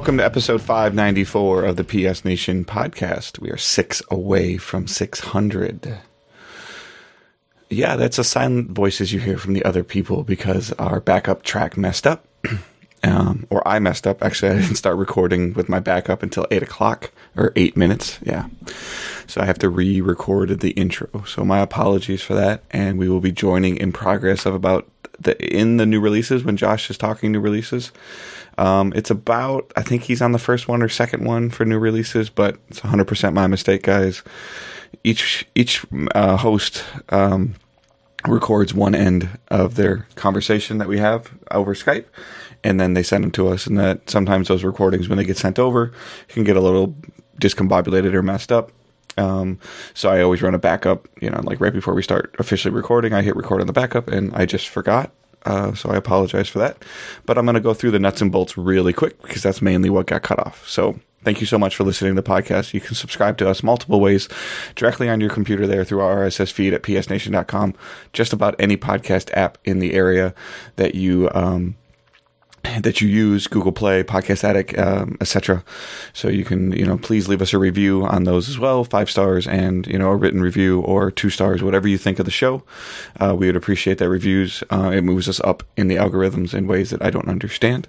Welcome to episode 594 of the PS Nation podcast. We are six away from 600. Yeah, that's the silent voices you hear from the other people because our backup track messed up. Um, or I messed up. Actually, I didn't start recording with my backup until 8 o'clock or 8 minutes. Yeah. So I have to re record the intro. So my apologies for that. And we will be joining in progress of about the, in the new releases when Josh is talking new releases. Um, it's about, I think he's on the first one or second one for new releases, but it's 100% my mistake, guys. Each, each, uh, host, um, records one end of their conversation that we have over Skype and then they send them to us. And that sometimes those recordings, when they get sent over, can get a little discombobulated or messed up. Um, so I always run a backup, you know, like right before we start officially recording, I hit record on the backup and I just forgot. Uh, so I apologize for that. But I'm going to go through the nuts and bolts really quick because that's mainly what got cut off. So Thank you so much for listening to the podcast. You can subscribe to us multiple ways directly on your computer there through our RSS feed at psnation.com. Just about any podcast app in the area that you um, that you use, Google Play, Podcast Addict, um, etc. So you can, you know, please leave us a review on those as well, five stars and you know a written review or two stars, whatever you think of the show. Uh, we would appreciate that reviews. Uh, it moves us up in the algorithms in ways that I don't understand.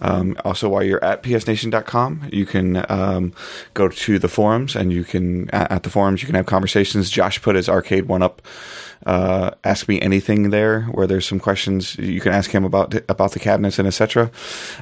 Um, also, while you're at psnation.com, you can um, go to the forums and you can at the forums you can have conversations. Josh put his arcade one up uh, ask me anything there where there's some questions you can ask him about about the cabinets and etc.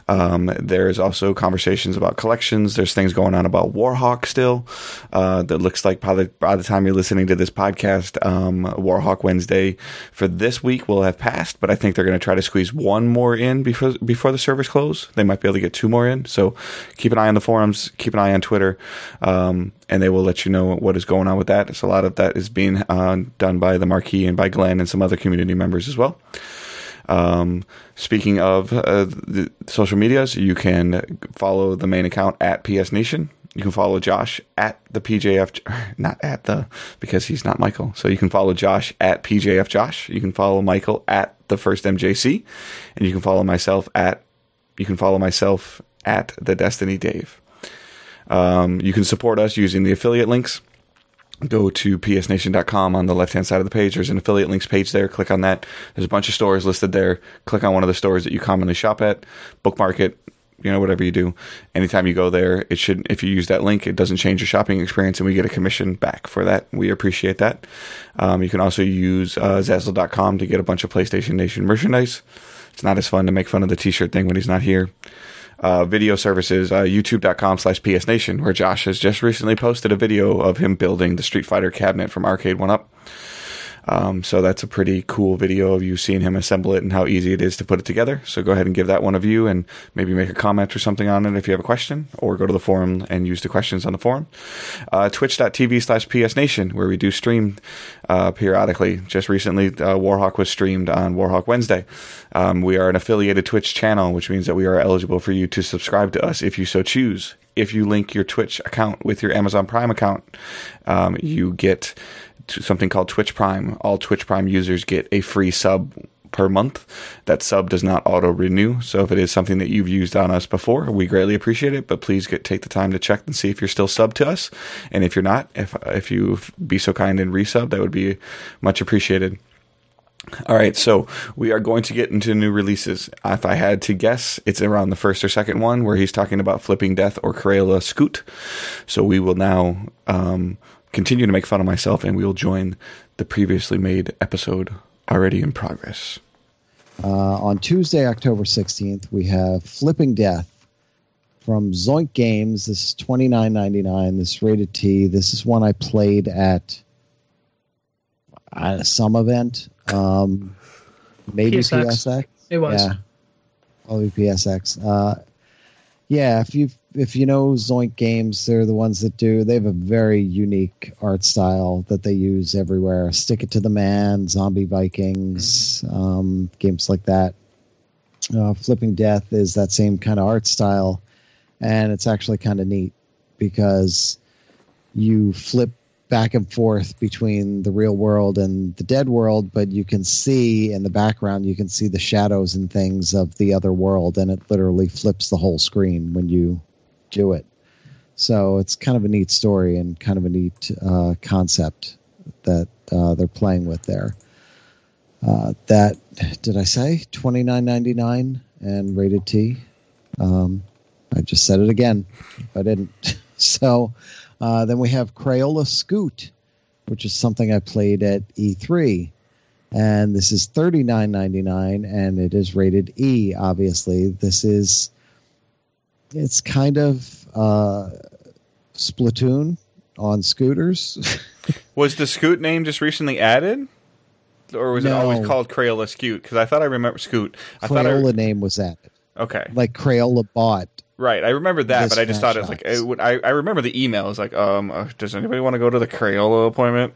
Um, there's also conversations about collections. There's things going on about Warhawk still. Uh, that looks like by the, by the time you're listening to this podcast, um, Warhawk Wednesday for this week will have passed. But I think they're going to try to squeeze one more in before before the servers close. They might be able to get two more in. So keep an eye on the forums. Keep an eye on Twitter. Um, and they will let you know what is going on with that. So a lot of that is being uh, done by the Marquee and by Glenn and some other community members as well. Um, speaking of uh, the social medias, you can follow the main account at PS Nation. You can follow Josh at the PJF, not at the, because he's not Michael. So you can follow Josh at PJF Josh. You can follow Michael at the first MJC. And you can follow myself at, you can follow myself at the Destiny Dave. Um, you can support us using the affiliate links. Go to psnation.com on the left hand side of the page. There's an affiliate links page there. Click on that. There's a bunch of stores listed there. Click on one of the stores that you commonly shop at, bookmark it, you know, whatever you do. Anytime you go there, it should, if you use that link, it doesn't change your shopping experience and we get a commission back for that. We appreciate that. Um, you can also use uh, Zazzle.com to get a bunch of PlayStation Nation merchandise. It's not as fun to make fun of the t shirt thing when he's not here uh, video services, uh, youtube.com slash psnation, where Josh has just recently posted a video of him building the Street Fighter cabinet from Arcade 1Up. Um, so that's a pretty cool video of you seeing him assemble it and how easy it is to put it together. So go ahead and give that one a view and maybe make a comment or something on it if you have a question, or go to the forum and use the questions on the forum. Uh, Twitch.tv slash psnation, where we do stream uh, periodically. Just recently, uh, Warhawk was streamed on Warhawk Wednesday. Um, we are an affiliated Twitch channel, which means that we are eligible for you to subscribe to us if you so choose. If you link your Twitch account with your Amazon Prime account, um, you get something called Twitch Prime. All Twitch Prime users get a free sub per month. That sub does not auto renew. So if it is something that you've used on us before, we greatly appreciate it. But please get take the time to check and see if you're still sub to us. And if you're not, if if you be so kind and resub, that would be much appreciated. All right, so we are going to get into new releases. If I had to guess, it's around the first or second one where he's talking about Flipping Death or Crayola Scoot. So we will now um, continue to make fun of myself, and we will join the previously made episode already in progress. Uh, on Tuesday, October 16th, we have Flipping Death from Zoink Games. This is twenty nine ninety nine. This rated T. This is one I played at, at some event. Um, maybe PSX. PSX. It was. Yeah. Probably PSX. Uh, yeah, if you if you know Zoink Games, they're the ones that do. They have a very unique art style that they use everywhere. Stick It to the Man, Zombie Vikings, um, games like that. Uh, Flipping Death is that same kind of art style, and it's actually kind of neat because you flip back and forth between the real world and the dead world, but you can see in the background, you can see the shadows and things of the other world, and it literally flips the whole screen when you do it. So it's kind of a neat story and kind of a neat uh, concept that uh, they're playing with there. Uh, that did I say twenty nine ninety nine and rated T? Um, I just said it again. I didn't. so uh, then we have Crayola Scoot, which is something I played at E3. And this is thirty nine ninety nine, and it is rated E. Obviously, this is it's kind of uh, Splatoon on scooters. was the Scoot name just recently added? Or was no. it always called Crayola Scoot? Because I thought I remember Scoot. I Crayola thought I... name was added. Okay. Like Crayola bought. Right, I remember that, but I just thought it was like it would, I. I remember the email. It was like, um, uh, does anybody want to go to the Crayola appointment?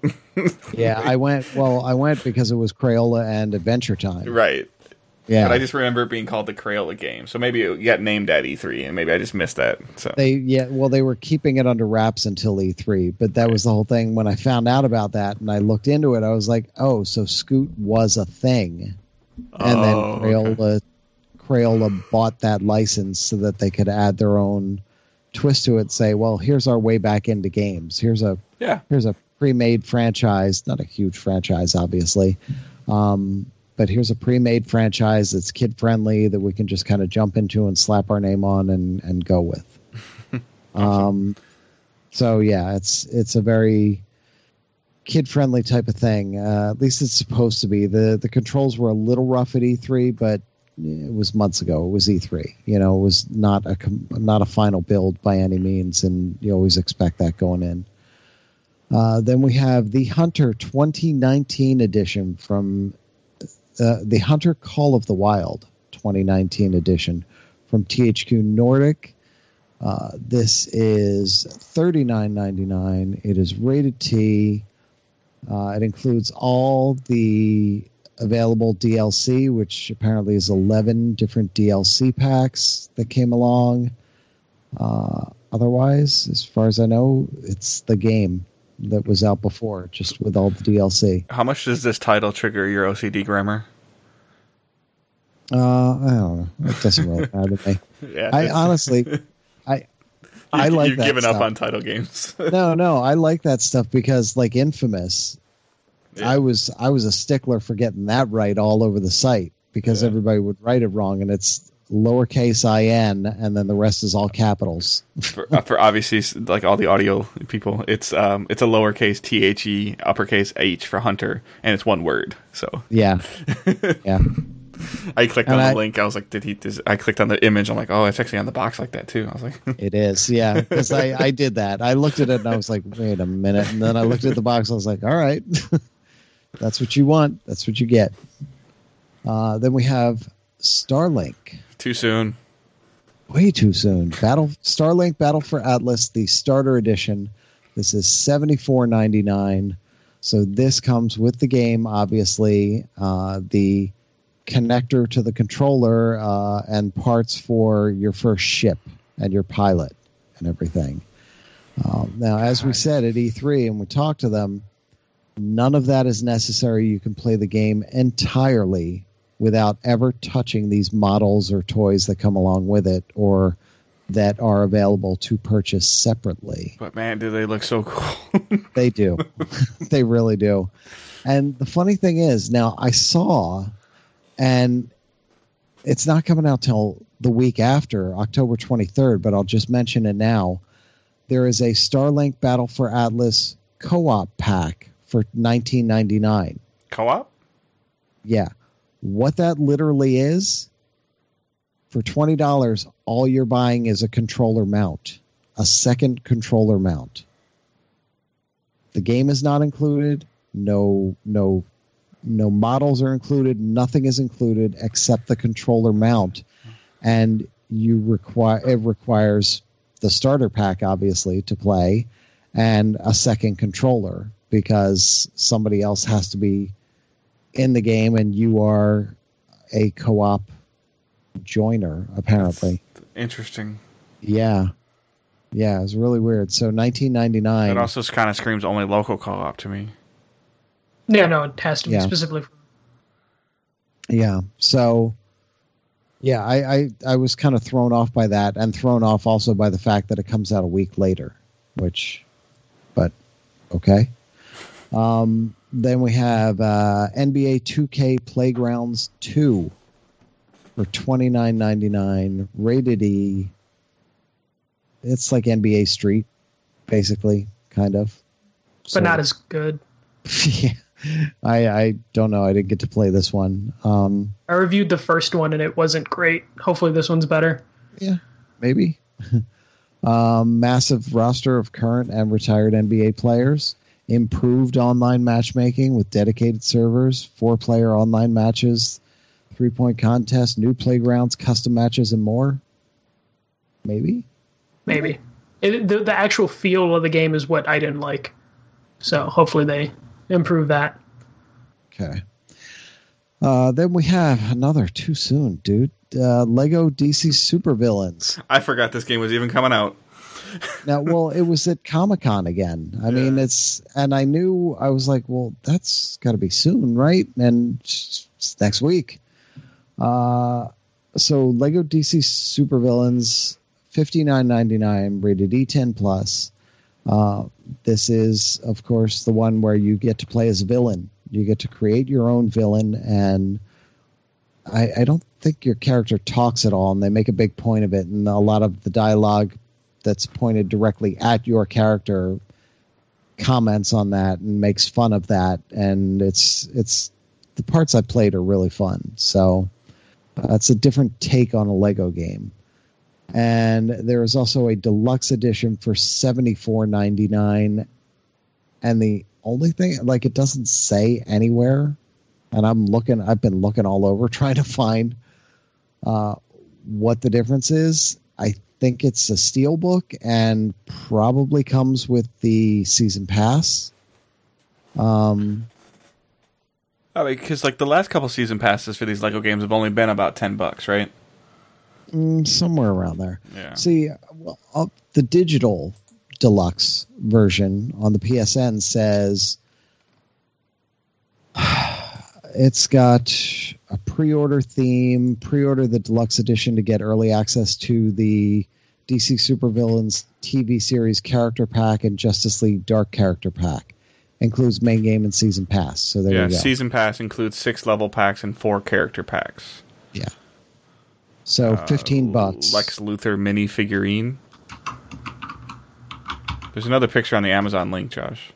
yeah, I went. Well, I went because it was Crayola and Adventure Time. Right. Yeah, but I just remember it being called the Crayola game. So maybe it got named at E3, and maybe I just missed that. So they, yeah, well, they were keeping it under wraps until E3, but that was the whole thing. When I found out about that and I looked into it, I was like, oh, so Scoot was a thing, and oh, then Crayola, okay. Crayola bought that license so that they could add their own twist to it. Say, well, here's our way back into games. Here's a yeah, here's a pre-made franchise, not a huge franchise, obviously. Um, but here's a pre-made franchise that's kid friendly that we can just kind of jump into and slap our name on and and go with. um, so yeah, it's it's a very kid friendly type of thing. Uh, at least it's supposed to be. the The controls were a little rough at E3, but it was months ago. It was E3. You know, it was not a not a final build by any means, and you always expect that going in. Uh, then we have the Hunter 2019 edition from uh, the Hunter Call of the Wild 2019 edition from THQ Nordic. Uh, this is $39.99. It is rated T. Uh, it includes all the available DLC, which apparently is 11 different DLC packs that came along. Uh, otherwise, as far as I know, it's the game that was out before, just with all the DLC. How much does this title trigger your OCD grammar? Uh, I don't know. It doesn't really matter to me. yeah, I honestly, I, I like. You've given stuff. up on title games. no, no, I like that stuff because, like Infamous, yeah. I was I was a stickler for getting that right all over the site because yeah. everybody would write it wrong, and it's lowercase in, and then the rest is all capitals. for, uh, for obviously, like all the audio people, it's um, it's a lowercase T H E, uppercase H for Hunter, and it's one word. So yeah, yeah. I clicked and on I, the link. I was like, "Did he?" Does, I clicked on the image. I'm like, "Oh, it's actually on the box like that too." I was like, "It is, yeah." Because I I did that. I looked at it and I was like, "Wait a minute," and then I looked at the box. I was like, "All right, that's what you want. That's what you get." Uh, then we have Starlink. Too soon. Way too soon. Battle Starlink Battle for Atlas, the starter edition. This is seventy four ninety nine. So this comes with the game, obviously. Uh, the connector to the controller uh, and parts for your first ship and your pilot and everything. Um, now, as we said at E3 and we talked to them, none of that is necessary. You can play the game entirely without ever touching these models or toys that come along with it or that are available to purchase separately. But man, do they look so cool? they do. they really do. And the funny thing is, now I saw and it's not coming out till the week after October 23rd, but I'll just mention it now. There is a Starlink Battle for Atlas co-op pack for 19.99. Co-op? Yeah. What that literally is for $20, all you're buying is a controller mount, a second controller mount. The game is not included, no no no models are included. Nothing is included except the controller mount, and you require it requires the starter pack obviously to play, and a second controller because somebody else has to be in the game, and you are a co-op joiner apparently. That's interesting. Yeah, Yeah, it's really weird. So 1999. It also kind of screams only local co-op to me. Yeah, no, it has to be Yeah. specifically. For, Yeah. So yeah, I, I I was kind of thrown off by that and thrown off also by the fact that it comes out a week later, which but okay. Um then we have uh NBA 2K Playgrounds 2 for 29.99 rated E. It's like NBA Street basically, kind of. but not as good. yeah. I I don't know. I didn't get to play this one. Um I reviewed the first one and it wasn't great. Hopefully, this one's better. Yeah, maybe. um, massive roster of current and retired NBA players. Improved online matchmaking with dedicated servers, four player online matches, three point contest, new playgrounds, custom matches, and more. Maybe. Maybe it, the the actual feel of the game is what I didn't like. So hopefully they improve that. Okay. Uh, then we have another too soon, dude. Uh, Lego DC Super Villains. I forgot this game was even coming out. now well it was at comic-con again. I mean it's and i knew i was like well that's got to be soon right? And it's next week. Uh so lego dc supervillains 59.99 rated e10 plus. Uh this is of course the one where you get to play as a villain. You get to create your own villain and I, I don't think your character talks at all, and they make a big point of it. And a lot of the dialogue that's pointed directly at your character comments on that and makes fun of that. And it's it's the parts I played are really fun. So that's a different take on a Lego game. And there is also a deluxe edition for seventy four ninety nine. And the only thing like it doesn't say anywhere and I'm looking. I've been looking all over trying to find uh, what the difference is. I think it's a steel book and probably comes with the season pass. Um, Oh, because like the last couple season passes for these Lego games have only been about ten bucks, right? mm, somewhere around there. Yeah. See, well, uh, the digital deluxe version on the PSN says it's got a pre-order theme. Pre-order the deluxe edition to get early access to the DC Supervillains TV series character pack and Justice League Dark character pack. Includes main game and season pass. So there yeah. you go. Season pass includes six level packs and four character packs. yeah. So uh, fifteen bucks. Lex Luthor mini figurine. There's another picture on the Amazon link, Josh.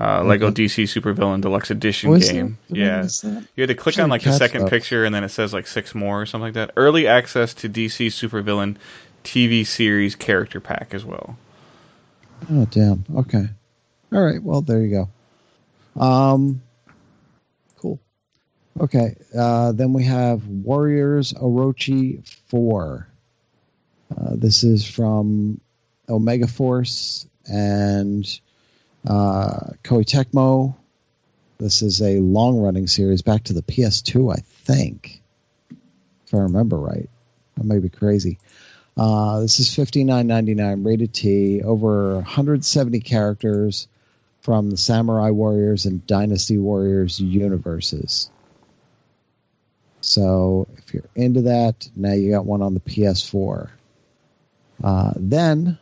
Uh, Lego DC Supervillain Deluxe Edition game. there? Yeah. You had to click on like the second those. picture and then it says like six more or something like that. Early access to DC Supervillain TV series character pack as well. Oh damn. Okay. All right. Well, there you go. Um. Cool. Okay. Uh, then we have Warriors Orochi Four. Uh, this is from Omega Force and uh, Koei Tecmo. This is a long-running series back to the PS2, I think, if I remember right. I may be crazy. Uh, this is fifty nine ninety nine rated T. Over 170 characters from the Samurai Warriors and Dynasty Warriors universes. So if you're into that, now you got one on the PS4. Uh, then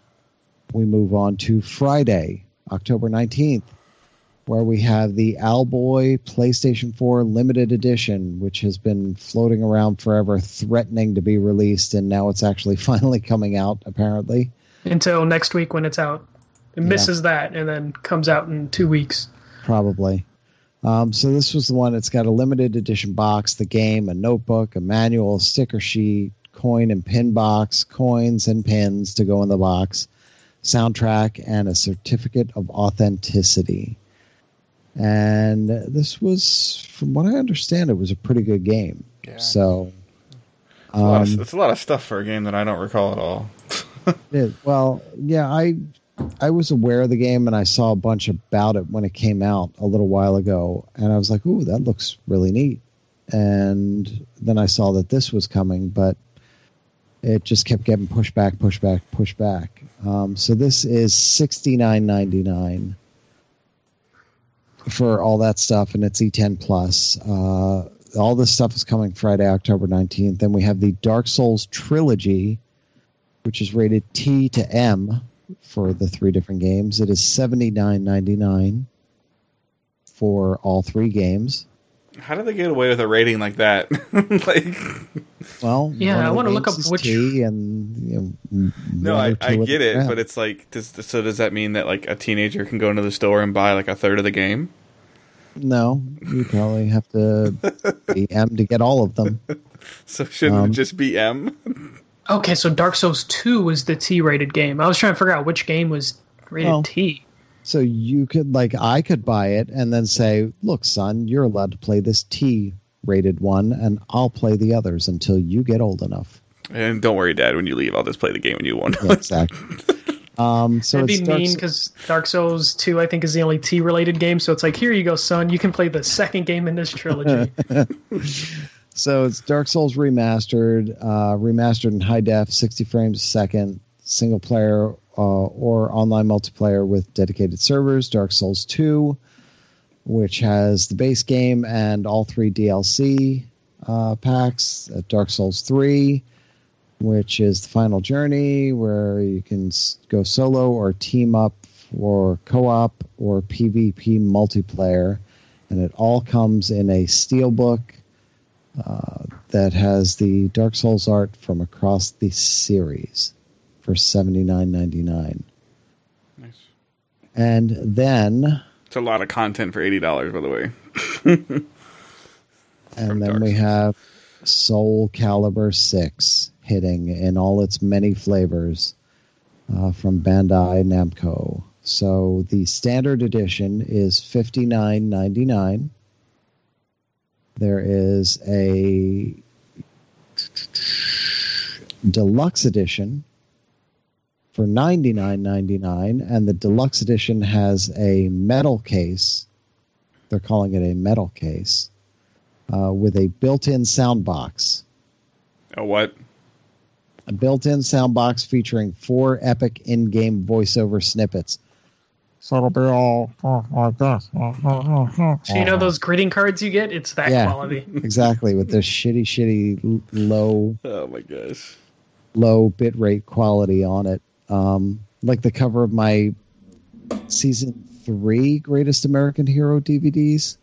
we move on to Friday, October 19th, where we have the Owlboy PlayStation 4 Limited Edition, which has been floating around forever, threatening to be released, and now it's actually finally coming out, apparently. until next week when it's out. It Yeah. misses that and then comes out in two weeks. Probably. Um, so this was the one. that's got a limited edition box, the game, a notebook, a manual, sticker sheet, coin and pin box, coins and pins to go in the box, soundtrack, and a certificate of authenticity. And this was, from what I understand, it was a pretty good game. Yeah. So, It's a, lot um, of, it's a lot of stuff for a game that I don't recall at all. it- well, yeah, I I was aware of the game and I saw a bunch about it when it came out a little while ago, and I was like, "Ooh, that looks really neat." And then I saw that this was coming, but it just kept getting pushed back, pushed back, pushed back. Um, so this is sixty nine ninety nine for all that stuff, and it's E10 plus. Uh, all this stuff is coming Friday, October nineteenth. Then we have the Dark Souls trilogy, which is rated T to M for the three different games. It is seventy nine ninety nine for all three games. How do they get away with a rating like that? like, Well, Yeah, I wanna look up which- T and you know, no, I, I get them it, are but it's like, does, so does that mean that like a teenager can go into the store and buy like a third of the game? no. You probably have to be M to get all of them. So shouldn't Um, it just be M? Okay, so Dark Souls 2 was the T rated game. I was trying to figure out which game was rated Oh. T. So you could like I could buy it and then say, "Look, son, you're allowed to play this T rated one, and I'll play the others until you get old enough." And don't worry, Dad. When you leave, I'll just play the game when you want. Yeah, exactly. um, so That'd be Dark mean Sou- because Dark Souls 2, I think, is the only T related game. So it's like, here you go, son. You can play the second game in this trilogy. So it's Dark Souls remastered, uh, remastered in high def, 60 frames a second, single player uh, or online multiplayer with dedicated servers. Dark Souls 2, which has the base game and all three DLC uh, packs. Uh, Dark Souls 3, which is the final journey where you can go solo or team up for co op or PvP multiplayer. And it all comes in a steelbook uh, that has the Dark Souls art from across the series for seventy nine ninety nine. Nice. And then It's a lot of content for eighty dollars, by the way. and From then Dark we Souls. have Soul Calibur six hitting in all its many flavors uh, from Bandai Namco. So the standard edition is fifty nine ninety nine. There is a deluxe edition for ninety nine ninety nine, and the deluxe edition has a metal case. They're calling it a metal case uh, with a built-in sound box. Oh, what? A built-in sound box featuring four epic in-game voiceover snippets. So it'll be all uh, like this. Uh, uh, uh, so you know those greeting cards you get? It's that Yeah. quality. exactly with this shitty, shitty, low, Oh my gosh. low bit rate quality on it. Um, like the cover of my season three Greatest American Hero DVDs,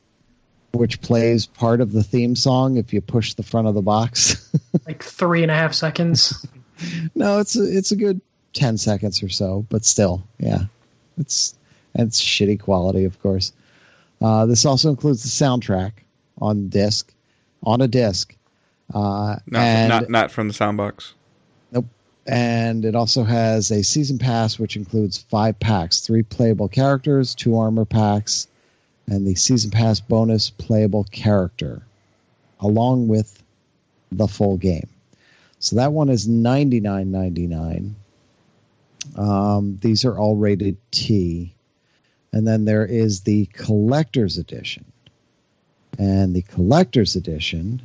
which plays part of the theme song if you push the front of the box. Like three and a half seconds. no, it's a, it's a good ten seconds or so, but still, yeah, it's it's shitty quality, of course. Uh, this also includes the soundtrack on disc, on a disc, uh, Not, and not not from the soundbox. And it also has a season pass which includes five packs three playable characters two armor packs and the season pass bonus playable character along with the full game. So that one is 99.99 um, these are all rated t. And then there is the collector's edition. And the collector's edition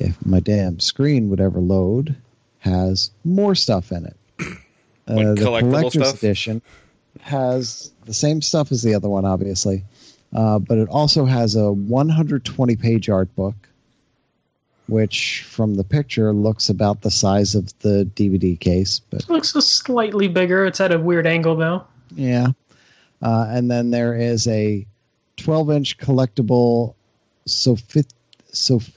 if my damn screen would ever load has more stuff in it. Uh, the collector's stuff? edition has the same stuff as the other one, obviously, uh, but it also has a 120 page art book, which from the picture looks about the size of the DVD case. But It looks just slightly bigger. It's at a weird angle though. yeah. Uh, and then there is a 12 inch collectible Sophit. Soph-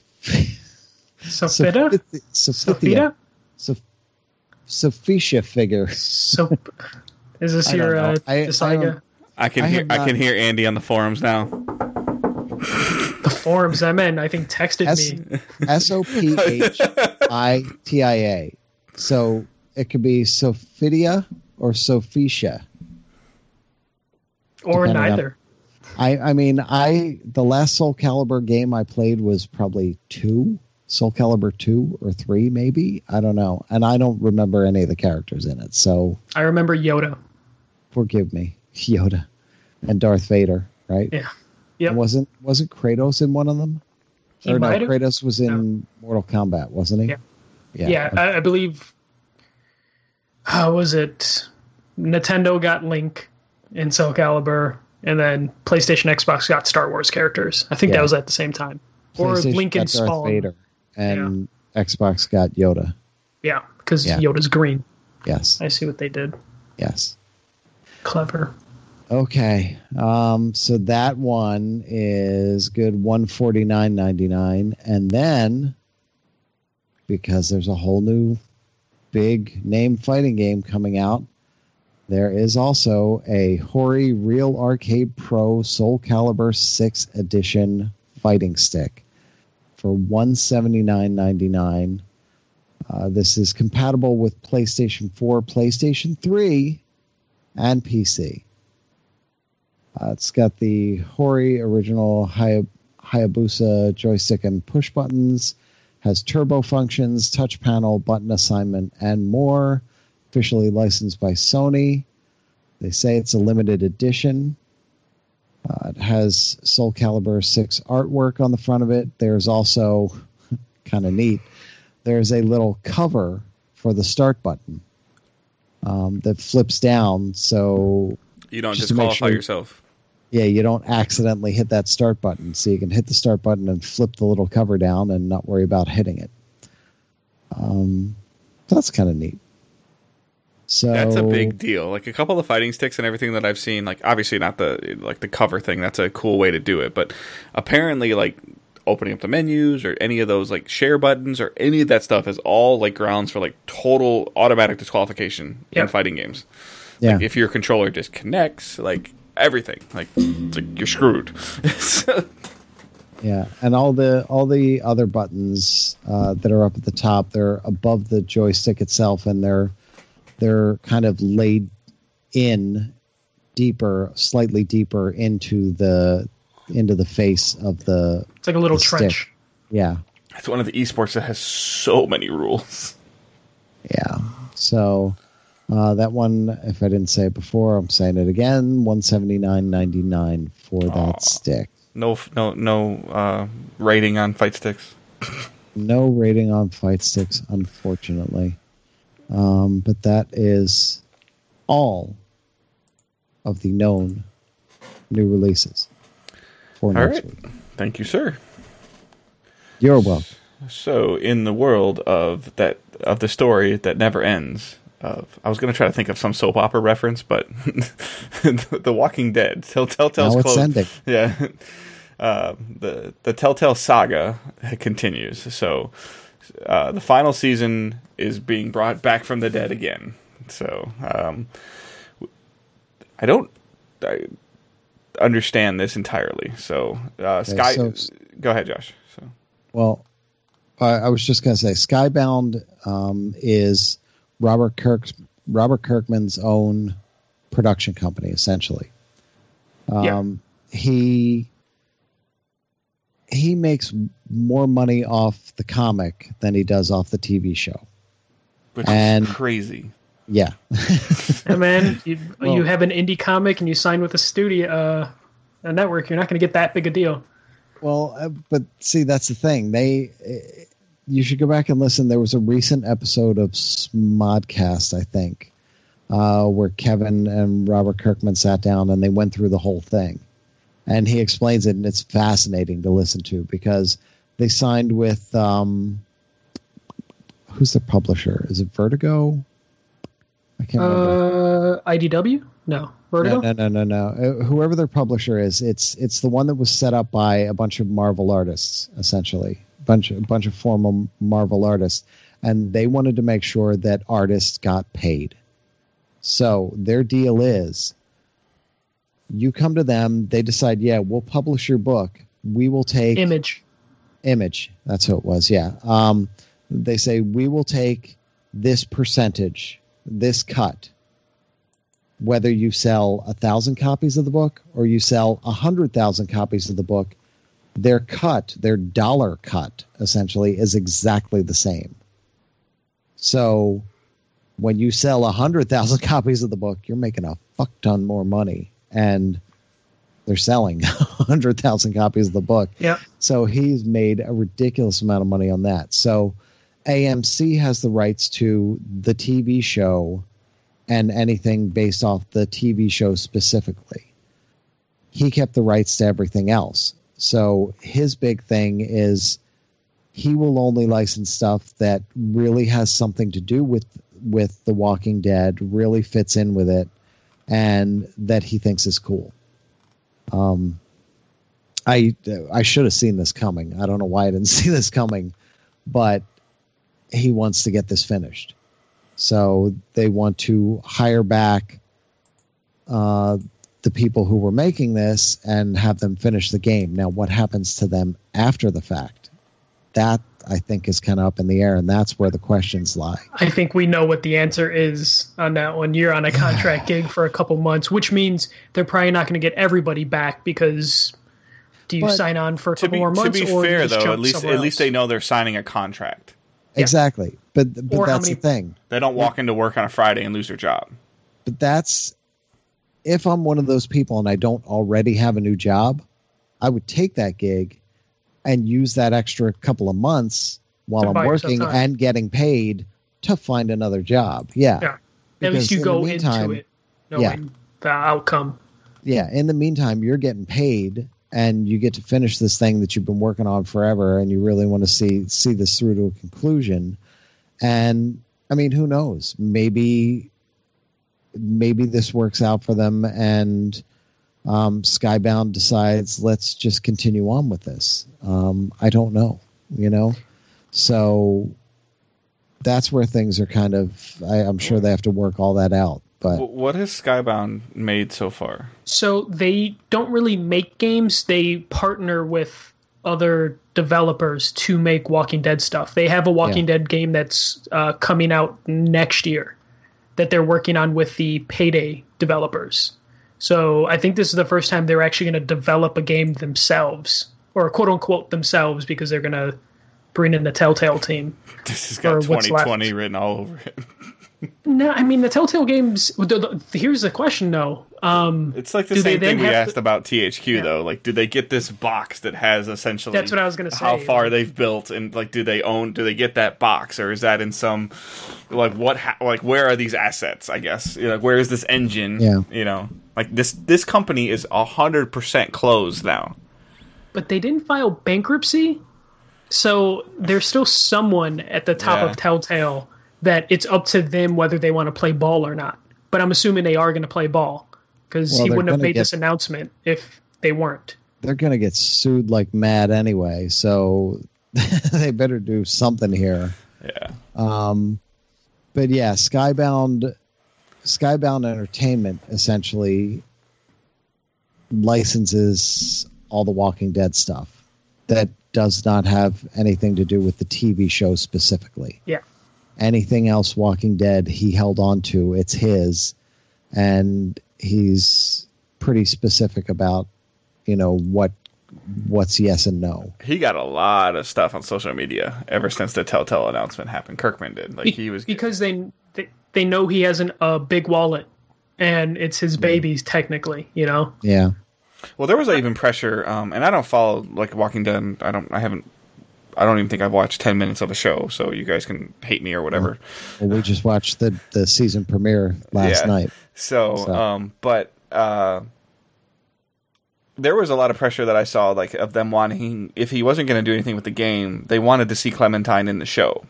Sophita? Sophithia. Sophita? Soph- Sophicia figure. So is this I your know. uh, I- I I can I hear have I can hear Andy on the forums now. the forums I meant, I think texted S- me. S O P H I T I A. So it could be Sophitia or Sophicia. Or depending on- neither. I, I mean, I the last Soul Calibur game I played was probably two, Soul Calibur two or three, maybe. I don't know, and I don't remember any of the characters in it. So I remember Yoda. forgive me, Yoda and Darth Vader, right? Yeah. yeah. Wasn't wasn't Kratos in one of them? He or no, have. Kratos was in Mortal Kombat, wasn't he? Yeah. Yeah, Yeah. I, I believe how was it? Nintendo got Link in Soul Calibur, and then PlayStation, Xbox got Star Wars characters. I think Yeah. that was at the same time. Or Link and Spawn. Vader, and Xbox got Yoda. Yeah, because Yeah. Yoda's green. Yes, I see what they did. yes. Clever. Okay, um, so that one is good one forty nine ninety nine, and then because there's a whole new big name fighting game coming out, there is also a Hori Real Arcade Pro Soul Calibur Six Edition fighting stick for one seventy nine ninety nine. Uh, this is compatible with PlayStation 4, PlayStation 3, and PC. Uh, it's got the Hori original Hay- Hayabusa joystick and push buttons, has turbo functions, touch panel, button assignment, and more. Officially licensed by Sony. They say it's a limited edition. Uh, it has Soul Calibur 6 artwork on the front of it. There's also, kind of neat, there's a little cover for the start button um, that flips down. So You don't Just disqualify sure- yourself. yeah, you don't accidentally hit that start button. So you can hit the start button and flip the little cover down and not worry about hitting it. Um, so that's kind of neat. So That's a big deal. Like a couple of fighting sticks and everything that I've seen, like obviously not the like the cover thing. That's a cool way to do it, but apparently like opening up the menus or any of those like share buttons or any of that stuff is all like grounds for like total automatic disqualification in fighting games. Yeah. Like if your controller disconnects, like everything, like it's like you're screwed. So- Yeah, and all the all the other buttons uh, that are up at the top, they're above the joystick itself, and they're they're kind of laid in deeper, slightly deeper into the into the face of the It's like a little The stick. trench. yeah it's one of the esports that has so many rules. yeah. So uh, that one, if I didn't say it before, I'm saying it again. One seventy nine ninety nine for that stick. No, no, no uh, rating on fight sticks. No rating on fight sticks, unfortunately. Um, but that is all of the known new releases for All next right. week. Thank you, sir. You're welcome. So, in the world of that of the story that never ends, of I was going to try to think of some soap opera reference, but The Walking Dead, Tell Telltale's Now it's close. ending. Yeah, uh, the the Telltale saga continues. So, uh, the final season is being brought back from the dead again. So, um, I don't. I, understand this entirely. So, uh, Sky, so- go ahead, Josh. So, Well, I, I was just going to say Skybound um, is Robert Kirk's Robert Kirkman's own production company, essentially. Um, Yeah. He he makes more money off the comic than he does off the TV show. which And- is crazy. Yeah, Hey man, you, Well- you have an indie comic and you sign with a studio, uh, a network. You're not going to get that big a deal. Well, uh, but see, that's the thing. They, uh, you should go back and listen. There was a recent episode of Smodcast, I think, uh, where Kevin and Robert Kirkman sat down and they went through the whole thing, and he explains it, and it's fascinating to listen to because they signed with um, who's the publisher? Is it Vertigo? I can't remember. Uh, IDW? No, Vertigo. No, no, no, no, no. Uh, whoever their publisher is, it's it's the one that was set up by a bunch of Marvel artists, essentially, bunch a bunch of former Marvel artists, and they wanted to make sure that artists got paid. So their deal is, you come to them, they decide, yeah, we'll publish your book. We will take Image. Image. That's who it was. Yeah. Um, they say we will take this percentage, this cut, whether you sell a thousand copies of the book or you sell a hundred thousand copies of the book. Their cut, their dollar cut, essentially, is exactly the same. So, when you sell a hundred thousand copies of the book, you're making a fuck ton more money, and they're selling hundred thousand copies of the book. Yeah. So he's made a ridiculous amount of money on that. So AMC has the rights to the TV show and anything based off the TV show specifically. He kept the rights to everything else. So his big thing is he will only license stuff that really has something to do with with The Walking Dead, really fits in with it, and that he thinks is cool. Um, I I should have seen this coming. I don't know why I didn't see this coming, but he wants to get this finished. So they want to hire back uh, the people who were making this and have them finish the game. Now, what happens to them after the fact? That I think is kind of up in the air, and that's where the questions lie. I think we know what the answer is on that one. You're on a contract gig for a couple months, which means they're probably not going to get everybody back because do you But- sign on for a couple be, more months? to be or fair, though, at least somewhere at least they know they're signing a contract. Yeah. Exactly, but but Or how that's many- the thing. They don't walk into work on a Friday and lose their job. But that's if I'm one of those people and I don't already have a new job, I would take that gig and use that extra couple of months while I'm working and getting paid to find another job. Yeah. Yeah. At least you in go meantime, into it knowing the outcome. Yeah. In the meantime, you're getting paid and you get to finish this thing that you've been working on forever and you really want to see see this through to a conclusion. And I mean, who knows? Maybe maybe this works out for them and um, Skybound decides let's just continue on with this. Um, I don't know, you know. So that's where things are kind of. I, I'm sure they have to work all that out. But What has Skybound made so far? So they don't really make games. They partner with other developers to make Walking Dead stuff. They have a Walking Dead game that's uh, coming out next year that they're working on with the Payday developers. So I think this is the first time they're actually going to develop a game themselves, or quote unquote themselves, because they're going to bring in the Telltale team. This has got 2020 written all over it. No, I mean the Telltale games. The, the, here's the question, though. Um, It's like the same thing we asked to- about THQ Yeah. though. Like, do they get this box that has essentially That's what I was gonna say. How say. far they've built, and like, do they own? Do they get that box, or is that in some like what? Ha- like, where are these assets? I guess you know, like, where is this engine? Yeah. you know, like this this company is hundred percent closed now. but they didn't file bankruptcy, so there's still someone at the top Yeah. of Telltale that it's up to them whether they want to play ball or not. But I'm assuming they are going to play ball because Well, he wouldn't have made get- this announcement if they weren't. they're going to get sued like mad anyway. So they better do something here. Yeah, Um, but yeah, Skybound, Skybound Entertainment essentially licenses all the Walking Dead stuff that does not have anything to do with the TV show specifically. Yeah. Anything else Walking Dead he held on to, it's his, and he's pretty specific about, you know, what what's yes and no. he got a lot of stuff on social media ever since the Telltale announcement happened. Kirkman did. Like, he was because they, they they know he has an, a big wallet and it's his baby's technically, you know. Yeah. Well, there was even pressure, um, and I don't follow like Walking Dead. I don't. I haven't. I don't even think I've watched ten minutes of a show, so you guys can hate me or whatever. Well, we just watched the the season premiere last Yeah. night. So, So- um, but uh, there was a lot of pressure that I saw, like of them wanting, if he wasn't going to do anything with the game, they wanted to see Clementine in the show.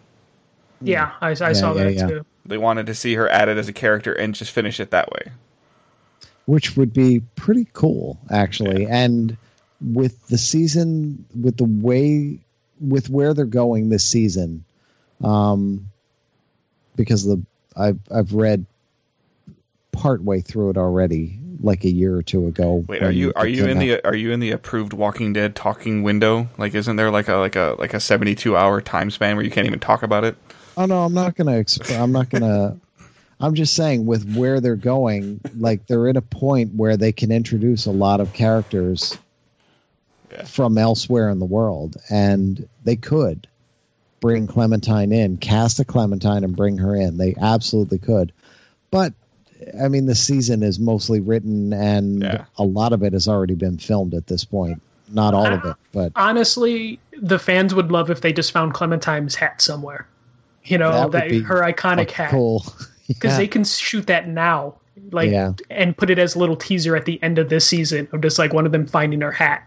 Yeah, I, I saw yeah, that yeah. too. They wanted to see her added as a character and just finish it that way. which would be pretty cool actually and with the season with the way with where they're going this season um because the i've i've read part way through it already like a year or two ago Wait, are you are you in out. the are you in the approved Walking Dead talking window? Like, isn't there like a like a like a seventy two hour time span where you can't even talk about it? Oh no i'm not gonna exp- i'm not gonna i'm just saying with where they're going like they're at a point where they can introduce a lot of characters Yeah. from elsewhere in the world and they could bring clementine in cast a clementine and bring her in they absolutely could but i mean the season is mostly written and Yeah. a lot of it has already been filmed at this point not all of it but Honestly, the fans would love if they just found Clementine's hat somewhere. You know, That that, be her iconic hat. cool because Yeah. they can shoot that now, like, Yeah. and put it as a little teaser at the end of this season of just like one of them finding her hat.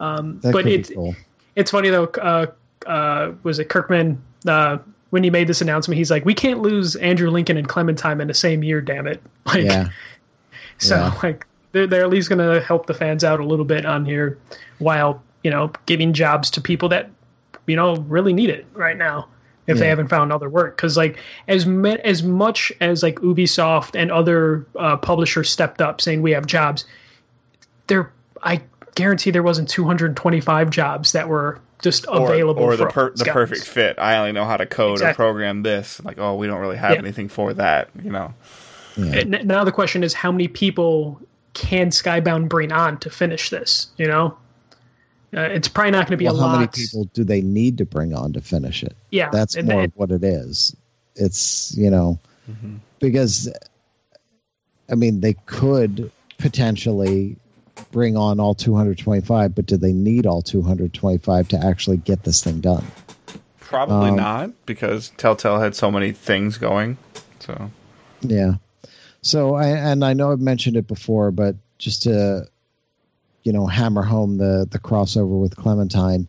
Um, but it's cool. it's funny though. Uh, uh, was it Kirkman? Uh, when he made this announcement, he's like, "We can't lose Andrew Lincoln and Clementine in the same year, damn it!" Like, Yeah. so like they're, they're at least going to help the fans out a little bit on here, while you know giving jobs to people that you know really need it right now if they haven't found other work. Because like as me- as much as like Ubisoft and other uh, publishers stepped up saying we have jobs, there I guarantee there wasn't 225 jobs that were just Or, available or the for per, the perfect fit. I only know how to code or program this. Like, oh, we don't really have Yeah. anything for that. You know. Yeah. Now the question is how many people can Skybound bring on to finish this? You know, uh, it's probably not going to be Well, a how lot. many people do they need to bring on to finish it? Yeah, That's and- more and- of what it is. It's you know Mm-hmm. because I mean they could potentially bring on all 225, but do they need all 225 to actually get this thing done? Probably Um, not because Telltale had so many things going. So Yeah. So I and I know I've mentioned it before, but just to you know hammer home the the crossover with Clementine,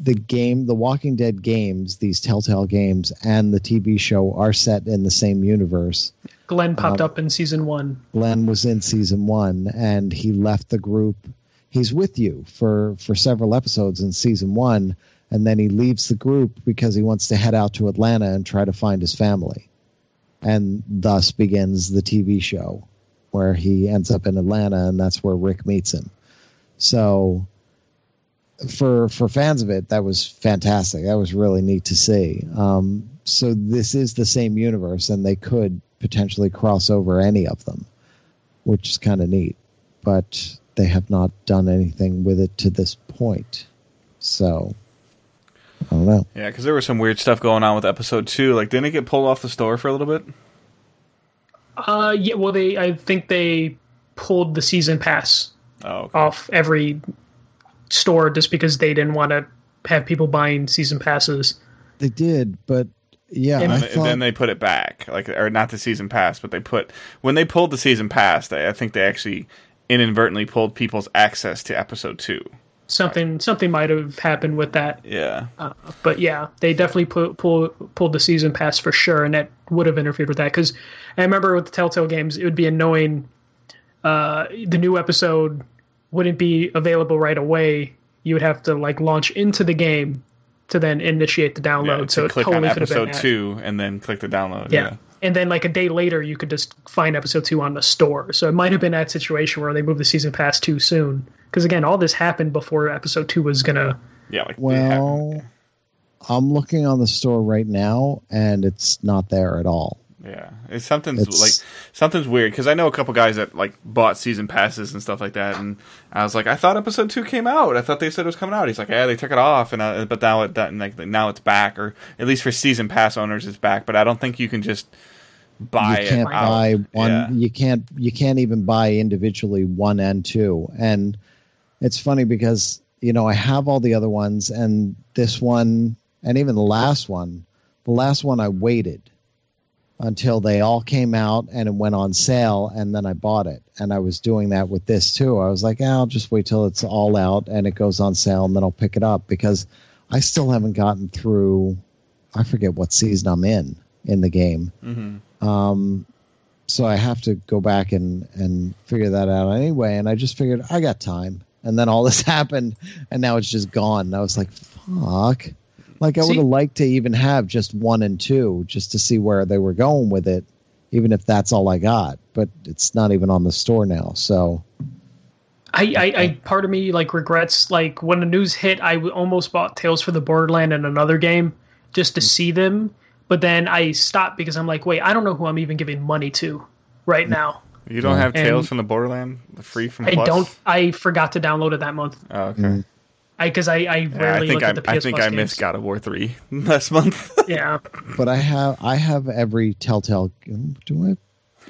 the game, the Walking Dead games, these Telltale games, and the TV show are set in the same universe. Glenn popped Um, up in season one. Glenn was in season one, and he left the group. He's with you for for several episodes in season one, and then he leaves the group because he wants to head out to Atlanta and try to find his family, and thus begins the TV show, where he ends up in Atlanta, and that's where Rick meets him. So, for for fans of it, that was fantastic. That was really neat to see. Um, so this is the same universe, and they could potentially cross over any of them, which is kind of neat. But they have not done anything with it to this point. So I don't know. yeah, because there was some weird stuff going on with episode two. Like, didn't it get pulled off the store for a little bit? Uh, yeah. Well, they I think they pulled the season pass Oh, okay. off every store just because they didn't want to have people buying season passes. They did, but yeah, And I And thought then they put it back, like or not the season pass, but they put when they pulled the season pass. They, I think they actually inadvertently pulled people's access to episode two. Something something might have happened with that. Yeah, Uh, but yeah, they definitely put, pull, pulled the season pass for sure, and that would have interfered with that. Because I remember with the Telltale games, it would be annoying. Uh, the new episode wouldn't be available right away. You would have to like launch into the game to then initiate the download. yeah. so to it click totally on could have been episode that. two and then click the download. Yeah. Yeah. And then like a day later, you could just find episode two on the store. So it might have been that situation where they moved the season pass too soon. Because again, all this happened before episode two was gonna. Yeah, like well, I'm looking on the store right now, and it's not there at all. Yeah, it's something's It's- like something's weird because I know a couple guys that like bought season passes and stuff like that, and I was like, I thought episode two came out. I thought they said it was coming out. He's like, yeah, they took it off, and uh, but now it that, like now it's back, or at least for season pass owners, it's back. But I don't think you can just buy you can't buy one Yeah. you can't you can't even buy individually one and two and it's funny because you know i have all the other ones and this one and even the last one the last one i waited until they all came out and it went on sale and then i bought it and i was doing that with this too i was like "Ah, i'll just wait till it's all out and it goes on sale and then i'll pick it up because i still haven't gotten through i forget what season i'm in in the game hmm um, so I have to go back and, and figure that out anyway. And I just figured I got time. And then all this happened, and now it's just gone. And I was like, fuck. Like, I See- would have liked to even have just one and two just to see where they were going with it, even if that's all I got. But it's not even on the store now. So, I, I, I part of me like regrets like when the news hit, I almost bought Tales for the Borderland and another game just to Mm. see them, but then I stopped because I'm like, wait, I don't know who I'm even giving money to right now. You don't have And- Tales from the Borderland, free from I Plus? don't. I forgot to download it that month. Oh, okay. Mm. I because I, I Yeah, I rarely think look I, at the PS I think Plus I games. missed God of War three last month. Yeah, but I have I have every Telltale. Do I?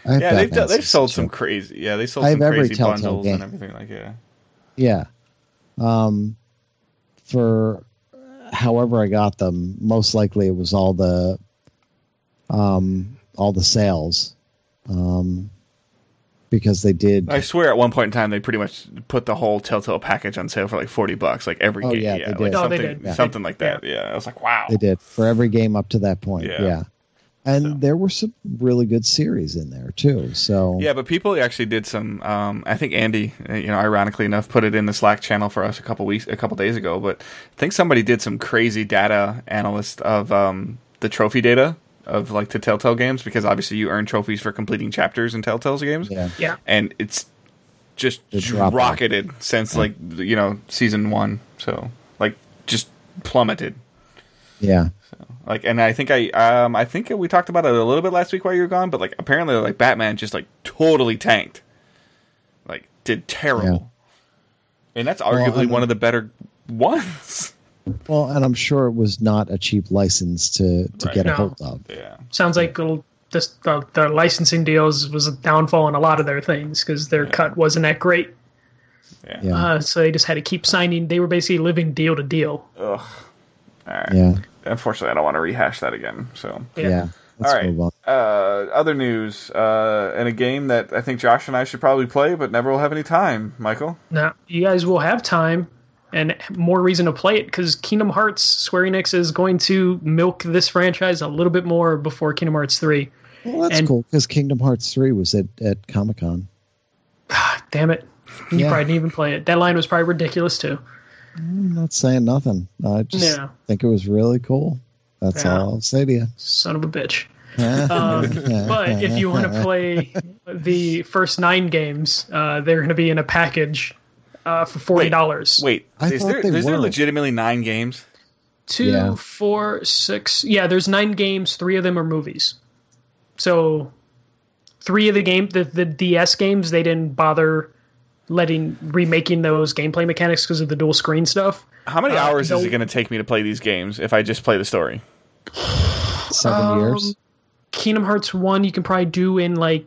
I have yeah, they've Batman they've sold some crazy. Yeah, they sold I some have every crazy Telltale bundles game. and everything like yeah. Yeah. Um, for however I got them, most likely it was all the um, all the sales um, because they did. I swear, at one point in time, they pretty much put the whole Telltale package on sale for like forty bucks, like every Oh, game. yeah, Yeah, they like did. Oh, they something, did. Yeah. something like that. Yeah. I was like, wow. They did for every game up to that point. Yeah. Yeah. And So. there were some really good series in there too. So Yeah, but people actually did some. Um, I think Andy, uh, you know, ironically enough, put it in the Slack channel for us a couple weeks, a couple days ago. But I think somebody did some crazy data analyst of um, the trophy data of like the Telltale games because obviously you earn trophies for completing chapters in Telltale's games, yeah, Yeah. and it's just It dropped off. rocketed since like you know season one. So like just plummeted. yeah, So Like, and I think I, um, I think we talked about it a little bit last week while you were gone, but like apparently, like Batman just like totally tanked, like did terrible, and that's arguably and- one of the better ones. Well, and I'm sure it was not a cheap license to to Right. get a No. hold of. Yeah, Sounds like it'll- this the, the licensing deals was a downfall in a lot of their things because their cut wasn't that great. yeah, Yeah, Uh, so they just had to keep signing. They were basically living deal to deal. Ugh. All right. yeah, Unfortunately, I don't want to rehash that again. So, yeah. Yeah. All right. Uh, other news, uh, in a game that I think Josh and I should probably play, but never will have any time. Michael. Now you guys will have time and more reason to play it because Kingdom Hearts Square Enix is going to milk this franchise a little bit more before Kingdom Hearts three. Well, that's and- cool because Kingdom Hearts three was at at Comic Con. Damn it! You Yeah. probably didn't even play it. That line was probably ridiculous too. I'm not saying nothing. I just Yeah. think it was really cool. That's Yeah. all I'll say to you. Son of a bitch. Um, but if you want to play the first nine games, uh, they're going to be in a package uh, for forty dollars. Wait, I is thought there they is there legitimately nine games? Two, Yeah. four, six. Yeah, there's nine games. Three of them are movies. So, three of the game, the, the DS games, they didn't bother letting remaking those gameplay mechanics because of the dual screen stuff. How many Uh, hours is no- it going to take me to play these games if I just play the story? Seven Um, years. Kingdom Hearts one, you can probably do in like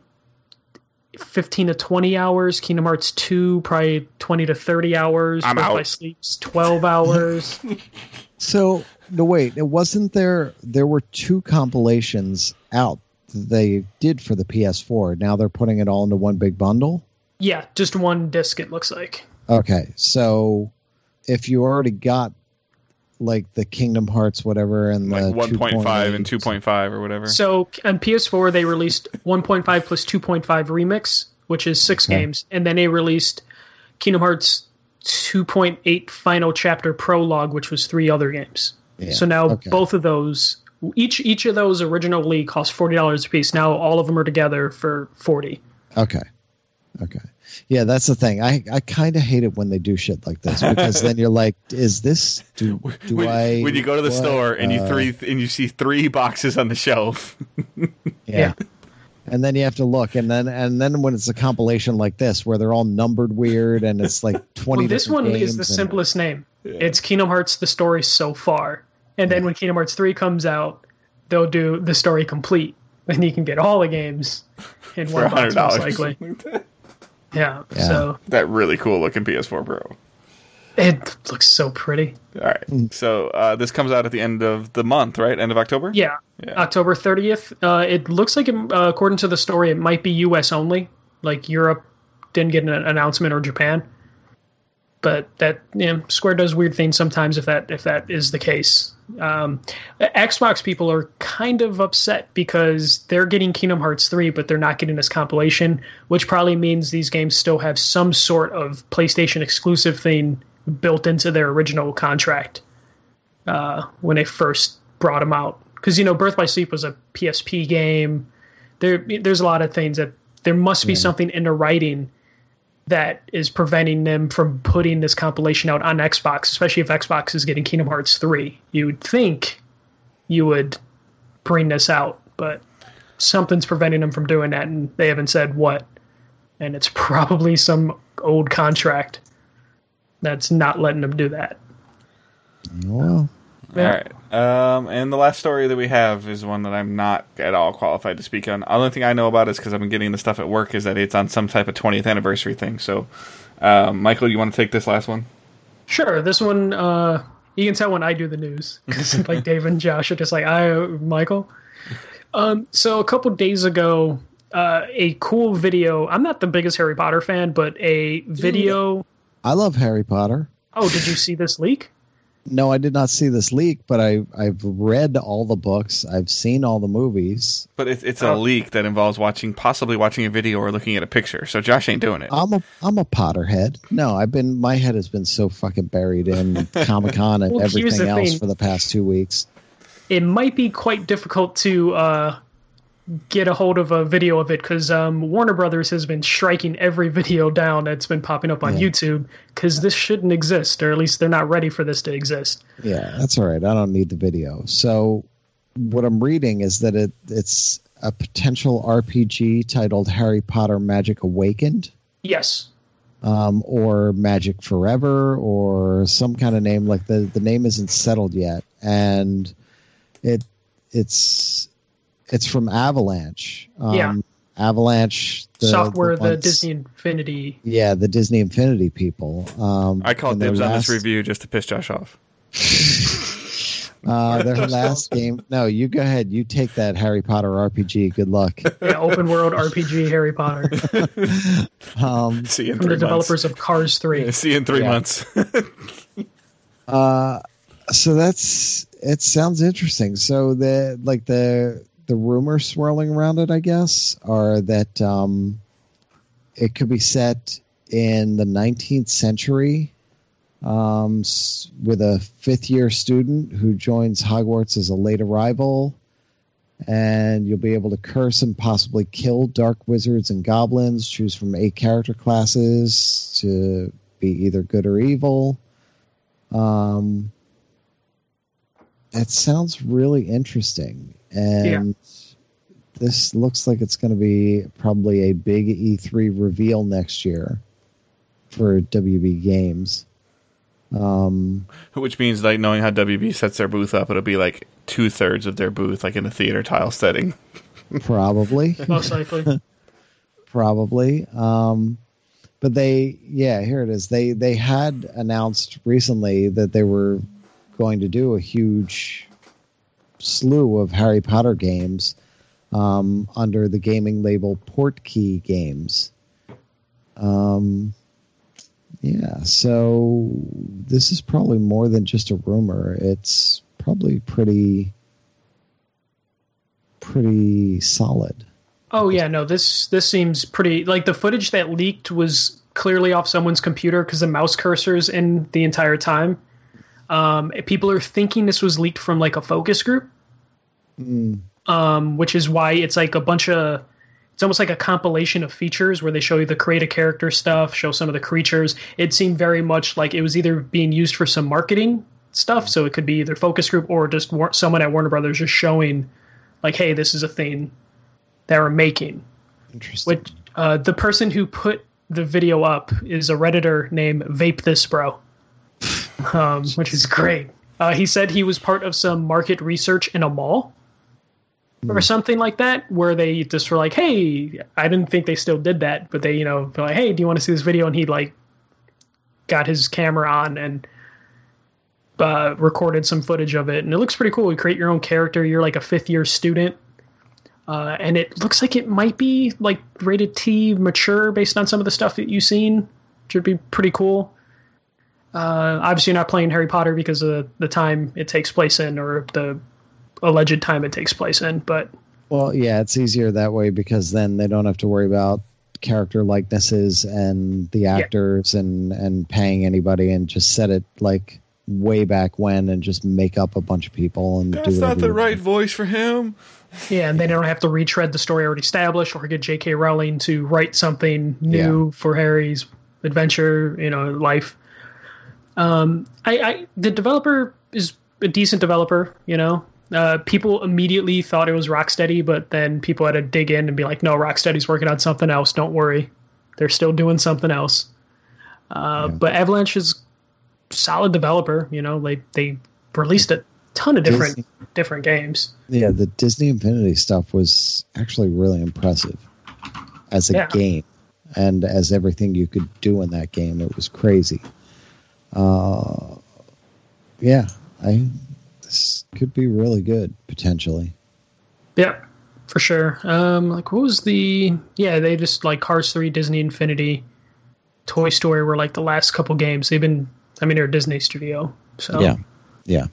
fifteen to twenty hours. Kingdom Hearts two, probably twenty to thirty hours. I'm Birth out. by Sleep's twelve hours. So no, wait. It wasn't there. There were two compilations out that they did for the PS4. Now they're putting it all into one big bundle. yeah, just one disc. It looks like. Okay, so if you already got like the Kingdom Hearts whatever and Like the 1.5 and 2.5 or whatever. So on PS4 they released 1.5 plus 2.5 remix, which is six Okay. games, and then they released Kingdom Hearts 2.8 Final Chapter Prologue, which was three other games. Yeah, So now okay. both of those, each each of those originally cost forty dollars a piece. Now all of them are together for forty. Okay. Okay. Yeah, that's the thing. I, I kind of hate it when they do shit like this because then you're like, is this do do when, I when you go to the what? store and you Uh, three and you see three boxes on the shelf. yeah. Yeah. And then you have to look, and then and then when it's a compilation like this, where they're all numbered weird, and it's like twenty. Well, this one is the and- simplest name. It's Kingdom Hearts: The Story So Far, and then when Kingdom Hearts three comes out, they'll do the story complete, and you can get all the games in one box, $100. most likely. Yeah. Yeah. So that really cool looking PS4 Pro. it looks so pretty. All right. Mm. So uh, this comes out at the end of the month, right? End of October? Yeah. Yeah. October 30th. Uh, it looks like, it, uh, according to the story, it might be U.S. only. Like Europe didn't get an announcement or Japan. But that you know, Square does weird things sometimes. If that if that is the case, um, Xbox people are kind of upset because they're getting Kingdom Hearts three, but they're not getting this compilation, which probably means these games still have some sort of PlayStation exclusive thing built into their original contract uh, when they first brought them out. Because you know, Birth by Sleep was a PSP game. There, there's a lot of things that there must be something in the writing that is preventing them from putting this compilation out on Xbox, especially if Xbox is getting Kingdom Hearts three. You would think you would bring this out, but something's preventing them from doing that, and they haven't said what. And it's probably some old contract that's not letting them do that. Well, All right. Um, and the last story that we have is one that I'm not at all qualified to speak on. The only thing I know about is because I've been getting the stuff at work is that it's on some type of 20th anniversary thing. So, um, Michael, you want to take this last one? Sure, this one uh, you can tell when I do the news because like Dave and Josh are just like I Michael. Um, so a couple days ago, uh, a cool video. I'm not the biggest Harry Potter fan, but a video. I love Harry Potter. Oh, did you see this leak? No, I did not see this leak, but I I've read all the books. I've seen all the movies. But it's it's a Oh. leak that involves watching, possibly watching a video or looking at a picture. So Josh ain't doing it. I'm a I'm a Potterhead. No, I've been my head has been so fucking buried in Comic Con and Well, everything else thing. for the past two weeks. It might be quite difficult to uh, get a hold of a video of it because um, Warner Brothers has been striking every video down that's been popping up on Yeah. YouTube because this shouldn't exist, or at least they're not ready for this to exist. Yeah, that's all right. I don't need the video. So what I'm reading is that it it's a potential RPG titled Harry Potter Magic Awakened. Yes. um, or Magic Forever, or some kind of name like the the name isn't settled yet, and it it's it's from Avalanche. Um, Yeah. Avalanche the, Software, the, ones- Disney Infinity. Yeah, the Disney Infinity people. Um, I called and their dibs on last- this review just to piss Josh off. Uh, their last game. No, you go ahead. You take that Harry Potter RPG. Good luck. Yeah, open world RPG Harry Potter Um, See you in from three the months. developers of Cars 3. See you in three Yeah. months. Uh, so that's it. Sounds interesting. So the like the the rumors swirling around it, I guess, are that um, it could be set in the 19th century um, with a fifth year student who joins Hogwarts as a late arrival. And you'll be able to curse and possibly kill dark wizards and goblins. Choose from eight character classes to be either good or evil. Um, it sounds really interesting, and this looks like it's going to be probably a big E3 reveal next year for WB Games. Um, Which means, like, knowing how WB sets their booth up, it'll be like two thirds of their booth, like in a theater tile setting. probably, Most likely. probably. Um, but they, yeah, here it is. They they had announced recently that they were going to do a huge slew of Harry Potter games um, under the gaming label Portkey Games. Um, yeah, so this is probably more than just a rumor. It's probably pretty pretty solid. Oh yeah, no. This this seems pretty like the footage that leaked was clearly off someone's computer because the mouse cursors in the entire time. Um, people are thinking this was leaked from like a focus group, Mm, um, which is why it's like a bunch of. It's almost like a compilation of features where they show you the create a character stuff, show some of the creatures. It seemed very much like it was either being used for some marketing stuff, so it could be either focus group or just War- someone at Warner Brothers just showing, like, hey, this is a thing that we're making. interesting. Which uh, the person who put the video up is a redditor named Vape This Bro, um, which is great. Uh, he said he was part of some market research in a mall or something like that, where they just were like, "Hey, I didn't think they still did that, but they, you know, they're like, hey, do you want to see this video?" And he like got his camera on and uh, recorded some footage of it, and it looks pretty cool. You create your own character. You're like a fifth year student. Uh, and it looks like it might be like rated T mature based on some of the stuff that you've seen, which would be pretty cool. Uh, obviously, you're not playing Harry Potter because of the time it takes place in or the alleged time it takes place in. But Well, yeah, it's easier that way because then they don't have to worry about character likenesses and the actors and and paying anybody and just set it like way back when and just make up a bunch of people and do That's not the right want. voice for him. yeah, and they don't have to retread the story already established or get J.K. Rowling to write something new for Harry's adventure, you know, life. Um, I, I the developer is a decent developer, you know. Uh, people immediately thought it was Rocksteady, but then people had to dig in and be like, "No, Rocksteady's working on something else. Don't worry, they're still doing something else." Uh, But Avalanche is solid developer. You know, they they released a ton of different Disney. different games. Yeah, the Disney Infinity stuff was actually really impressive as a Yeah. game and as everything you could do in that game. It was crazy. Uh, yeah, I this could be really good potentially. Yeah. for sure. Um, like what was the? Yeah, they just like Cars Three, Disney Infinity, Toy Story were like the last couple games. They've been. I mean, they're a Disney studio, so Yeah, yeah.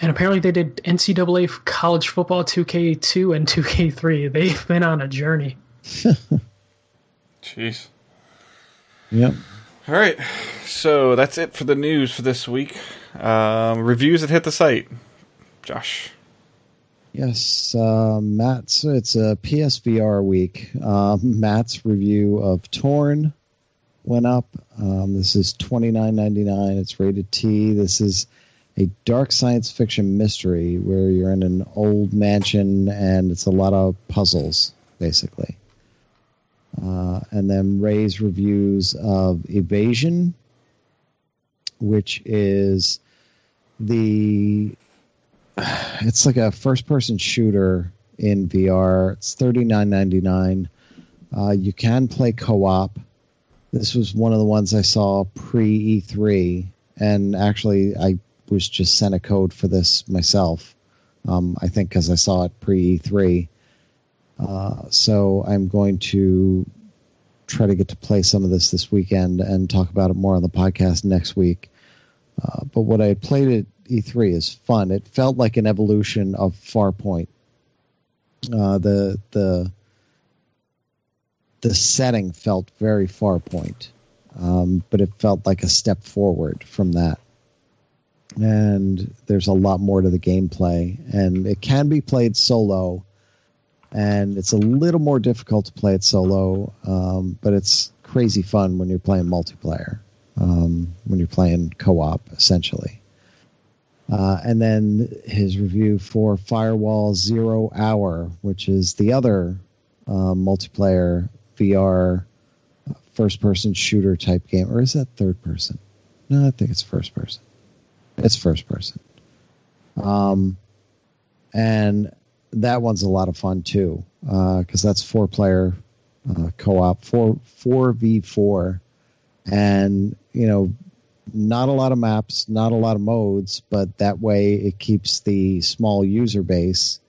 And apparently they did NCAA college football 2K2 and 2K3. They've been on a journey. Jeez. Yep. All right. So that's it for the news for this week. Um, reviews that hit the site. Josh. Yes, uh, Matt's. It's a PSVR week. Um, Matt's review of Torn went up. Um, this is twenty nine ninety nine. It's rated T. This is a dark science fiction mystery where you're in an old mansion and it's a lot of puzzles, basically. Uh, and then Ray's reviews of Evasion, which is the it's like a first person shooter in VR. It's thirty nine ninety nine. Uh, you can play co op. This was one of the ones I saw pre E3, and actually I was just sent a code for this myself. Um, I think because I saw it pre E3. Uh, so I'm going to try to get to play some of this this weekend and talk about it more on the podcast next week. Uh, but what I played at E3 is fun. It felt like an evolution of Farpoint. Uh, the the the setting felt very Farpoint, um, but it felt like a step forward from that. And there's a lot more to the gameplay, and it can be played solo, and it's a little more difficult to play it solo, um, but it's crazy fun when you're playing multiplayer, um, when you're playing co-op, essentially. Uh, and then his review for Firewall Zero Hour, which is the other uh, multiplayer VR first person shooter type game. Or is that third person? No, I think it's first person. It's first person. Um, and that one's a lot of fun too, because uh, that's four player uh, co op, four, 4v4. And, you know, not a lot of maps, not a lot of modes, but that way it keeps the small user base,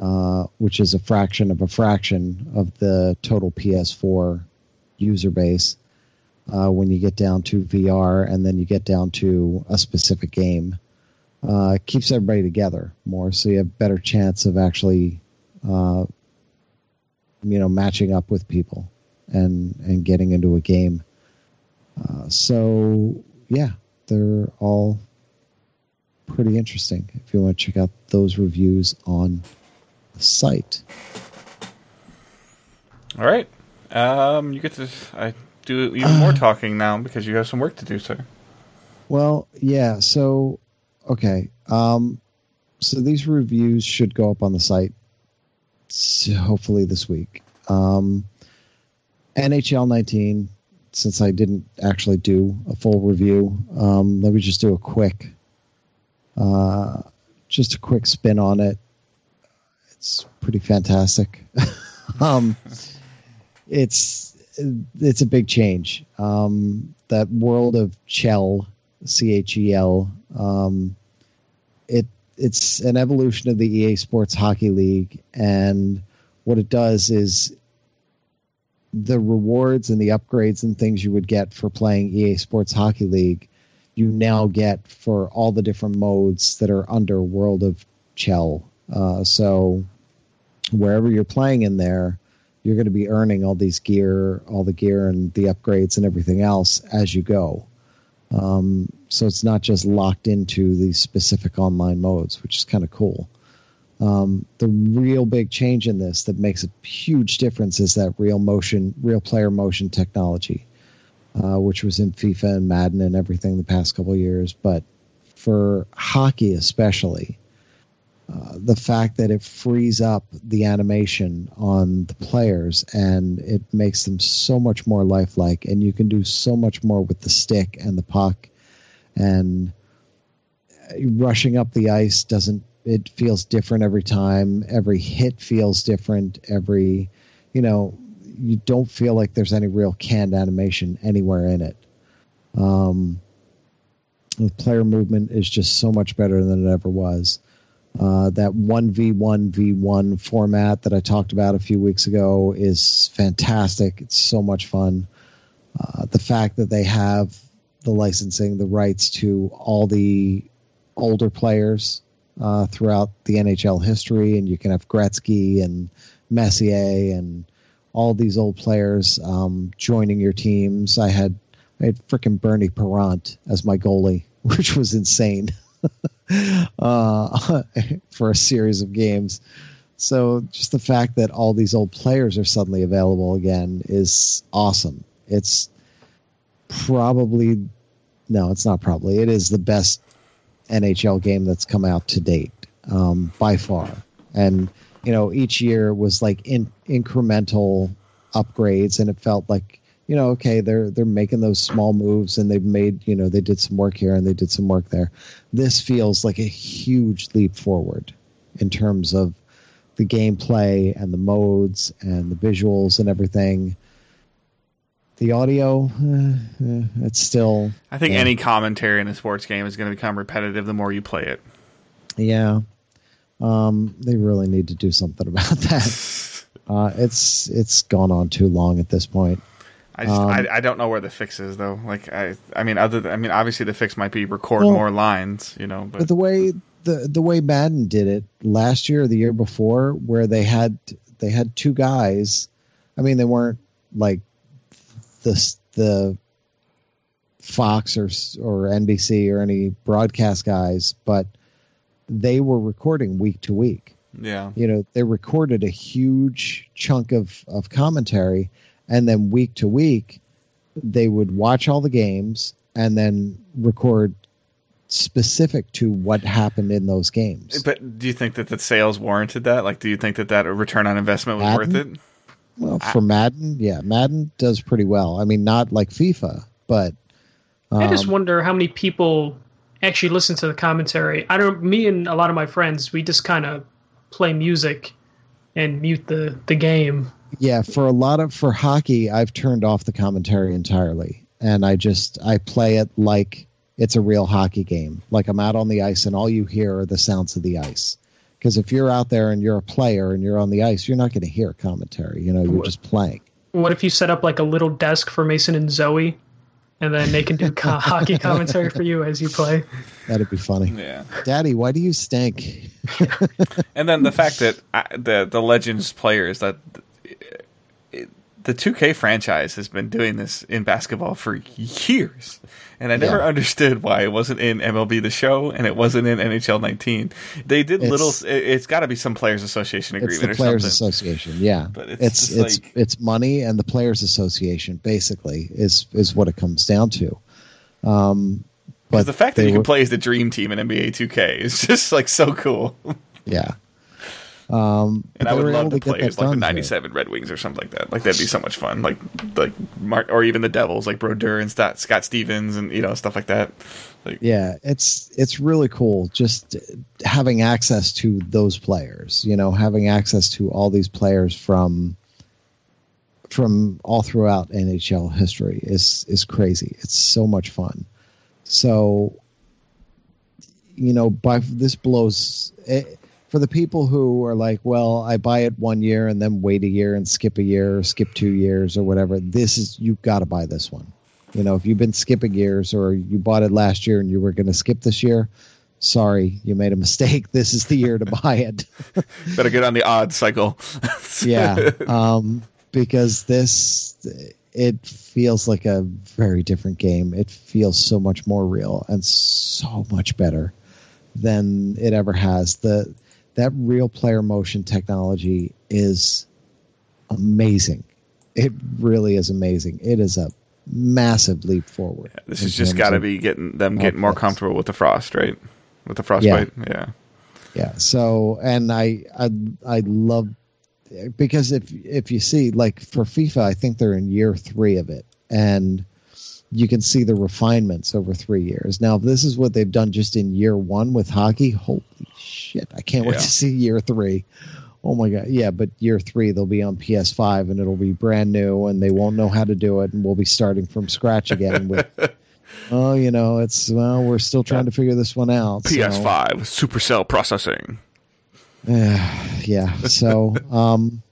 uh, which is a fraction of a fraction of the total PS4 user base. Uh, when you get down to VR and then you get down to a specific game, uh, keeps everybody together more, so you have better chance of actually, uh, you know, matching up with people and and getting into a game. Uh, so yeah, they're all pretty interesting. If you want to check out those reviews on the site. All right. Um, you get to I do even more talking now because you have some work to do, sir. Well, yeah. So, okay. Um, so these reviews should go up on the site. Hopefully this week. Um, NHL 19 since I didn't actually do a full review, um, let me just do a quick, uh, just a quick spin on it. It's pretty fantastic. um, it's it's a big change. Um, that world of Chel, C H E L. Um, it it's an evolution of the EA Sports Hockey League, and what it does is the rewards and the upgrades and things you would get for playing EA Sports Hockey League, you now get for all the different modes that are under World of Chel. Uh, so wherever you're playing in there, you're going to be earning all these gear, all the gear and the upgrades and everything else as you go. Um, so it's not just locked into these specific online modes, which is kind of cool. Um, the real big change in this that makes a huge difference is that real motion, real player motion technology, uh, which was in FIFA and Madden and everything the past couple years. But for hockey, especially, uh, the fact that it frees up the animation on the players and it makes them so much more lifelike, and you can do so much more with the stick and the puck, and rushing up the ice doesn't it feels different every time. Every hit feels different. Every, you know, you don't feel like there's any real canned animation anywhere in it. Um, the player movement is just so much better than it ever was. Uh, that 1v1v1 format that I talked about a few weeks ago is fantastic. It's so much fun. Uh, the fact that they have the licensing, the rights to all the older players uh, throughout the NHL history, and you can have Gretzky and Messier and all these old players um, joining your teams. I had I had freaking Bernie Parent as my goalie, which was insane uh, for a series of games. So just the fact that all these old players are suddenly available again is awesome. It's probably no, it's not probably. It is the best NHL game that's come out to date um, by far. And you know, each year was like in, incremental upgrades, and it felt like you know, okay, they're they're making those small moves, and they've made you know they did some work here and they did some work there. This feels like a huge leap forward in terms of the gameplay and the modes and the visuals and everything. The audio, uh, uh, it's still. I think any commentary in a sports game is going to become repetitive the more you play it. Yeah, um, they really need to do something about that. uh, it's it's gone on too long at this point. I, just, um, I, I don't know where the fix is though. Like I I mean other than, I mean obviously the fix might be record well, more lines, you know. But. but the way the the way Madden did it last year or the year before, where they had they had two guys. I mean, they weren't like the the Fox or or NBC or any broadcast guys, but they were recording week to week. Yeah, you know, they recorded a huge chunk of of commentary, and then week to week, they would watch all the games and then record specific to what happened in those games. But do you think that the sales warranted that? Like, do you think that that return on investment was worth it? Well, for Madden, yeah, Madden does pretty well. I mean, not like FIFA, but um, I just um, wonder how many people actually listen to the commentary. I don't. Me and a lot of my friends, we just kind of play music and mute the the game. Yeah, for a lot of for hockey, I've turned off the commentary entirely, and I just I play it like it's a real hockey game. Like I'm out on the ice, and all you hear are the sounds of the ice. Because if you're out there and you're a player and you're on the ice, you're not going to hear commentary. You know, you're just playing. What if you set up like a little desk for Mason and Zoe, and then they can do co- hockey commentary for you as you play? That'd be funny. Yeah, Daddy, why do you stink? and then the fact that I, the the Legends players that the 2K franchise has been doing this in basketball for years. And I never yeah. understood why it wasn't in MLB the show and it wasn't in NHL 19. They did it's, little it's got to be some players association agreement it's the players association, yeah. But it's it's it's, like, it's, money and the players association basically is is what it comes down to. Um but the fact that you were, can play as the dream team in NBA 2K is just like so cool. yeah. Um, and I would love to, to play as like the '97 Red Wings or something like that. Like that'd be so much fun. Like like Mark or even the Devils, like Brodeur and Scott, Scott Stevens, and you know stuff like that. Like, yeah, it's it's really cool just having access to those players. You know, having access to all these players from from all throughout NHL history is is crazy. It's so much fun. So, you know, by this blows. It, for the people who are like, well, I buy it one year and then wait a year and skip a year or skip two years or whatever, this is you've got to buy this one. You know, if you've been skipping years or you bought it last year and you were going to skip this year, sorry, you made a mistake. This is the year to buy it. Better get on the odd cycle. yeah, um, because this it feels like a very different game. It feels so much more real and so much better than it ever has. The that real player motion technology is amazing. It really is amazing. It is a massive leap forward. Yeah, this has just got to be getting them getting more comfortable with the frost, right? With the frostbite, yeah. yeah. Yeah. So, and I, I, I love because if if you see like for FIFA, I think they're in year three of it, and you can see the refinements over three years. Now, if this is what they've done just in year one with hockey, holy shit! I can't yeah. wait to see year three. Oh my god, yeah! But year three, they'll be on PS5 and it'll be brand new, and they won't know how to do it, and we'll be starting from scratch again with oh, you know, it's well, we're still trying to figure this one out. PS5 supercell processing. yeah. So, um,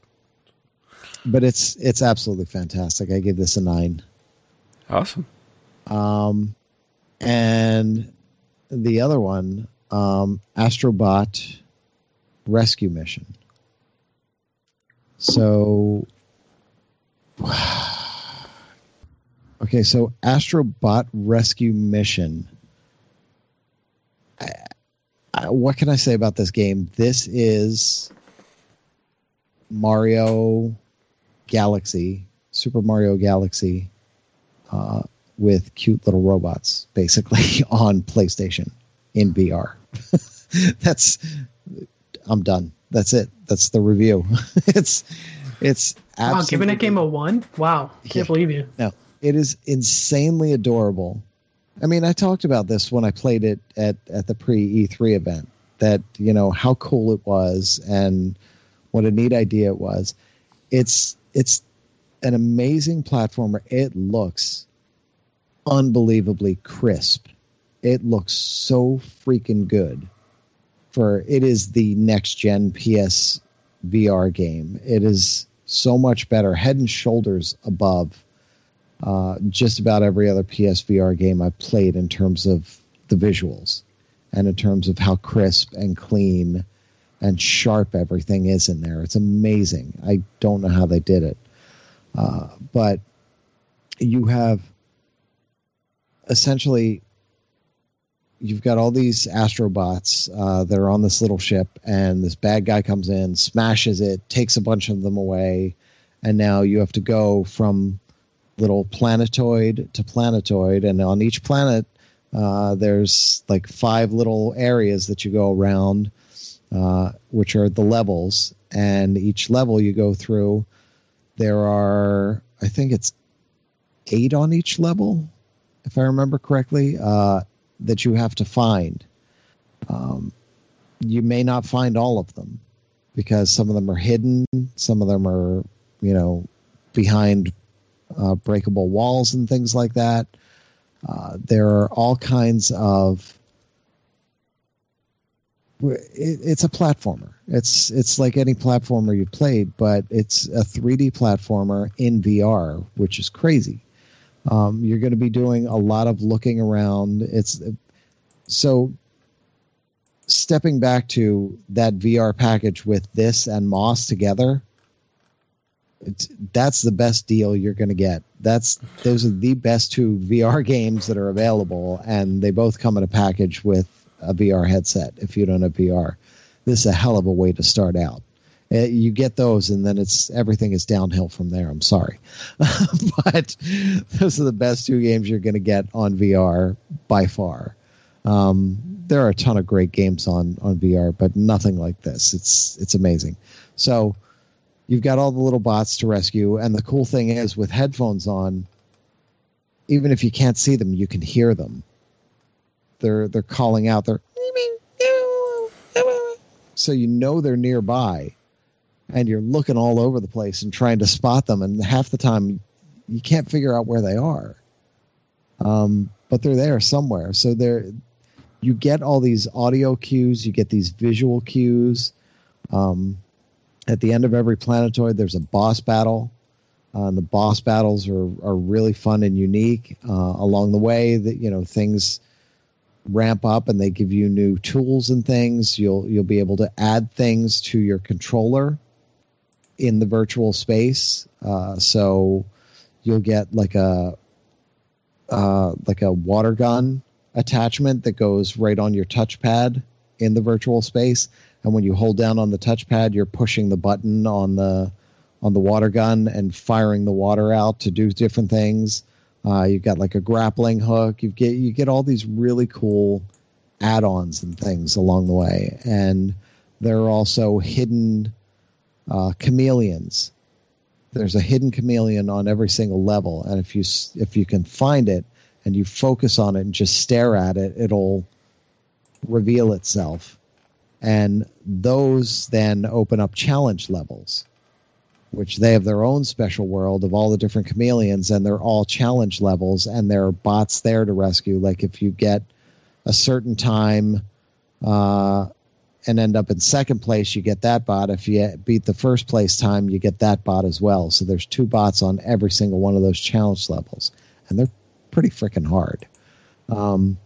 but it's it's absolutely fantastic. I give this a nine. Awesome. Um, and the other one, um, Astro Bot Rescue Mission. So, okay, so Astro Bot Rescue Mission. I, I, what can I say about this game? This is Mario Galaxy, Super Mario Galaxy, uh, with cute little robots, basically on PlayStation in VR. That's I'm done. That's it. That's the review. it's it's Wow, giving a game a one? Wow. Can't Yeah. believe you. no, it is insanely adorable. I mean, I talked about this when I played it at at the pre E3 event. That you know how cool it was and what a neat idea it was. It's it's an amazing platformer. It looks unbelievably crisp. It looks so freaking good. For it is the next gen PS VR game. It is so much better, head and shoulders above uh, just about every other PSVR game I've played in terms of the visuals and in terms of how crisp and clean and sharp everything is in there. It's amazing. I don't know how they did it. Uh, but you have essentially you've got all these astrobots uh, that are on this little ship and this bad guy comes in smashes it takes a bunch of them away and now you have to go from little planetoid to planetoid, and on each planet, uh, there's like five little areas that you go around, uh, which are the levels. And each level you go through, there are, I think it's eight on each level, if I remember correctly, uh, that you have to find. Um, you may not find all of them because some of them are hidden, some of them are, you know, behind uh, breakable walls and things like that. Uh, there are all kinds of. It, it's a platformer. It's it's like any platformer you've played, but it's a 3D platformer in VR, which is crazy. Um, you're going to be doing a lot of looking around. It's so stepping back to that VR package with this and Moss together that's the best deal you're going to get. That's those are the best two VR games that are available, and they both come in a package with a VR headset. If you don't have VR, this is a hell of a way to start out. Uh, You get those, and then it's everything is downhill from there. I'm sorry, but those are the best two games you're going to get on VR by far. Um, there are a ton of great games on on VR, but nothing like this. It's it's amazing. So you've got all the little bots to rescue and the cool thing is with headphones on even if you can't see them you can hear them they're they're calling out they're so you know they're nearby and you're looking all over the place and trying to spot them and half the time you can't figure out where they are. Um, but they're there somewhere. So they're you get all these audio cues you get these visual cues. Um, at the end of every planetoid there's a boss battle. Uh, and the boss battles are, are really fun and unique uh, along the way that you know things ramp up and they give you new tools and things you'll you'll be able to add things to your controller in the virtual space. Uh, so you'll get like a uh, like a water gun attachment that goes right on your touchpad in the virtual space. And when you hold down on the touchpad you're pushing the button on the on the water gun and firing the water out to do different things uh, you've got like a grappling hook. You get you get all these really cool add-ons and things along the way. And there are also hidden uh, chameleons. There's a hidden chameleon on every single level. And if you if you can find it and you focus on it and just stare at it it'll reveal itself. And those then open up challenge levels which they have their own special world of all the different chameleons, and they're all challenge levels, and there are bots there to rescue. Like if you get a certain time uh, and end up in second place, you get that bot. If you beat the first place time, you get that bot as well. So there's two bots on every single one of those challenge levels, and they're pretty freaking hard. Um,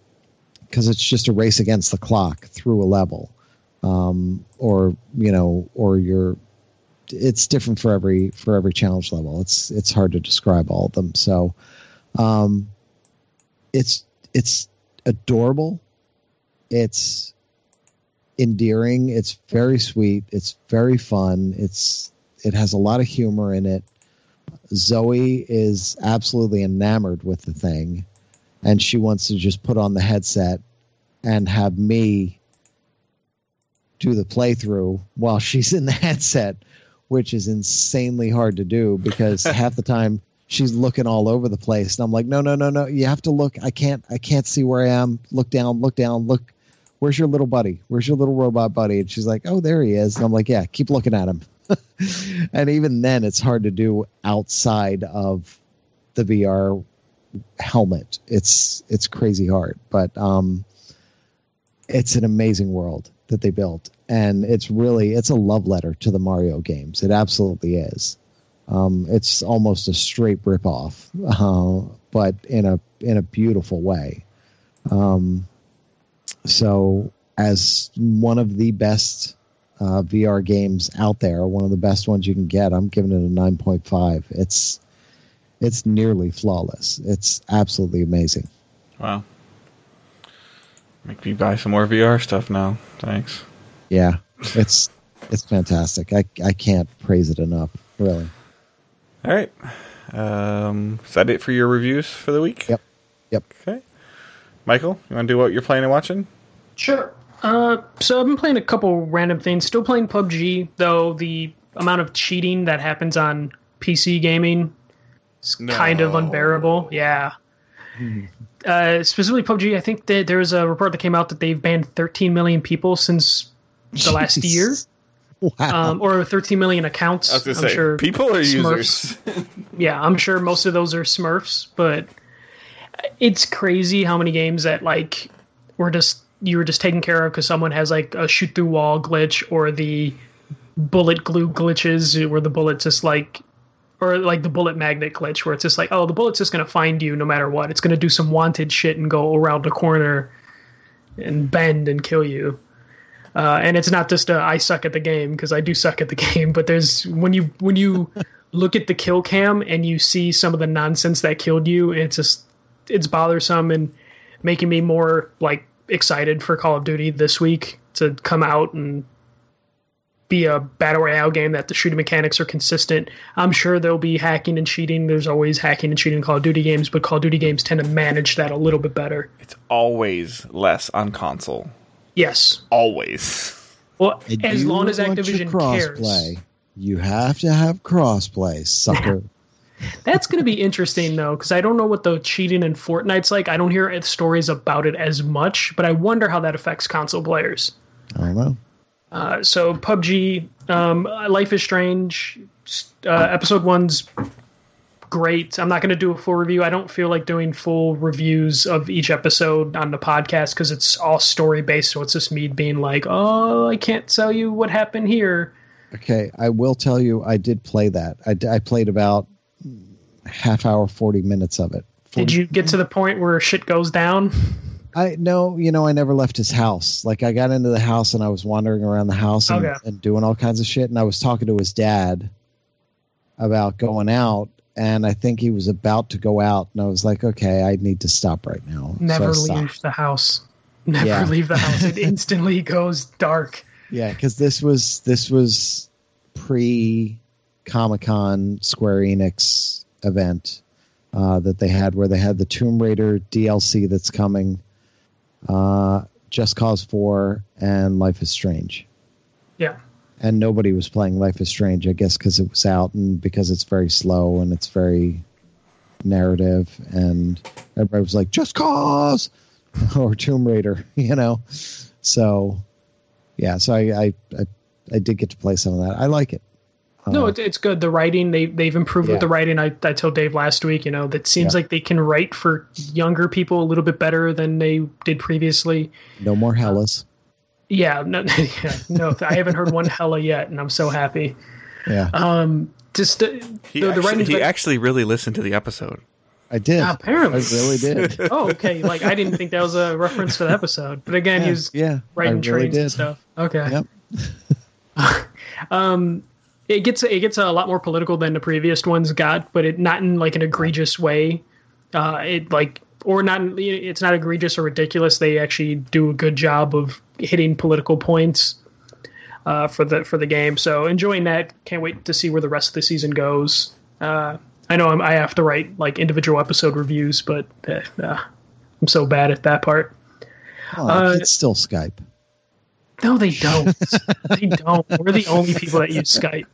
because it's just a race against the clock through a level, um, or you know, or you're. It's different for every for every challenge level. It's it's hard to describe all of them. So, um, it's it's adorable. It's endearing. It's very sweet. It's very fun. It's it has a lot of humor in it. Zoe is absolutely enamored with the thing and she wants to just put on the headset and have me do the playthrough while she's in the headset, which is insanely hard to do because half the time she's looking all over the place and I'm like, no, no, no, no, you have to look. I can't, I can't see where I am. Look down, look down, look. Where's your little buddy? Where's your little robot buddy? And she's like, oh, there he is. And I'm like, yeah, keep looking at him. and even then, it's hard to do outside of the VR helmet. It's it's crazy hard, but um, it's an amazing world that they built, and it's really it's a love letter to the Mario games. It absolutely is. Um, it's almost a straight rip off, uh, but in a in a beautiful way. Um, so, as one of the best uh, VR games out there, one of the best ones you can get, I'm giving it a nine point five. It's it's nearly flawless. It's absolutely amazing. Wow. Make me buy some more VR stuff now. Thanks. Yeah, it's it's fantastic. I I can't praise it enough. Really. All right. Um, is that it for your reviews for the week? Yep. Yep. Okay. Michael, you want to do what you're playing and watching? Sure. Uh, so I've been playing a couple random things. Still playing PUBG, though the amount of cheating that happens on PC gaming is no. kind of unbearable. Yeah. Uh, specifically PUBG, I think that there was a report that came out that they've banned 13 million people since the Jeez. last year. Wow. Um, or 13 million accounts. I was going to say, sure people are Smurfs, users. yeah, I'm sure most of those are Smurfs, but it's crazy how many games that like were just you were just taken care of because someone has like a shoot through wall glitch or the bullet glue glitches where the bullet just like or like the bullet magnet glitch where it's just like oh the bullet's just going to find you no matter what. It's going to do some wanted shit and go around the corner and bend and kill you. Uh, and it's not just a I suck at the game because I do suck at the game but there's when you when you look at the kill cam and you see some of the nonsense that killed you it's just it's bothersome and making me more like excited for Call of Duty this week to come out and be a battle royale game that the shooting mechanics are consistent. I'm sure there'll be hacking and cheating. There's always hacking and cheating in Call of Duty games, but Call of Duty games tend to manage that a little bit better. It's always less on console. Yes. Always. Well, as long as Activision cares. Play, you have to have crossplay, sucker. That's going to be interesting though, because I don't know what the cheating in Fortnite's like. I don't hear stories about it as much, but I wonder how that affects console players. I don't know. Uh, so PUBG, um, Life is Strange, uh, episode one's great. I'm not going to do a full review. I don't feel like doing full reviews of each episode on the podcast because it's all story based. So it's just me being like, oh, I can't tell you what happened here. Okay, I will tell you, I did play that. I, I played about half hour, 40 minutes of it. 40 did you get to the point where shit goes down? I no, you know, I never left his house. Like I got into the house and I was wandering around the house and, okay. and doing all kinds of shit. And I was talking to his dad about going out, and I think he was about to go out, and I was like, okay, I need to stop right now. Never so leave the house. Never yeah. leave the house. It instantly goes dark. Yeah, because this was this was pre Comic Con Square Enix event uh, that they had, where they had the Tomb Raider DLC that's coming uh, Just Cause 4, and Life is Strange. Yeah. And nobody was playing Life is Strange, I guess, because it was out and because it's very slow and it's very narrative. And everybody was like, Just Cause! or Tomb Raider, you know? So, yeah, so I, I, I, I did get to play some of that. I like it. No, it's, it's good. The writing they they've improved Yeah. with the writing. I I told Dave last week. You know that seems Yeah. like they can write for younger people a little bit better than they did previously. No more Hellas. Yeah, no, yeah, no, I haven't heard one hella yet, and I'm so happy. Yeah, Um, just uh, He, the, the actually, writing's he actually really listened to the episode. I did. apparently. I really did. oh, okay. Like I didn't think that was a reference to the episode, but again, yeah, he was yeah, writing I really trains and stuff. Okay. Yep. um, it gets it gets a lot more political than the previous ones got, but it not in like an egregious way. Uh, it like or not. It's not egregious or ridiculous. They actually do a good job of hitting political points uh, for the for the game. So enjoying that. Can't wait to see where the rest of the season goes. Uh, I know I'm, I have to write like individual episode reviews, but uh, uh, I'm so bad at that part. Oh, Uh, it's still Skype. No, they don't. they don't. We're the only people that use Skype.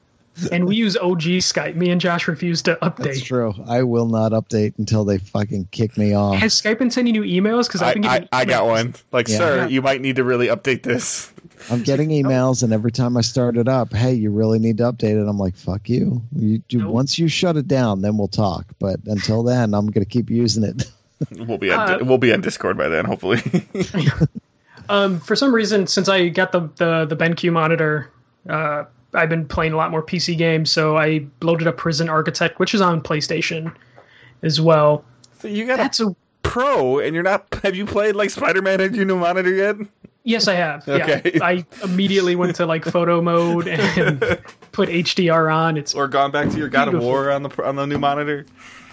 And we use OG Skype. Me and Josh refuse to That's update. true. I will not update until they fucking kick me off. Has Skype been sending you emails? Because I, I've been I, getting I got one. Like, Yeah. sir, Yeah. you might need to really update this. I'm getting emails, and every time I start it up, hey, you really need to update it. I'm like, fuck you. You do Nope. once you shut it down, then we'll talk. But until then, I'm gonna keep using it. We'll be on, Uh, we'll be on Discord by then, hopefully. Um, for some reason, since I got the the, the BenQ monitor, uh, I've been playing a lot more PC games. So I loaded up Prison Architect, which is on PlayStation as well. so you got That's a a pro, and you're not. Have you played like Spider Man and your new monitor yet? yes, I have. Okay. Yeah, I immediately went to like photo mode and put HDR on. It's Or gone back to your God of War on the on the new monitor?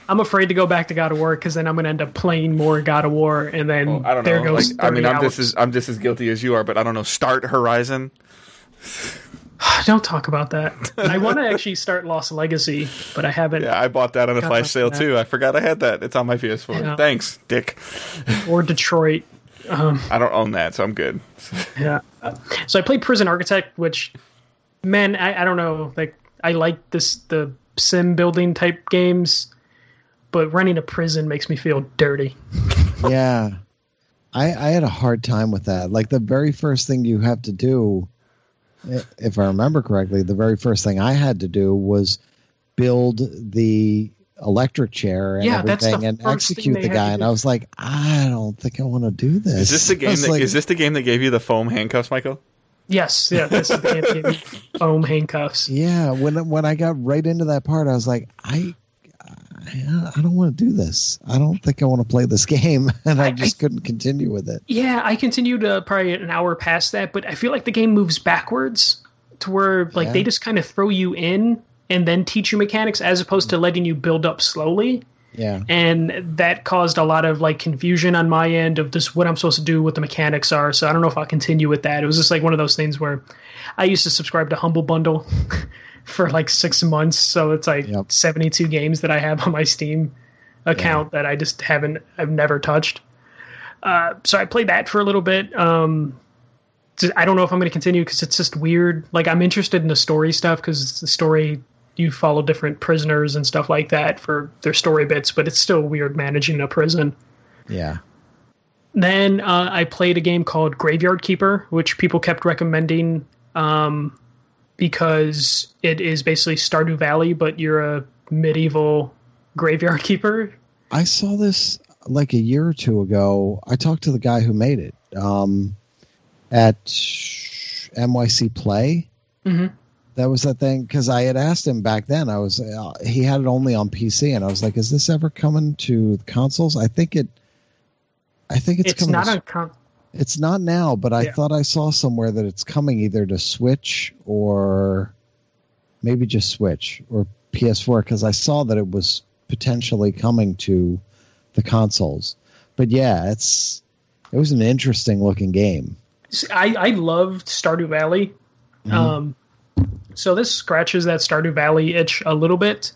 I'm afraid to go back to God of War because then I'm going to end up playing more God of War, and then Well, I don't there know. goes. Like, I mean, I'm just as I'm just as guilty as you are, but I don't know. Start Horizon. Don't talk about that. I want to actually start Lost Legacy, but I haven't. Yeah, I bought that on a flash sale that. too. I forgot I had that. It's on my PS4. Yeah. Thanks, Dick. Or Detroit. Um, I don't own that, so I'm good. yeah. So I played Prison Architect, which, man, I, I don't know. Like I like this the sim building type games, but running a prison makes me feel dirty. yeah, I I had a hard time with that. Like the very first thing you have to do, if I remember correctly, the very first thing I had to do was build the electric chair and Yeah, everything and execute the guy. And. I was like, I don't think I want to do this. Is this the game? That, like, is this the game that gave you the foam handcuffs, Michael? Yes, yeah, this is the game that gave me foam handcuffs. Yeah, when when I got right into that part, I was like, I, I, I don't want to do this. I don't think I want to play this game, and I I- just couldn't continue with it. Yeah, I continued uh, probably an hour past that, but I feel like the game moves backwards to where like Yeah. they just kind of throw you in and then teach you mechanics as opposed to letting you build up slowly. Yeah, And that caused a lot of like confusion on my end of just what I'm supposed to do, what the mechanics are. So I don't know if I'll continue with that. It was just like one of those things where I used to subscribe to Humble Bundle for like six months. So it's like Yep. 72 games that I have on my Steam account that I just haven't, I've never touched. Uh, so I played that for a little bit. Um, I don't know if I'm going to continue because it's just weird. Like I'm interested in the story stuff because the story you follow different prisoners and stuff like that for their story bits, but it's still weird managing a prison. yeah. Then uh, I played a game called Graveyard Keeper, which people kept recommending um, because it is basically Stardew Valley, but you're a medieval graveyard keeper. I saw this like a year or two ago. I talked to the guy who made it um, at NYC Play. Mhm. That was that thing because I had asked him back then. I was uh, he had it only on PC, and I was like, "Is this ever coming to consoles?" I think it. I think it's, It's, coming. not to, on. Con- It's not now, but I Yeah. thought I saw somewhere that it's coming either to Switch or maybe just Switch or PS4 because I saw that it was potentially coming to the consoles. But yeah, it's it was an interesting looking game. I, I loved Stardew Valley. Mhm. Um, so this scratches that Stardew Valley itch a little bit.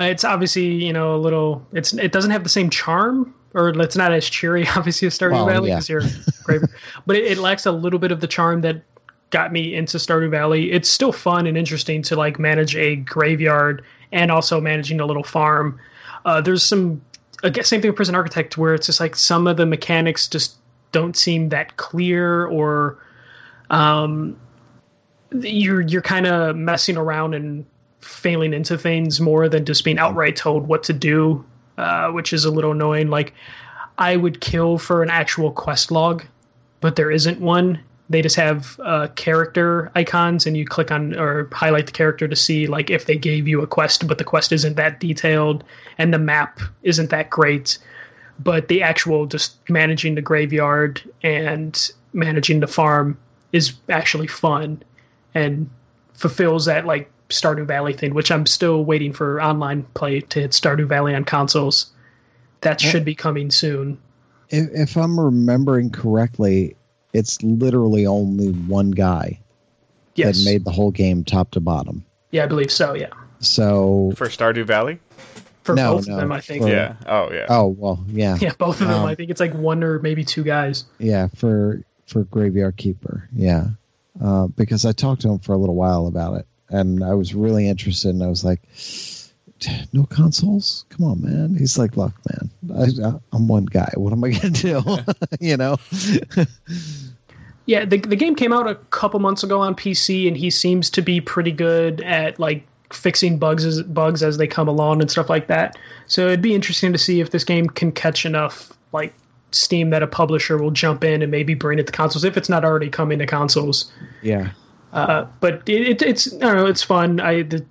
It's obviously you know a little. It's it doesn't have the same charm, or it's not as cheery obviously as Stardew Well, Valley yeah. because you're but it, it lacks a little bit of the charm that got me into Stardew Valley. It's still fun and interesting to like manage a graveyard and also managing a little farm. Uh, there's some I guess same thing with Prison Architect where it's just like some of the mechanics just don't seem that clear or um you're you're kind of messing around and failing into things more than just being outright told what to do, uh, which is a little annoying. Like, I would kill for an actual quest log, but there isn't one. They just have uh, character icons, and you click on or highlight the character to see like if they gave you a quest, but the quest isn't that detailed, and the map isn't that great. But the actual just managing the graveyard and managing the farm is actually fun, and fulfills that like Stardew Valley thing, which I'm still waiting for online play to hit Stardew Valley on consoles. That should be coming soon. If, if I'm remembering correctly, it's literally only one guy Yes. that made the whole game top to bottom. yeah, I believe so. Yeah. So, For Stardew Valley? For No, both no, of them, I think. for- Yeah. Oh, yeah. oh well, yeah, Yeah, both of them. Um, I think it's like one or maybe two guys. yeah, for for Graveyard Keeper, yeah, uh, because I talked to him for a little while about it, and I was really interested, and I was like, "No consoles? Come on, man." He's like, "Look, man, I, I, I'm one guy. What am I gonna do?" you know? Yeah, the the game came out a couple months ago on PC, and he seems to be pretty good at like fixing bugs as bugs as they come along and stuff like that. So it'd be interesting to see if this game can catch enough like steam that a publisher will jump in and maybe bring it to consoles if it's not already coming to consoles. Yeah. Uh, but it, it, it's I don't know, it's fun. I the,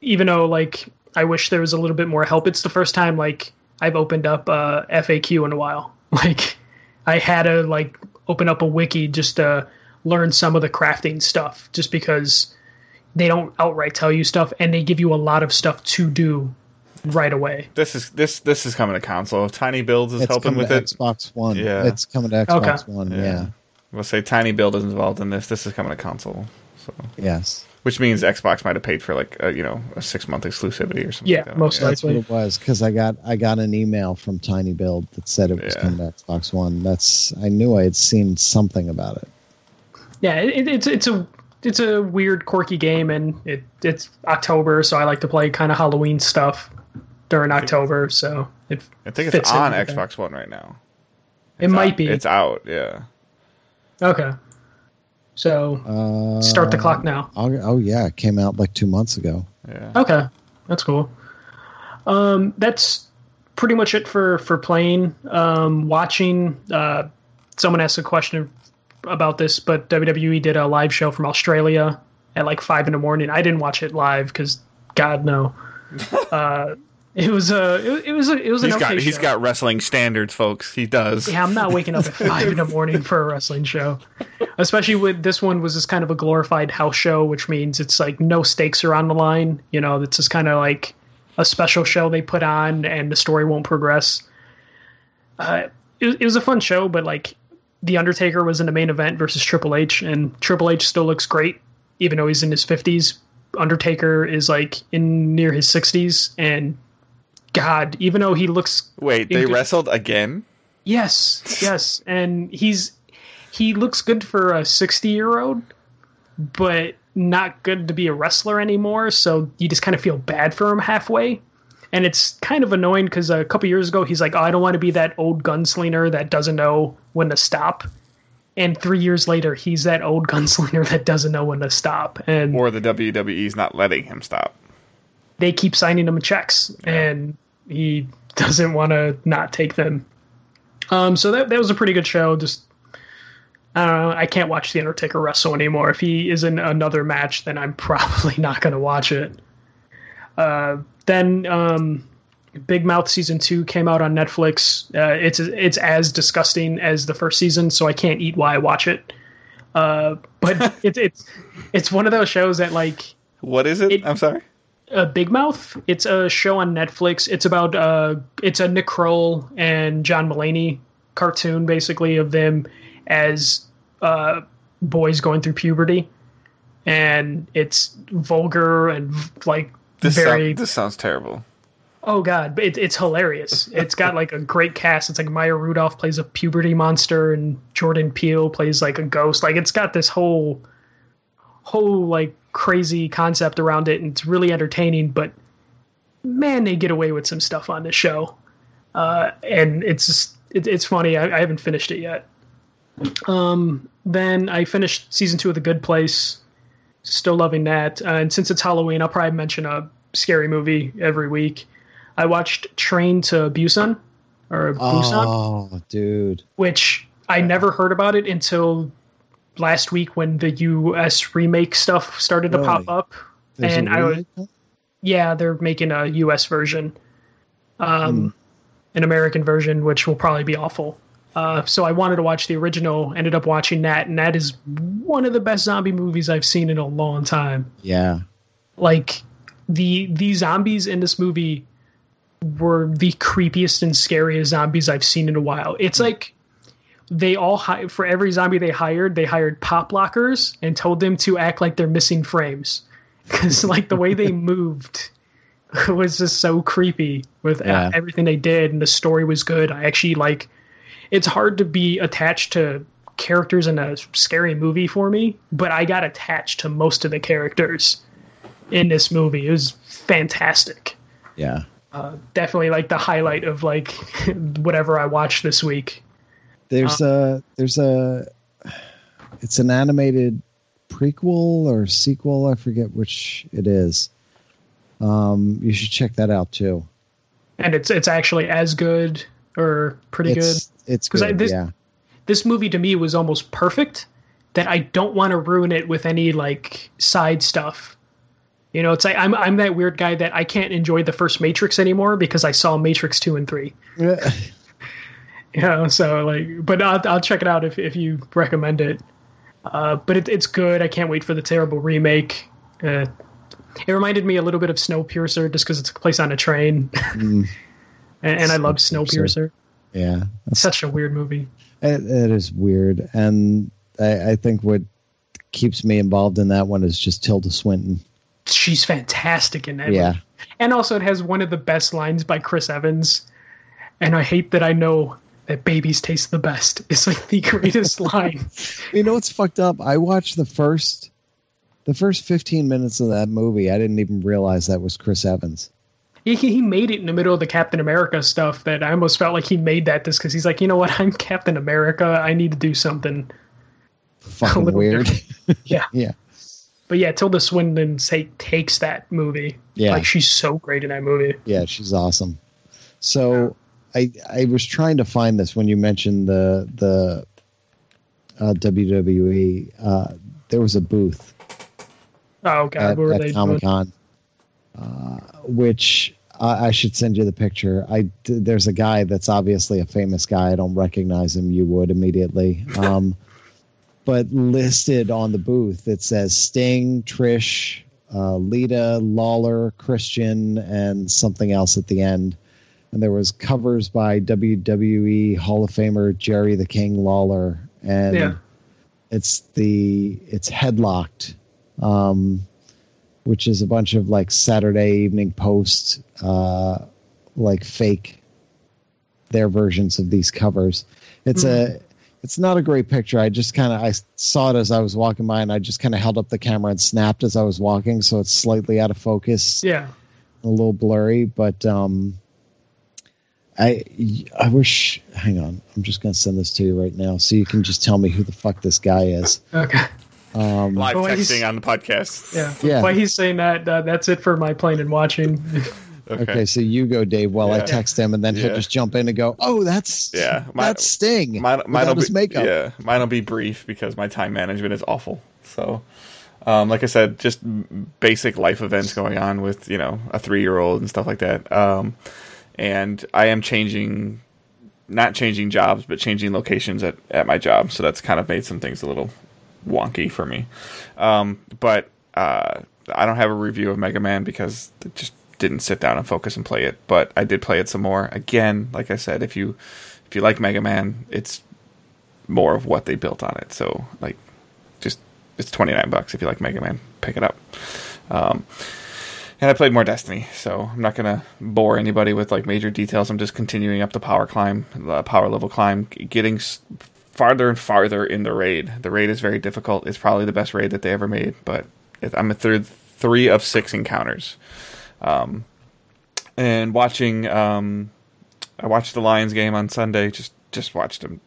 even though like I wish there was a little bit more help. It's the first time like I've opened up a FAQ in a while. Like I had to like open up a wiki just to learn some of the crafting stuff, just because they don't outright tell you stuff and they give you a lot of stuff to do right away. This is this this is coming to console. Tiny Builds is It's helping coming with to it. Xbox One. Yeah. It's coming to Xbox Okay. One. Yeah. Yeah. We'll say tinyBuild is involved in this. This is coming to console. So, Yes. which means Xbox might have paid for like a, you know a six month exclusivity or something. Yeah, like that. most That's what likely. it was because I got I got an email from tinyBuild that said it was Yeah. coming to Xbox One. That's I knew I had seen something about it. Yeah, it, it's it's a it's a weird, quirky game, and it it's October, so I like to play kind of Halloween stuff during October. So it I think it's on with that. Xbox One right now. It might out- be It's out. Yeah. okay. So Uh, start the clock now. Oh, oh yeah, it came out like two months ago. Yeah. Okay, that's cool. Um, that's pretty much it for for playing. Um, watching. Uh, someone asked a question about this, but WWE did a live show from Australia at like five in the morning. I didn't watch it live because God no. uh, it was a it, it was a it was He's an okay got he's show. got wrestling standards, folks. He does. Yeah, I'm not waking up at five in the morning for a wrestling show. Especially with this one was just kind of a glorified house show, which means it's like no stakes are on the line. You know, it's just kind of like a special show they put on, and the story won't progress. Uh, it, it was a fun show, but like the Undertaker was in the main event versus Triple H, and Triple H still looks great, even though he's in his fifties. Undertaker is like in near his sixties, and God, even though he looks Wait, they Inter- wrestled again? Yes, yes, and he's he looks good for a sixty year old, but not good to be a wrestler anymore. So you just kind of feel bad for him halfway, and it's kind of annoying because a couple years ago he's like, "Oh, I don't want to be that old gunslinger that doesn't know when to stop," and three years later he's that old gunslinger that doesn't know when to stop, and Or the WWE's not letting him stop? They keep signing him checks, and he doesn't want to not take them. Um, so that that was a pretty good show. Just I don't know. I can't watch the Undertaker wrestle anymore. If he is in another match, then I'm probably not going to watch it. Uh, then um, Big Mouth season two came out on Netflix. Uh, it's it's as disgusting as the first season, so I can't eat while I watch it. Uh, but it's it's it's one of those shows that like What is it? It- I'm sorry. Uh, Big Mouth. It's a show on Netflix. It's about uh, it's a Nick Kroll and John Mulaney cartoon, basically of them as uh, boys going through puberty, and it's vulgar and like This, very. sound- this sounds terrible. oh god, but it, it's hilarious. it's got like a great cast. It's like Maya Rudolph plays a puberty monster, and Jordan Peele plays like a ghost. Like it's got this whole whole like crazy concept around it, and it's really entertaining. But man, they get away with some stuff on this show, uh, and it's just, it, it's funny. I, I haven't finished it yet. Um, then I finished season two of The Good Place. Still loving that. Uh, and since it's Halloween, I'll probably mention a scary movie every week. I watched Train to Busan or Busan, Oh, dude. which I never heard about it until last week when the US remake stuff started to Really? pop up. There's And I was- Yeah, they're making a US version, um, an American version, which will probably be awful. Uh, so I wanted to watch the original. Ended up watching that, and that is one of the best zombie movies I've seen in a long time. Yeah. Like the the zombies in this movie were the creepiest and scariest zombies I've seen in a while. It's like they all hi- for every zombie they hired, they hired pop lockers and told them to act like they're missing frames because like the way they moved was just so creepy with Yeah. everything they did and the story was good. I actually like it's hard to be attached to characters in a scary movie for me, but I got attached to most of the characters in this movie. It was fantastic. Yeah. Uh, definitely like the highlight of like whatever I watched this week. There's a there's a it's an animated prequel or sequel. I forget which it is. Um, you should check that out too. And it's it's actually as good or pretty good. It's because this- yeah. this movie to me was almost perfect that I don't want to ruin it with any like side stuff. You know, it's like I'm I'm that weird guy that I can't enjoy the first Matrix anymore because I saw Matrix 2 and 3. You know, so like but I'll I'll check it out if if you recommend it. Uh, but it, it's good. I can't wait for the terrible remake. Uh, it reminded me a little bit of Snowpiercer just because it's a place on a train, Mm, and, and I love Snowpiercer. Yeah. Such a weird movie. It, it is weird, and I, I think what keeps me involved in that one is just Tilda Swinton. She's fantastic in that. Yeah, movie. And also, it has one of the best lines by Chris Evans. And I hate that I know that babies taste the best. It's like the greatest line. you know what's fucked up? I watched the first, the first fifteen minutes of that movie. I didn't even realize that was Chris Evans. He, he made it in the middle of the Captain America stuff that I almost felt like he made that just because he's like, you know what? I'm Captain America. I need to do something. Fucking weird. Yeah. yeah, But yeah, Tilda Swinton say, takes that movie. Yeah. Like, she's so great in that movie. yeah, she's awesome. So I I was trying to find this when you mentioned the the uh, WWE. Uh, there was a booth Oh, God. at, what were at? Comic Con, uh, which I, I should send you the picture. I there's a guy that's obviously a famous guy. I don't recognize him. You would immediately. Um, but listed on the booth, it says Sting, Trish, uh, Lita, Lawler, Christian, and something else at the end. And there was covers by WWE Hall of Famer Jerry the King Lawler, and Yeah. it's the it's headlocked um, which is a bunch of like Saturday Evening Post, uh, like fake their versions of these covers. It's a it's not a great picture. I just kind of I saw it as I was walking by, and I just kind of held up the camera and snapped as I was walking, so it's slightly out of focus, Yeah. a little blurry. But um, I I wish. Hang on, I'm just gonna send this to you right now, so you can just tell me who the fuck this guy is. Okay. Um, Live texting on the podcast. Yeah. Yeah. Why he's saying that, uh, that's it for my playing and watching. Okay. Okay, so you go, Dave, while I text him, and then he'll just jump in and go, "Oh, that's Yeah, my- that's Sting." Mine, mine'll his be, makeup. Yeah, mine'll be brief because my time management is awful. So, um, like I said, just basic life events going on with you know a three year old and stuff like that. Um, and I am changing, not changing jobs, but changing locations at at my job. So that's kind of made some things a little wonky for me. Um, but uh, I don't have a review of Mega Man because it just didn't sit down and focus and play it. But I did play it some more. Again, like I said, if you if you like Mega Man, it's more of what they built on it. So like, just it's twenty nine bucks if you like Mega Man, pick it up. Um, and I played more Destiny, so I'm not gonna bore anybody with like major details. I'm just continuing up the power climb, the power level climb, getting farther and farther in the raid. The raid is very difficult. It's probably the best raid that they ever made, but I'm through three of six encounters. Um, and watching, um, I watched the Lions game on Sunday. Just just watched them.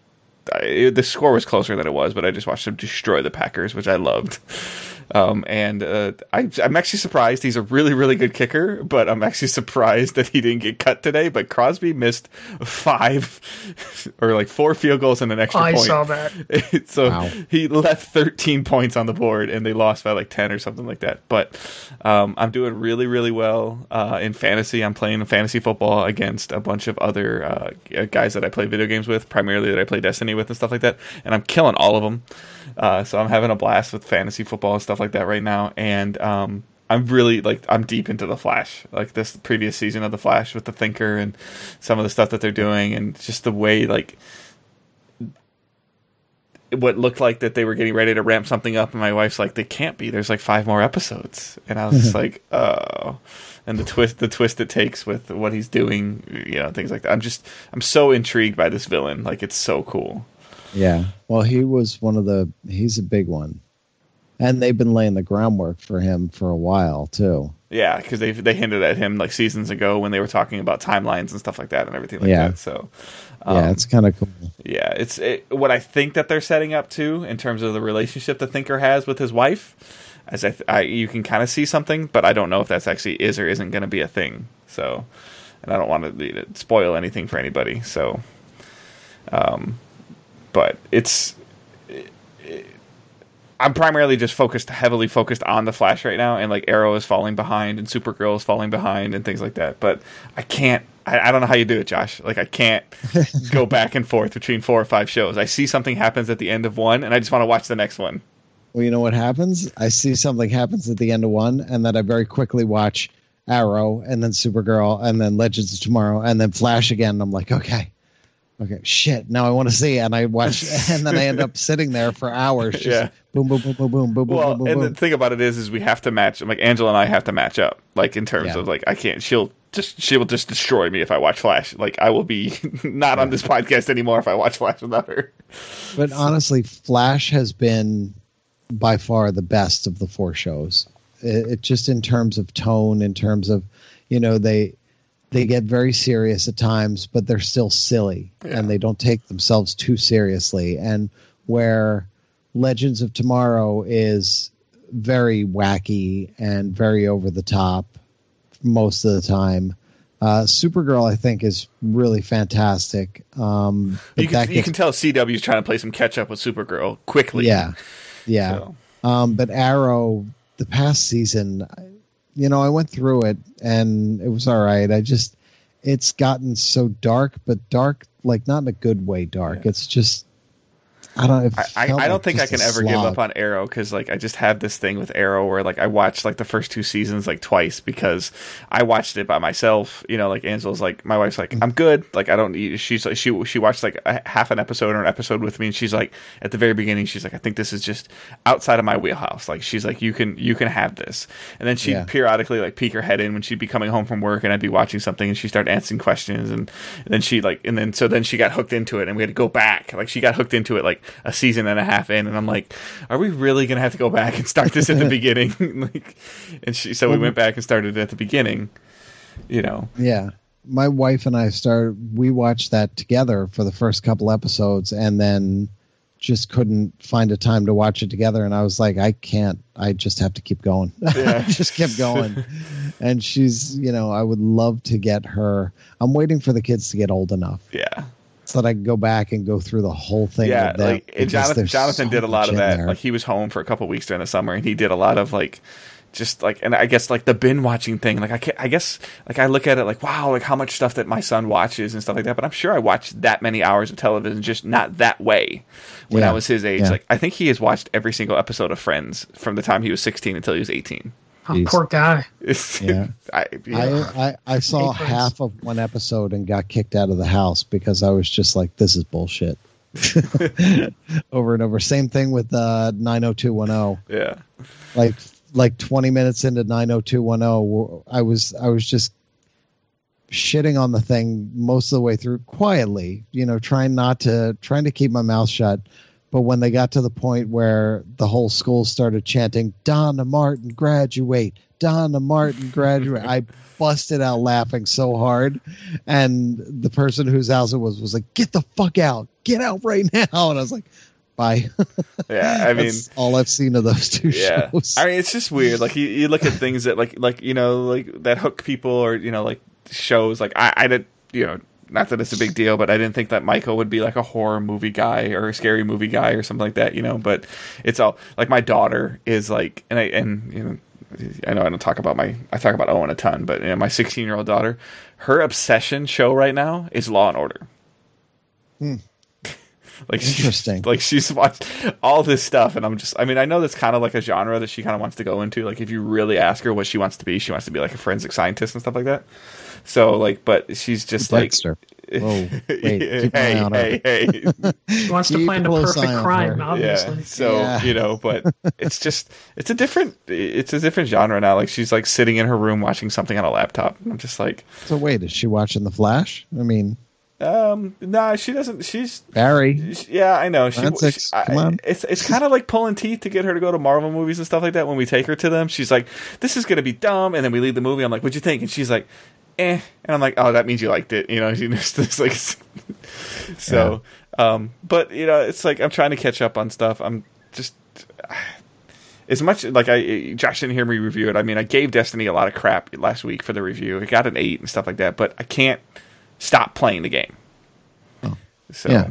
I, the score was closer than it was, but I just watched them destroy the Packers, which I loved. Um, and uh, I, I'm actually surprised. He's a really, really good kicker, but I'm actually surprised that he didn't get cut today. But Crosby missed five or like four field goals and an extra I point. saw that. so Wow. he left 13 points on the board and they lost by like 10 or something like that. But um, I'm doing really, really well uh, in fantasy. I'm playing fantasy football against a bunch of other uh, guys that I play video games with, primarily that I play Destiny with and stuff like that. And I'm killing all of them. Uh, so I'm having a blast with fantasy football and stuff like that right now. And um, I'm really like I'm deep into the Flash, like this previous season of the Flash with the Thinker and some of the stuff that they're doing, and just the way like what looked like that they were getting ready to ramp something up, and my wife's like, "They can't be. There's like five more episodes," and I was just like, "Oh." And the twist, the twist it takes with what he's doing, you know, things like that. I'm just, I'm so intrigued by this villain. Like, it's so cool. Yeah. Well, he was one of the. He's a big one, and they've been laying the groundwork for him for a while too. Yeah, because they they hinted at him like seasons ago when they were talking about timelines and stuff like that and everything like Yeah. that. So, yeah, um, it's kind of cool. Yeah, it's it, what I think that they're setting up to in terms of the relationship the thinker has with his wife. As I, th- I you can kind of see something, but I don't know if that's actually is or isn't going to be a thing. So, and I don't want to spoil anything for anybody. So, um, but it's. I'm primarily just focused, heavily focused on the Flash right now, and like Arrow is falling behind, and Supergirl is falling behind, and things like that. But I can't. I, I don't know how you do it, Josh. Like I can't go back and forth between four or five shows. I see something happens at the end of one, and I just want to watch the next one. Well, you know what happens? I see something happens at the end of one, and then I very quickly watch Arrow, and then Supergirl, and then Legends of Tomorrow, and then Flash again. And I'm like, okay, okay, shit. Now I want to see, and I watch, and then I end up sitting there for hours. Just Yeah. boom, boom, boom, boom, boom, boom, Well, boom, boom, and boom. the thing about it is, is we have to match. Like Angela and I have to match up. Like in terms Yeah. of like, I can't. She'll just she will just destroy me if I watch Flash. Like I will be not on this podcast anymore if I watch Flash without her. But honestly, Flash has been by far the best of the four shows. It, it just in terms of tone, in terms of, you know, they they get very serious at times, but they're still silly Yeah. and they don't take themselves too seriously. And where Legends of Tomorrow is very wacky and very over the top most of the time. Uh, Supergirl, I think, is really fantastic. Um, You can you gets can tell CW's trying to play some catch up with Supergirl quickly. yeah, yeah. So, Um, but Arrow, the past season, you know, I went through it and it was all right. I just, it's gotten so dark, but dark, like not in a good way dark. Yeah. It's just, I don't. I, I, I don't think I can ever give up on Arrow because like I just have this thing with Arrow where like I watched like the first two seasons like twice because I watched it by myself. You know, like Angela's like my wife's like I'm good. Like I don't need. She's like she she watched like a half an episode or an episode with me and she's like at the very beginning she's like I think this is just outside of my wheelhouse. Like she's like you can you can have this and then she'd Yeah. periodically like peek her head in when she'd be coming home from work and I'd be watching something and she started answering questions and, and then she like and then so then she got hooked into it and we had to go back like she got hooked into it like a season and a half in and I'm like are we really gonna have to go back and start this at the beginning like and she so we went back and started at the beginning you know Yeah. My wife and I started, we watched that together for the first couple episodes and then just couldn't find a time to watch it together. And I was like, I can't, I just have to keep going. Yeah. Just kept going. and she's, you know, I would love to get her. I'm waiting for the kids to get old enough yeah so that I can go back and go through the whole thing. yeah with like and jonathan jonathan so did a lot of that there. like he was home for a couple weeks during the summer and he did a lot of like just like and i guess like the bin watching thing like i can i guess like i look at it like wow like how much stuff that my son watches and stuff like that but i'm sure i watched that many hours of television just not that way when i was his age Yeah. like i think he has watched every single episode of friends from the time he was 16 until he was 18 Oh, Jeez. poor guy. Yeah. I, yeah. I, I, I saw Hey, half of one episode and got kicked out of the house because I was just like, this is bullshit. over and over. Same thing with uh, 90210. yeah Like like 20 minutes into 90210, I was I was just shitting on the thing most of the way through quietly, you know, trying not to trying to keep my mouth shut. But when they got to the point where the whole school started chanting, Donna Martin graduate, Donna Martin graduate, I busted out laughing so hard. And the person whose house it was was like, Get the fuck out, get out right now. And I was like, Bye. Yeah, I mean, all I've seen of those two yeah. shows. I mean, it's just weird. Like you, you look at things that like like you know like that hook people or you know like shows. Like I I did you know not that it's a big deal, but I didn't think that Michael would be like a horror movie guy or a scary movie guy or something like that. You know, but it's all like my daughter is like, and I and you know. I know I don't talk about my I talk about Owen a ton, but you know, my 16 year old daughter, her obsession show right now is Law and Order. Hmm. like she- Interesting. like she's watched all this stuff, and I'm just I mean I know that's kind of like a genre that she kind of wants to go into. Like if you really ask her what she wants to be, she wants to be like a forensic scientist and stuff like that. So like, but she's just like. Dexter. Whoa, wait, keep hey, on hey, hey, He wants to Keep find a a perfect crime, obviously. yeah. So Yeah. you know, but it's just it's a different it's a different genre now. Like she's like sitting in her room watching something on a laptop. I'm just like, So wait, is she watching The Flash? I mean, um, nah, she doesn't. She's Barry. yeah, I know. She, Forensics, she- I- on. It's it's kind of like pulling teeth to get her to go to Marvel movies and stuff like that. When we take her to them, she's like, "This is gonna be dumb," and then we leave the movie. I'm like, "What'd you think?" And she's like, "Eh," and I'm like, "Oh, that means you liked it," you know. She just it's like, so, um, but you know, it's like I'm trying to catch up on stuff. I'm just as much like I Josh didn't hear me review it. I mean, I gave Destiny a lot of crap last week for the review. It got an eight and stuff like that, but I can't stop playing the game. So, Yeah.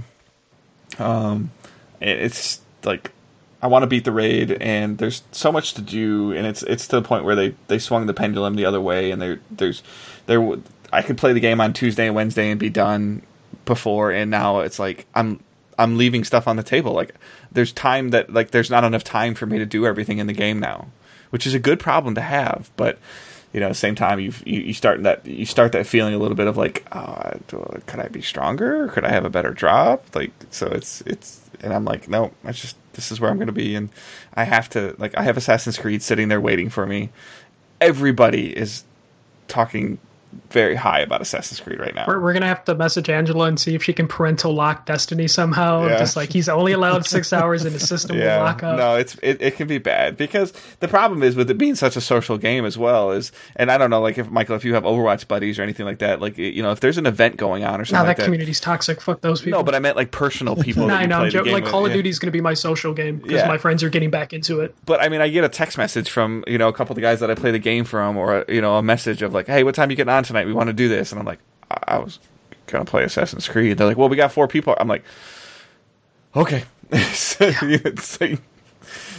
um, it's like I want to beat the raid, and there's so much to do, and it's it's to the point where they they swung the pendulum the other way, and there there's there I could play the game on Tuesday and Wednesday and be done before, and now it's like I'm I'm leaving stuff on the table. Like there's time that like there's not enough time for me to do everything in the game now, which is a good problem to have, but. You know, at the same time you you start that you start that feeling a little bit of like, uh, do- could I be stronger? Could I have a better drop? Like, so it's it's, and I'm like, no, I just this is where I'm going to be, and I have to like I have Assassin's Creed sitting there waiting for me. Everybody is talking very high about Assassin's Creed right now. We're, we're gonna have to message Angela and see if she can parental lock Destiny somehow. Yeah. Just like he's only allowed six hours in the system will lock up. No, it's it, it can be bad because the problem is with it being such a social game as well is, and I don't know, like if Michael, if you have Overwatch buddies or anything like that, like you know, if there's an event going on or Now something that like that. community's toxic. Fuck those people. No, but I meant like personal people. No, I know. joking. Like with, Call of yeah. Duty is going to be my social game because Yeah. my friends are getting back into it. But I mean, I get a text message from you know a couple of the guys that I play the game from, or you know a message of like, "Hey, what time you getting on tonight? We want to do this." And I'm like, "I, I was gonna play Assassin's Creed." They're like, "Well, we got four people." I'm like, "Okay." so, like-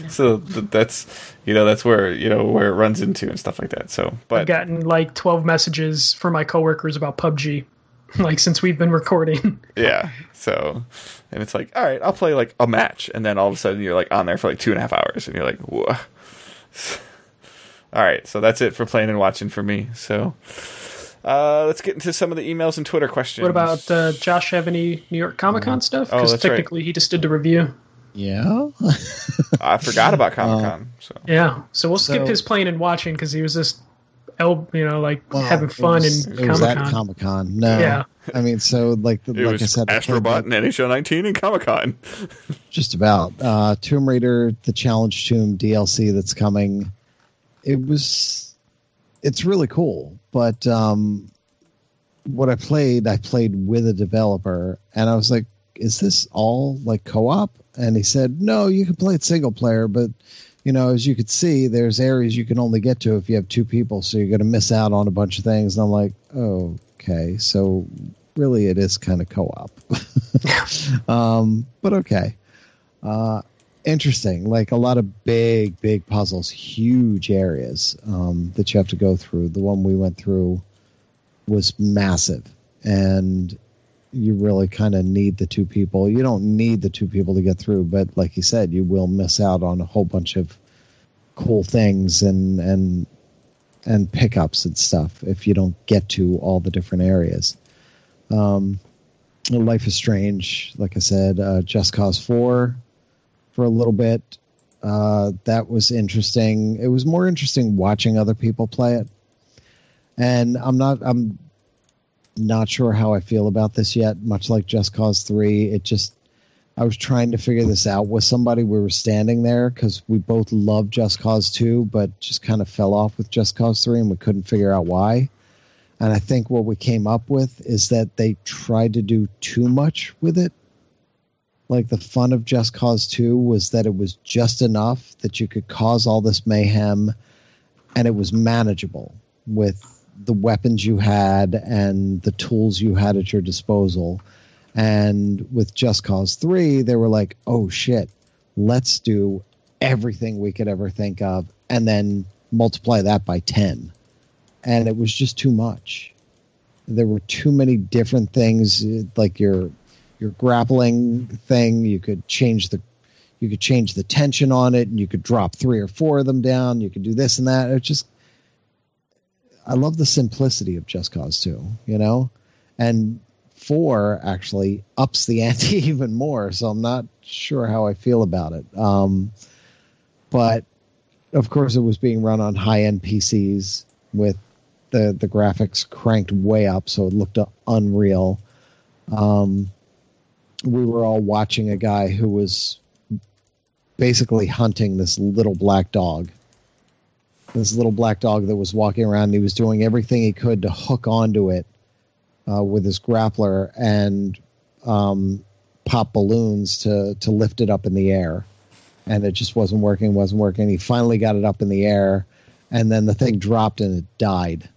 so that's you know that's where you know where it runs into and stuff like that. So, but I've gotten like 12 messages from my coworkers about PUBG, like since we've been recording. yeah, so and it's like, all right, I'll play like a match, and then all of a sudden you're like on there for like two and a half hours, and you're like, whoa. All right, so that's it for playing and watching for me. So uh, let's get into some of the emails and Twitter questions. What about uh, Josh have any New York Comic Con stuff? Oh, Because right. technically he just did the review. Yeah. I forgot about Comic Con. so Yeah, so we'll skip So- his playing and watching because he was just, el- you know, like Well, having fun was- in Comic Con. Comic Con. No. Yeah. I mean, so like the, it like was I said, Astro Bot that and NHL 19 and Comic Con. just about uh, Tomb Raider, the Challenge Tomb DLC that's coming. It was, it's really cool. But um, what I played, I played with a developer, and I was like, "Is this all like co-op?" And he said, "No, you can play it single player, but." You know, as you could see, there's areas you can only get to if you have two people, so you're going to miss out on a bunch of things. And I'm like, oh, okay, so really, it is kind of co-op. um, but okay. Uh, interesting. Like a lot of big, big puzzles, huge areas um, that you have to go through. The one we went through was massive, and you really kind of need the two people. You don't need the two people to get through, but like you said, you will miss out on a whole bunch of cool things and and and pickups and stuff if you don't get to all the different areas. Um, Life is Strange, like I said, uh, Just Cause 4 for a little bit. Uh, that was interesting. It was more interesting watching other people play it. And I'm not I'm not sure how I feel about this yet, much like Just Cause 3. It just I was trying to figure this out with somebody. We were standing there because we both loved Just Cause 2, but just kind of fell off with Just Cause 3 and we couldn't figure out why. And I think what we came up with is that they tried to do too much with it. Like the fun of Just Cause 2 was that it was just enough that you could cause all this mayhem and it was manageable with the weapons you had and the tools you had at your disposal. And with Just Cause 3, they were like, oh shit, let's do everything we could ever think of and then multiply that by 10. And it was just too much. There were too many different things, like your your grappling thing. You could change the you could change the tension on it, and you could drop three or four of them down. You could do this and that. It just I love the simplicity of Just Cause 2, you know? And 4 actually ups the ante even more, so I'm not sure how I feel about it. Um, but of course, it was being run on high end PCs with the, the graphics cranked way up, so it looked unreal. Um, we were all watching a guy who was basically hunting this little black dog this little black dog that was walking around. he was doing everything he could to hook onto it uh, with his grappler and um, pop balloons to to lift it up in the air. And it just wasn't working, wasn't working. He finally got it up in the air, and then the thing dropped and it died.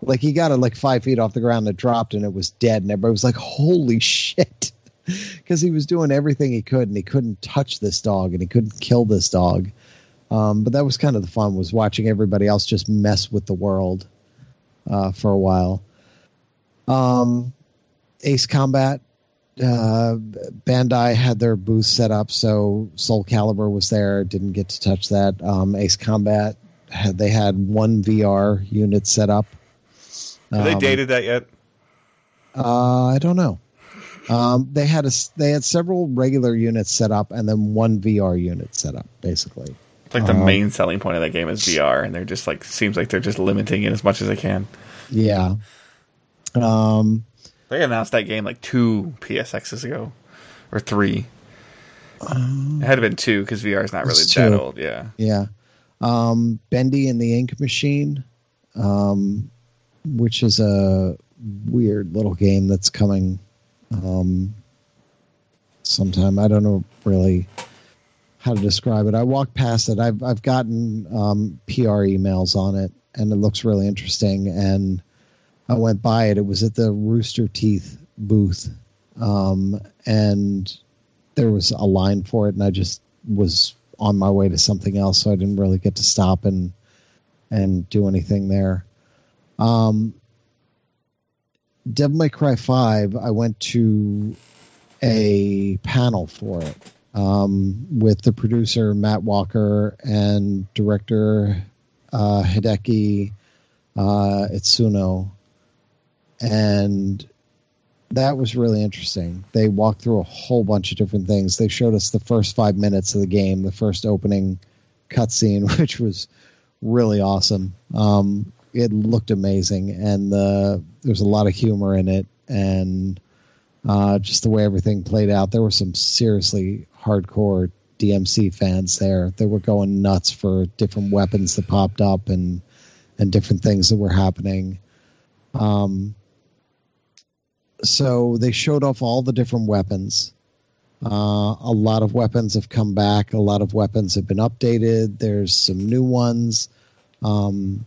Like he got it like five feet off the ground, it dropped and it was dead, and everybody was like, "Holy shit!" Because he was doing everything he could, and he couldn't touch this dog, and he couldn't kill this dog um, but that was kind of the fun was watching everybody else just mess with the world uh, for a while. Um, Ace Combat, uh, Bandai had their booth set up, so Soul Calibur was there. Didn't get to touch that. Um, Ace Combat had they had one VR unit set up. Have they um, dated that yet? Uh, I don't know. Um, they had a they had several regular units set up and then one VR unit set up, basically It's like the um, main selling point of that game is VR, and they're just like seems like they're just limiting it as much as they can. Yeah. Um, they announced that game like two PSXs ago, or three. Um, it had been two because VR is not really that old. Yeah. Yeah. Um, Bendy and the Ink Machine, um, which is a weird little game that's coming um, sometime. I don't know really how to describe it. I walked past it. I've I've gotten um, PR emails on it, and it looks really interesting. And I went by it. It was at the Rooster Teeth booth, um, and there was a line for it, and I just was on my way to something else, so I didn't really get to stop and and do anything there. Um, Devil May Cry Five. I went to a panel for it um, with the producer Matt Walker and director uh, Hideki uh, Itsuno, and that was really interesting. They walked through a whole bunch of different things. They showed us the first five minutes of the game, the first opening cutscene, which was really awesome. Um, it looked amazing, and the, there's a lot of humor in it, and uh, just the way everything played out. There were some seriously hardcore DMC fans there that were going nuts for different weapons that popped up and and different things that were happening. Um, so they showed off all the different weapons. Uh, a lot of weapons have come back. A lot of weapons have been updated. There's some new ones. Um,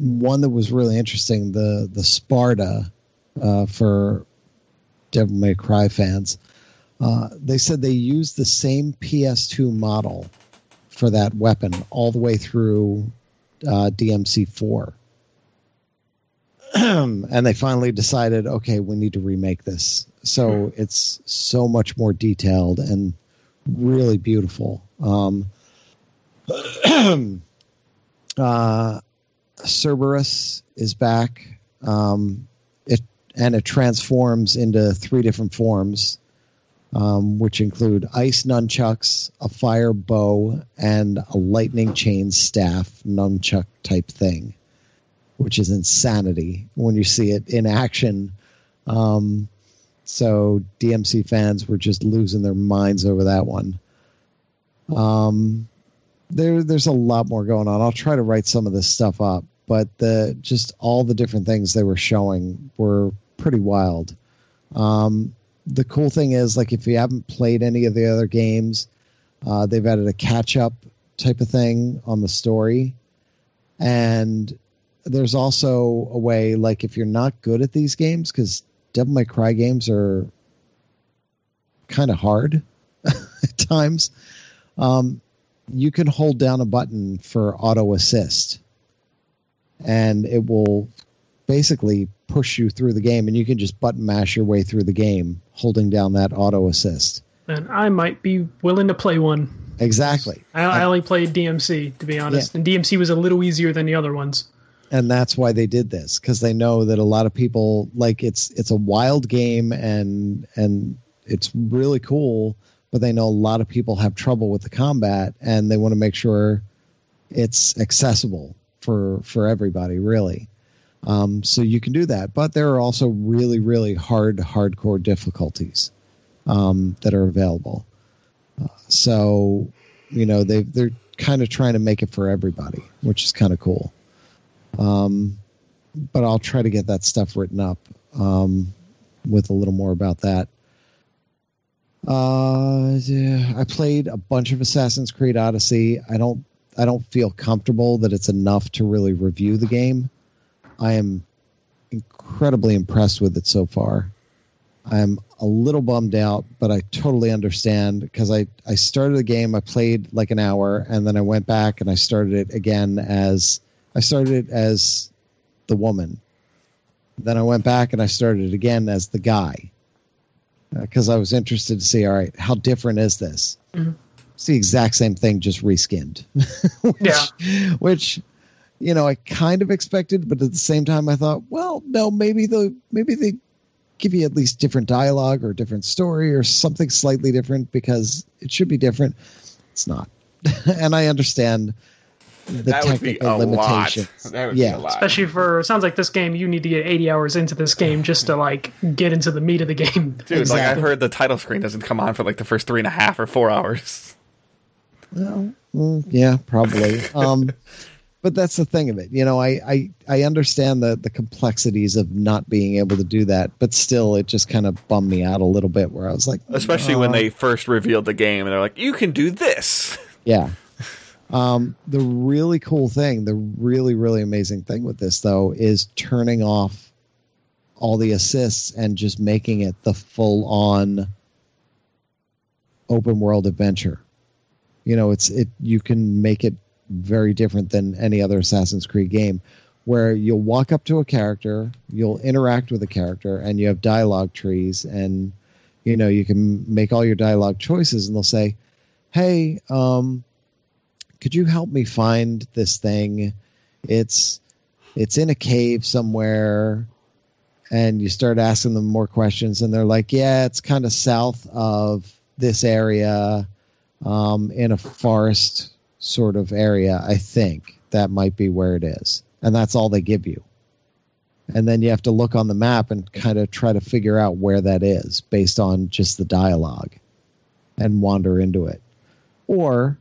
one that was really interesting, the the Sparda uh, for Devil May Cry fans. Uh, they said they used the same PS2 model for that weapon all the way through uh, DMC4. and they finally decided, okay, we need to remake this. So it's so much more detailed and really beautiful. Um, uh, Cerberus is back. Um, it and it transforms into three different forms um, which include ice nunchucks, a fire bow, and a lightning chain staff nunchuck type thing, which is insanity when you see it in action. Um, so DMC fans were just losing their minds over that one. Um, there, there's a lot more going on. I'll try to write some of this stuff up, but the just all the different things they were showing were pretty wild. Um, the cool thing is, like, if you haven't played any of the other games, uh, they've added a catch up type of thing on the story. And there's also a way, like, if you're not good at these games, because Devil May Cry games are kind of hard at times, um, you can hold down a button for auto assist. And it will basically push you through the game, and you can just button mash your way through the game holding down that auto assist. And I might be willing to play one. Exactly. I, I only played DMC to be honest, yeah. and DMC was a little easier than the other ones. And that's why they did this because they know that a lot of people like it's it's a wild game and and it's really cool, but they know a lot of people have trouble with the combat and they want to make sure it's accessible for for everybody really. Um, so you can do that, but there are also really, really hard, hardcore difficulties um, that are available. Uh, so, you know, they they're kind of trying to make it for everybody, which is kind of cool. Um, but I'll try to get that stuff written up um, with a little more about that. Uh, yeah, I played a bunch of Assassin's Creed Odyssey. I don't I don't feel comfortable that it's enough to really review the game. I am incredibly impressed with it so far. I'm a little bummed out, but I totally understand because I, I started the game, I played like an hour, and then I went back and I started it again as I started it as the woman. Then I went back and I started it again as the guy because uh, I was interested to see, all right, how different is this? Mm-hmm. It's the exact same thing, just reskinned. which, yeah. Which you know, I kind of expected, but at the same time, I thought, well, no, maybe the maybe they give you at least different dialogue or different story or something slightly different because it should be different. It's not, and I understand the that technical limitations. yeah, especially for sounds like this game, you need to get 80 hours into this game just to like get into the meat of the game. Dude, exactly. like I heard the title screen doesn't come on for like the first three and a half or four hours. Well, mm, yeah, probably. Um, but that's the thing of it. You know, I, I, I understand the, the complexities of not being able to do that, but still, it just kind of bummed me out a little bit where I was like, especially when they first revealed the game and they're like, you can do this. Yeah. Um, the really cool thing, the really, really amazing thing with this, though, is turning off all the assists and just making it the full on open world adventure. You know, it's it. You can make it very different than any other Assassin's Creed game, where you'll walk up to a character, you'll interact with a character, and you have dialogue trees, and you know you can make all your dialogue choices, and they'll say, "Hey, um, could you help me find this thing? It's it's in a cave somewhere." And you start asking them more questions, and they're like, "Yeah, it's kind of south of this area, um, in a forest sort of area, I think that might be where it is. And that's all they give you. And then you have to look on the map and kind of try to figure out where that is based on just the dialogue and wander into it. Or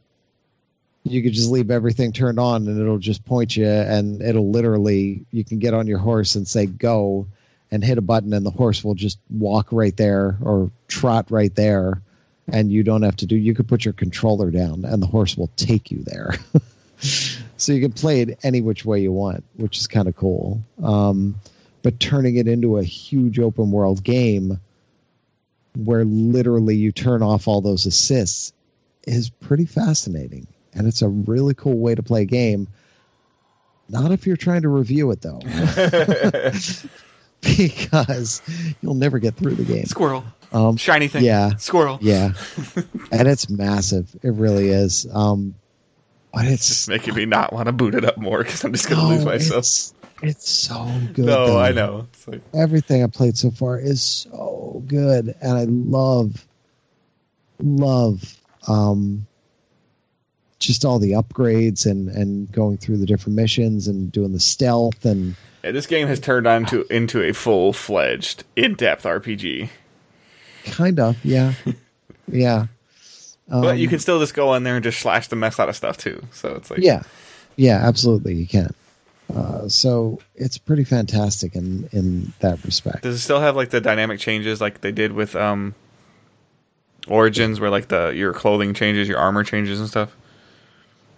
you could just leave everything turned on and it'll just point you and it'll literally you can get on your horse and say go and hit a button and the horse will just walk right there or trot right there and you don't have to do you could put your controller down and the horse will take you there. So you can play it any which way you want which is kind of cool. Um, but turning it into a huge open world game where literally you turn off all those assists is pretty fascinating. And it's a really cool way to play a game. Not if you're trying to review it though. Because you'll never get through the game. Squirrel um, Shiny thing. Yeah. Squirrel. Yeah. and it's massive. It really is. Um, but it's, it's just making me not want to boot it up more because I'm just going to no, lose myself. It's, it's so good. No, though. I know. Like... Everything I played so far is so good. And I love, love, um, just all the upgrades and, and going through the different missions and doing the stealth and yeah, this game has turned on to into a full fledged in depth RPG. Kind of, yeah, yeah. Um, but you um, can still just go in there and just slash the mess out of stuff too. So it's like, yeah, yeah, absolutely, you can. Uh, so it's pretty fantastic in in that respect. Does it still have like the dynamic changes like they did with um Origins, where like the your clothing changes, your armor changes and stuff?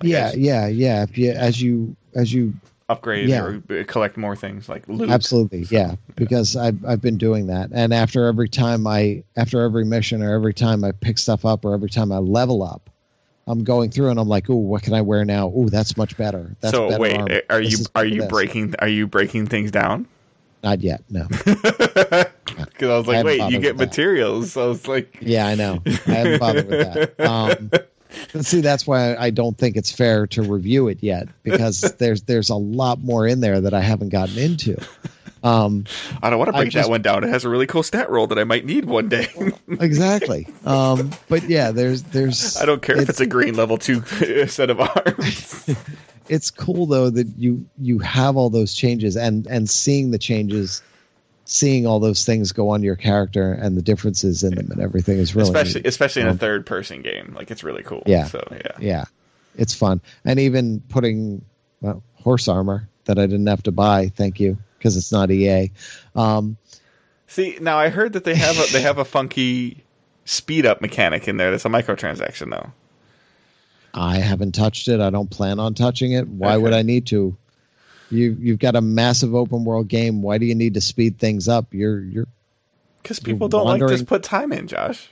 Like yeah, as- yeah, yeah. If you as you as you upgrade Yeah. or collect more things like loot. Absolutely, yeah. Because I've I've been doing that, and after every time I after every mission or every time I pick stuff up or every time I level up, I'm going through and I'm like, oh, what can I wear now? Oh, that's much better. That's so better wait, armor. are you are you this." breaking are you breaking things down? Not yet. No. Because I was like, haven't wait, you get with that. materials. So it's like, Yeah, I know. I haven't bothered with that. Um, see, that's why I don't think it's fair to review it yet because there's there's a lot more in there that I haven't gotten into. Um, I don't want to break just- that one down. It has a really cool stat roll that I might need one day. exactly. Um, but yeah, there's there's. I don't care if it's a green level two set of arms. it's cool though that you you have all those changes and and seeing the changes seeing all those things go on your character and the differences in them and everything is really especially neat. especially in a Um, third person game. Like it's really cool. Yeah. So yeah. yeah it's fun and even putting well, horse armor that i didn't have to buy thank you because it's not ea um See, now I heard that they have a, they have a funky speed up mechanic in there. That's a microtransaction though. i haven't touched it i don't plan on touching it why would i need to you you've got a massive open world game why do you need to speed things up you're you're Because people don't like to put time in, Josh.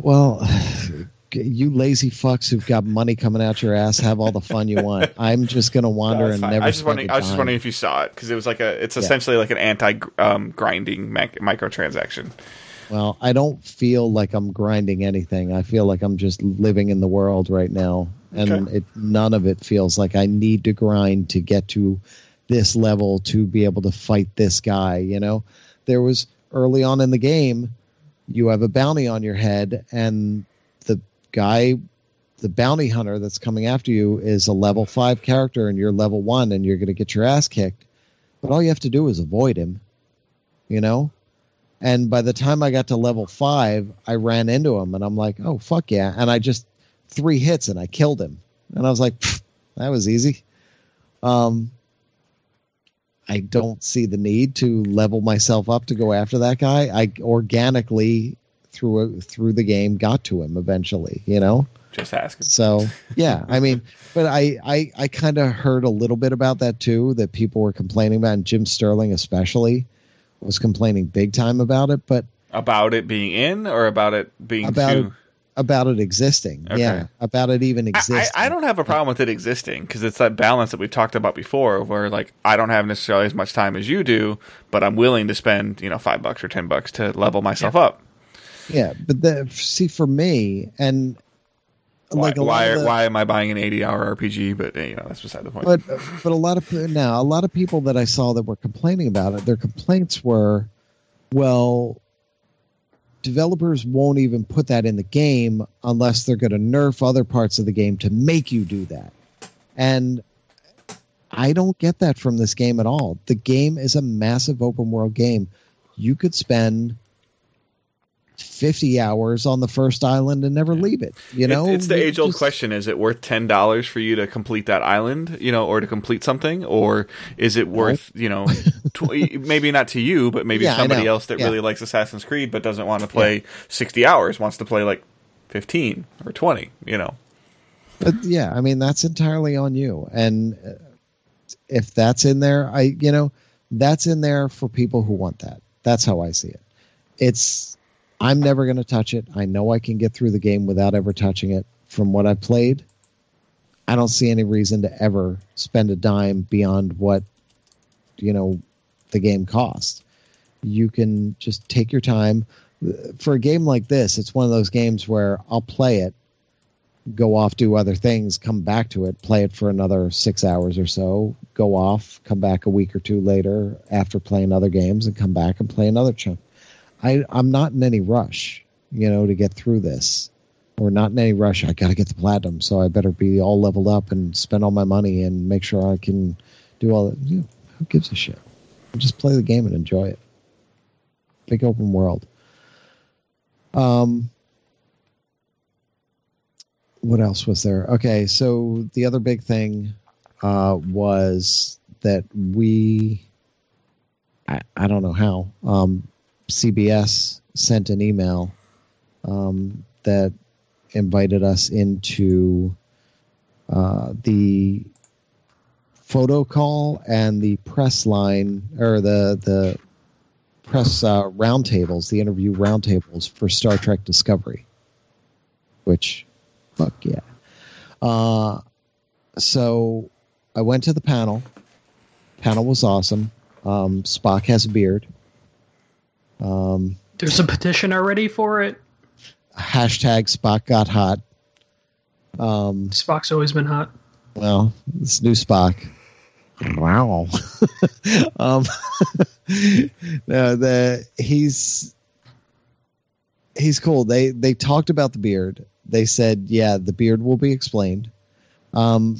Well, you lazy fucks who've got money coming out your ass, have all the fun you want. I'm just gonna wander No, and fine. never. I was just wondering. I was just wondering if you saw it because it was like a. It's Yeah. essentially like an anti um, grinding mac- microtransaction. Well, I don't feel like I'm grinding anything. I feel like I'm just living in the world right now, and Okay. it none of it feels like I need to grind to get to this level to be able to fight this guy. You know, there was early on in the game, you have a bounty on your head, and the guy, the bounty hunter that's coming after you, is a level five character, and you're level one, and you're going to get your ass kicked. But all you have to do is avoid him. You know, and by the time I got to level five, I ran into him and I'm like, oh, fuck yeah. And I just three hits and I killed him. And I was like, that was easy. Um, I don't see the need to level myself up to go after that guy. I organically through through the game got to him eventually, you know? Just asking. So yeah, I mean, but I I, I kind of heard a little bit about that too. That people were complaining about, and Jim Sterling especially was complaining big time about it. But About it being in or about it being About too. About it existing, Okay. yeah, about it even I, existing. I I don't have a problem with it existing because it's that balance that we've talked about before, where like I don't have necessarily as much time as you do, but I'm willing to spend you know five bucks or ten bucks to level myself up. Yeah, but the see for me and Why, like a why, the- why am I buying an 80 hour RPG? But you know that's beside the point. but but a lot of now a lot of people that I saw that were complaining about it, their complaints were, well, developers won't even put that in the game unless they're going to nerf other parts of the game to make you do that, and I don't get that from this game at all. The game is a massive open world game. You could spend. 50 hours on the first island and never leave it you know it's the age old question: Is it worth ten dollars for you to complete that island, you know, or to complete something, or is it worth, you know, tw- maybe not to you, but maybe Yeah, somebody else that Yeah. really likes Assassin's Creed but doesn't want to play sixty hours, wants to play like fifteen or twenty, you know? But yeah, I mean that's entirely on you. And uh, if that's in there, I you know that's in there for people who want that. That's how I see it. It's I'm never going to touch it. I know I can get through the game without ever touching it. From what I've played, I don't see any reason to ever spend a dime beyond what you know the game costs. You can just take your time. For a game like this, it's one of those games where I'll play it go off, do other things, come back to it, play it for another six hours or so, go off, come back a week or two later after playing other games, and come back and play another chunk. I, I'm not in any rush, you know, to get through this, or not in any rush. I got to get the platinum, so I better be all leveled up and spend all my money and make sure I can do all that. You know, who gives a shit? Just play the game and enjoy it. Big open world. Um, what else was there? Okay, so the other big thing uh, was that we, I, I don't know how, um, CBS sent an email um, that invited us into uh, the photo call and the press line or the the press uh, roundtables, the interview roundtables for Star Trek Discovery. Which, fuck yeah. Uh, so I went to the panel. Panel was awesome. Um, Spock has a beard. Um, There's a petition already for it. hashtag Spock got hot. Um, Spock's always been hot. well, this new Spock. Wow. um, no, the he's he's cool. They they talked about the beard. They said, yeah, the beard will be explained. Um,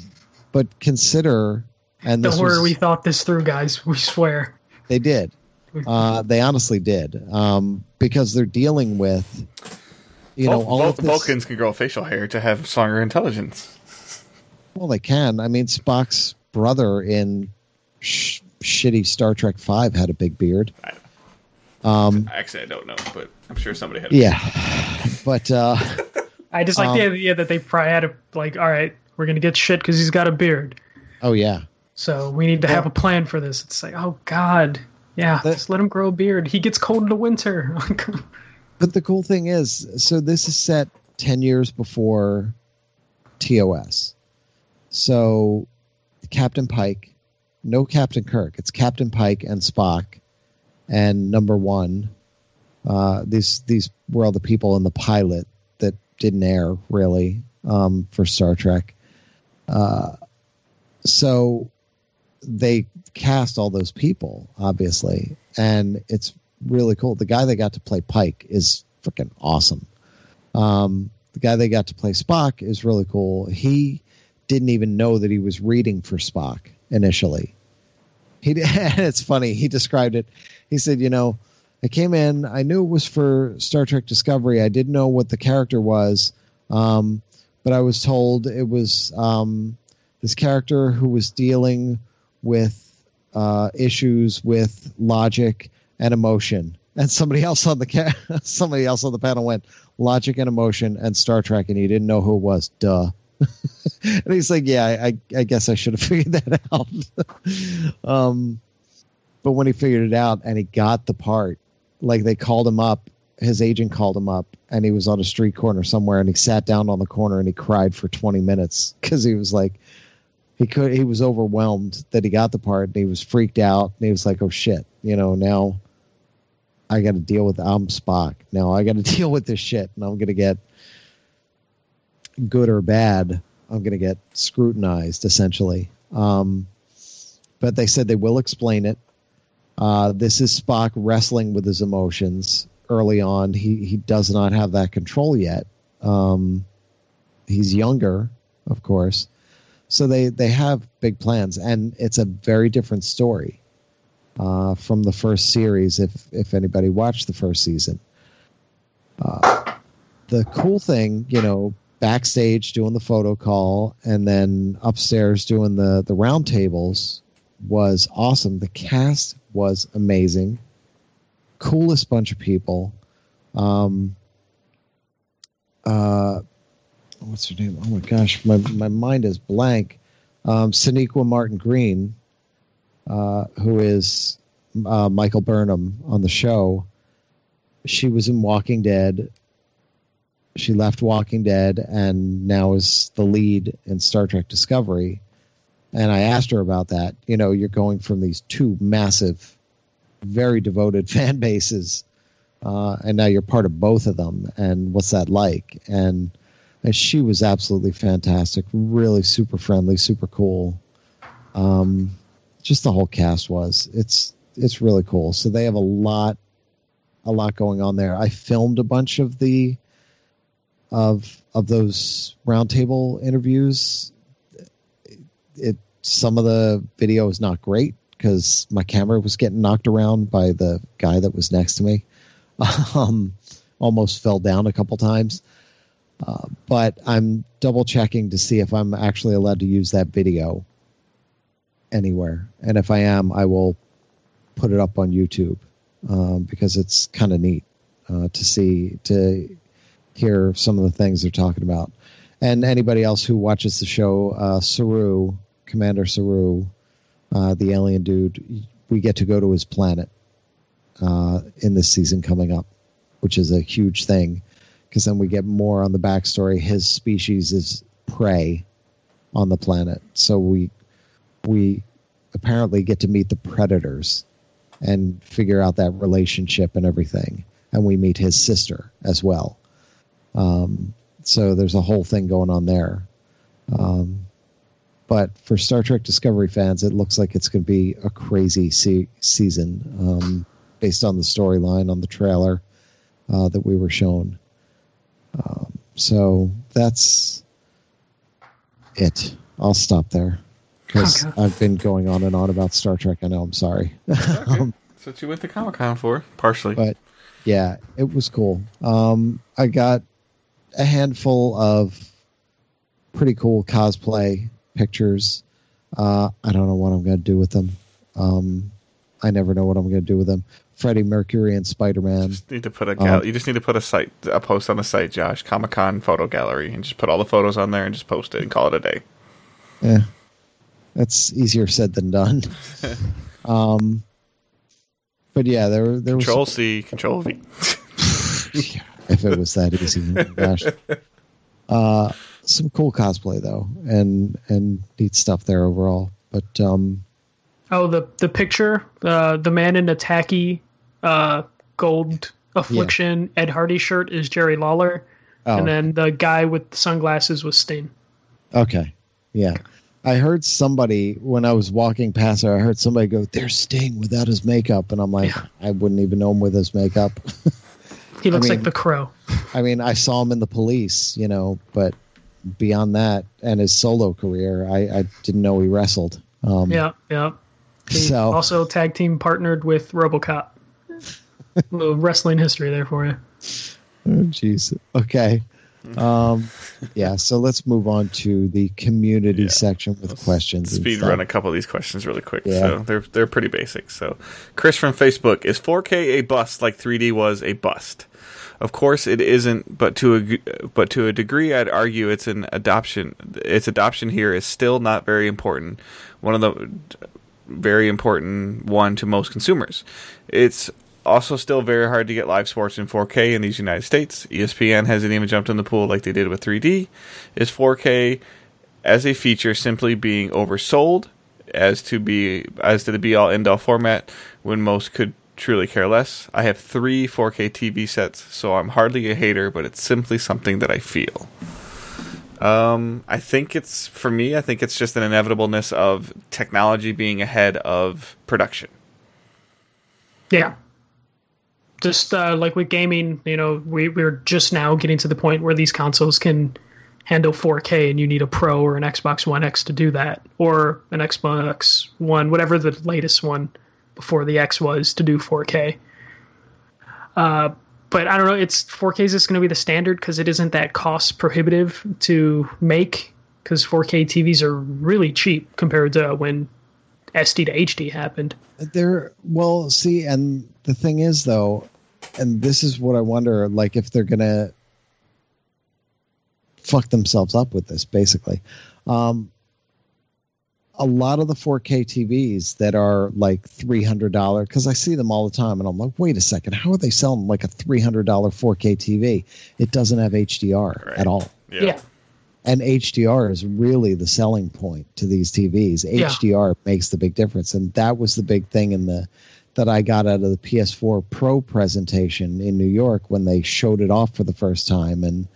but consider, and Don't worry, was- we thought this through, guys. We swear. they did. Uh, they honestly did um, because they're dealing with, you know, Vul- all Vul- of this. Vulcans can grow facial hair to have stronger intelligence. Well, they can. I mean, Spock's brother in sh- shitty Star Trek Five had a big beard. Um, Actually, I don't know, but I'm sure somebody had. A yeah, but uh, I just like the Um, idea that they probably had a like, all right, we're gonna get shit because he's got a beard, oh yeah, so we need to have a plan for this. It's like, oh god, yeah, That- just let him grow a beard. He gets cold in the winter. but the cool thing is, so this is set ten years before TOS. So Captain Pike, no Captain Kirk. It's Captain Pike and Spock, and Number One. Uh, these these were all the people in the pilot that didn't air really um, for Star Trek. Uh, so they cast all those people, obviously, and it's really cool. The guy they got to play Pike is freaking awesome. Um, the guy they got to play Spock is really cool. He didn't even know that he was reading for Spock initially. He it's funny. He described it. He said, "You know, I came in. I knew it was for Star Trek Discovery. I didn't know what the character was, um, but I was told it was um, this character who was dealing with uh, issues with logic and emotion." And somebody else on the ca- somebody else on the panel went logic and emotion and Star Trek, and he didn't know who it was. Duh. and he's like, "Yeah, I, I guess I should have figured that out." um, but when he figured it out and he got the part, like they called him up, his agent called him up, and he was on a street corner somewhere, and he sat down on the corner and he cried for twenty minutes because he was like, he could, he was overwhelmed that he got the part, and he was freaked out, and he was like, "Oh shit, you know now." I got to deal with I'm Spock. Now I got to deal with this shit, and I'm gonna get good or bad. I'm gonna get scrutinized essentially. Um, but they said they will explain it. Uh, this is Spock wrestling with his emotions early on. He he does not have that control yet. Um, he's younger, of course, so they they have big plans, and it's a very different story uh, from the first series. If if anybody watched the first season, uh, the cool thing, you know, backstage doing the photo call, and then upstairs doing the the round tables was awesome. The cast was amazing, coolest bunch of people. Um, uh, what's her name? Oh my gosh, my my mind is blank. Um, Martin Green uh, who is uh, Michael Burnham on the show. She was in Walking Dead. She left Walking Dead and now is the lead in Star Trek Discovery. And I asked her about that. You know, you're going from these two massive, very devoted fan bases, uh, and now you're part of both of them. And what's that like? And, and she was absolutely fantastic. Really super friendly, super cool. Um, just the whole cast was. It's it's really cool. So they have a lot a lot going on there. I filmed a bunch of the of of those roundtable interviews. It some of the video is not great because my camera was getting knocked around by the guy that was next to me. Um, almost fell down a couple times. Uh, but I'm double checking to see if I'm actually allowed to use that video anywhere. And if I am, I will put it up on YouTube um, because it's kind of neat uh, to see to hear some of the things they're talking about. And anybody else who watches the show, uh, Saru, Commander Saru, uh, the alien dude, we get to go to his planet uh, in this season coming up, which is a huge thing because then we get more on the backstory. His species is prey on the planet, so we we apparently get to meet the predators and figure out that relationship and everything. And we meet his sister as well. Um, so there's a whole thing going on there. Um, but for Star Trek Discovery fans, it looks like it's going to be a crazy se- season um, based on the storyline on the trailer uh, that we were shown. Um, so that's it. I'll stop there because okay. I've been going on and on about Star Trek. I know. I'm sorry. Okay. That's what you went to Comic Con for, partially. But yeah, it was cool. Um, I got a handful of pretty cool cosplay pictures. Uh, I don't know what I'm going to do with them. Um, I never know what I'm going to do with them. Freddie Mercury and Spider Man. Just need to put a gal- um, you just need to put a site a post on the site, Josh Comic Con photo gallery, and just put all the photos on there and just post it and call it a day. Yeah, that's easier said than done. um, but yeah, there there Control was C, Control V. if it was that easy, gosh. Uh, some cool cosplay though, and and neat stuff there overall. But um, oh, the the picture, uh, the man in a tacky uh, gold affliction yeah. Ed Hardy shirt is Jerry Lawler, oh. and then the guy with the sunglasses was Sting. Okay, yeah. I heard somebody when I was walking past her. I heard somebody go, "There's Sting without his makeup," and I'm like, yeah. I wouldn't even know him with his makeup. he looks I mean, like the Crow. I mean, I saw him in the Police, you know, but beyond that and his solo career, I, I didn't know he wrestled. Um, yeah, yeah. He so also tag team partnered with RoboCop. little wrestling history there for you. Oh, jeez. Okay. Um, yeah, so let's move on to the community yeah. section with let's questions. Speed run a couple of these questions really quick. Yeah. So they're they're pretty basic. So Chris from Facebook is 4K a bust like 3D was a bust. Of course, it isn't, but to a but to a degree, I'd argue it's an adoption. Its adoption here is still not very important. One of the very important one to most consumers. It's also, still very hard to get live sports in 4K in these United States. ESPN hasn't even jumped in the pool like they did with 3D. Is 4K as a feature simply being oversold as to be as to the be all end all format when most could truly care less? I have three 4K TV sets, so I'm hardly a hater, but it's simply something that I feel. Um, I think it's for me. I think it's just an inevitableness of technology being ahead of production. Yeah, just uh, like with gaming, you know, we, we're just now getting to the point where these consoles can handle 4K and you need a Pro or an Xbox One X to do that, or an Xbox One, whatever the latest one before the X was to do 4K. Uh, but I don't know, it's 4K is going to be the standard because it isn't that cost prohibitive to make because 4K TVs are really cheap compared to when SD to HD happened. There, well, see, and the thing is, though, and this is what I wonder, like if they're gonna fuck themselves up with this, basically. Um, a lot of the 4K TVs that are like $300 because I see them all the time and I'm like, wait a second, how are they selling like a $300 4K TV? It doesn't have HDR right. at all. Yeah. yeah. And HDR is really the selling point to these TVs. Yeah. HDR makes the big difference. And that was the big thing in the that I got out of the PS4 Pro presentation in New York when they showed it off for the first time, and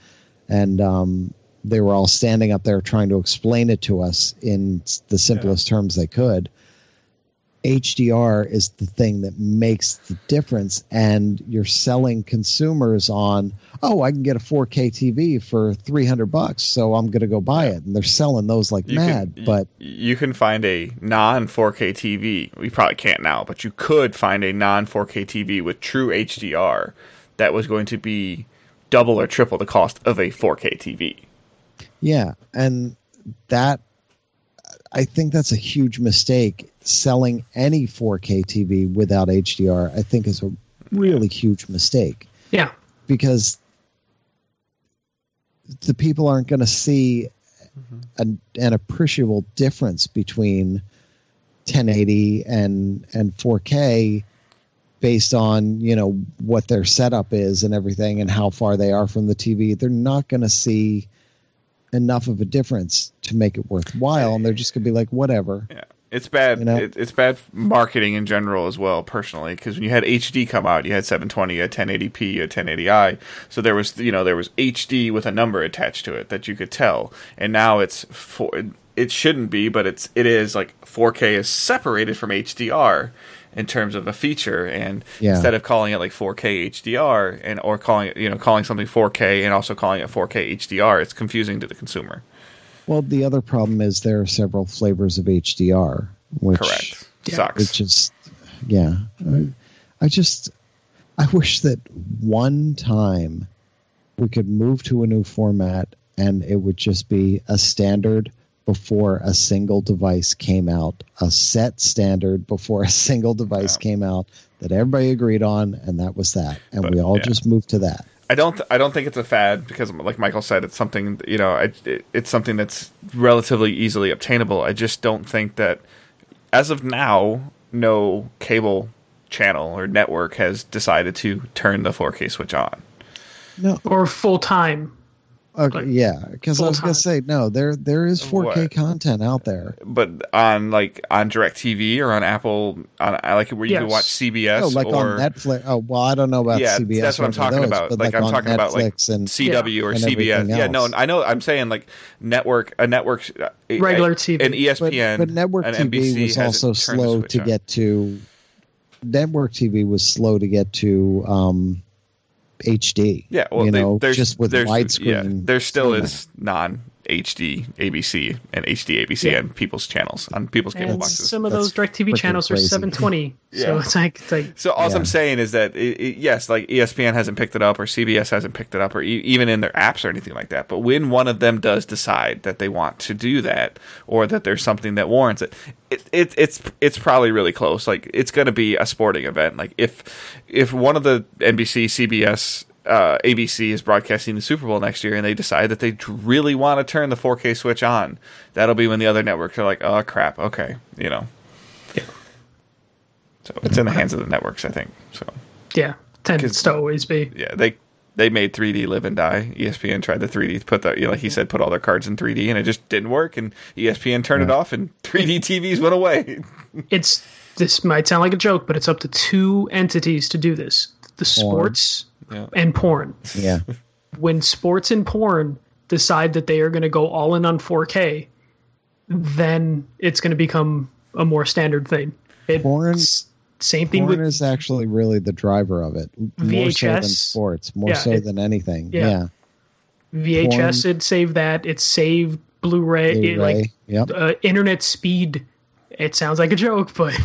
and um, they were all standing up there trying to explain it to us in the simplest yeah. terms they could. HDR is the thing that makes the difference, and you're selling consumers on, oh, I can get a 4K TV for 300 bucks, so I'm going to go buy it. And they're selling those like you mad. Can, but you can find a non 4K TV. We probably can't now, but you could find a non 4K TV with true HDR that was going to be double or triple the cost of a 4K TV. Yeah, and that I think that's a huge mistake. Selling any 4K TV without HDR, I think, is a really huge mistake Yeah. because the people aren't going to see mm-hmm. an, an appreciable difference between 1080 and and 4K based on you know what their setup is and everything and how far they are from the TV. They're not going to see enough of a difference to make it worthwhile, and they're just going to be like, whatever. Yeah, it's bad. You know? it, it's bad marketing in general as well. Personally, because when you had HD come out, you had 720, you had 1080p, you had 1080i. So there was, you know, there was HD with a number attached to it that you could tell. And now it's for it shouldn't be, but it's it is like 4K is separated from HDR in terms of a feature and Yeah. instead of calling it like 4K HDR and or calling it you know calling something 4K and also calling it 4K HDR it's confusing to the consumer Well, the other problem is there are several flavors of HDR, which correct Yeah. sucks it just yeah I, I just i wish that one time we could move to a new format and it would just be a standard before a single device came out a set standard before a single device Yeah. came out that everybody agreed on and that was that and But, we all yeah. just moved to that I don't. Th- I don't think it's a fad because, like Michael said, it's something. You know, I, it, it's something that's relatively easily obtainable. I just don't think that, as of now, no cable channel or network has decided to turn the 4K switch on. no Or full time. Okay, Like, yeah because i was gonna say no there there is 4k What? content out there But on like on DirecTV or on Apple, on I like where you can watch CBS Oh, like or on Netflix. Oh, well, I don't know about Yeah, CBS. that's what I'm talking those, about. but Like, I'm on talking about, like, and CW or and CBS. Yeah, no. I know. I'm saying like network, a network, uh, Regular a- TV. an ESPN, but network an TV NBC was also slow to on. get to. Network TV was slow to get to um, HD. Yeah, well, you they- know, there's just with widescreen. Yeah, there still is non HD ABC and HD ABC Yeah. on people's channels on people's cable And boxes. some of That's those DirecTV freaking channels are crazy. 720. So it's like, it's like So all Yeah. I'm saying is that it, it- yes, like ESPN hasn't picked it up, or CBS hasn't picked it up, or e- even in their apps or anything like that. But when one of them does decide that they want to do that, or that there's something that warrants it, it, it it's it's probably really close. Like it's going to be a sporting event. Like if if one of the NBC, CBS. Uh, ABC is broadcasting the Super Bowl next year, and they decide that they really want to turn the 4K switch on. That'll be when the other networks are like, "Oh crap, okay," you know. Yeah. So it's in the hands of the networks, I think. So yeah, tends to always be. yeah, they they made 3D live and die. ESPN tried the 3D put the you know, like he said put all their cards in 3D and it just didn't work and ESPN turned it off and 3D TVs went away. It's this might sound like a joke, but it's up to two entities to do this: the sports Yeah. and porn. yeah, When sports and porn decide that they are going to go all in on 4K, then it's going to become a more standard thing. It's Porn- same thing porn with is actually really the driver of it, more so than VHS. sports, more Yeah, so it- than anything. yeah. Yeah, VHS. It saved that. It saved Blu-ray. Blu-ray. like yep, uh, internet speed. It sounds like a joke, but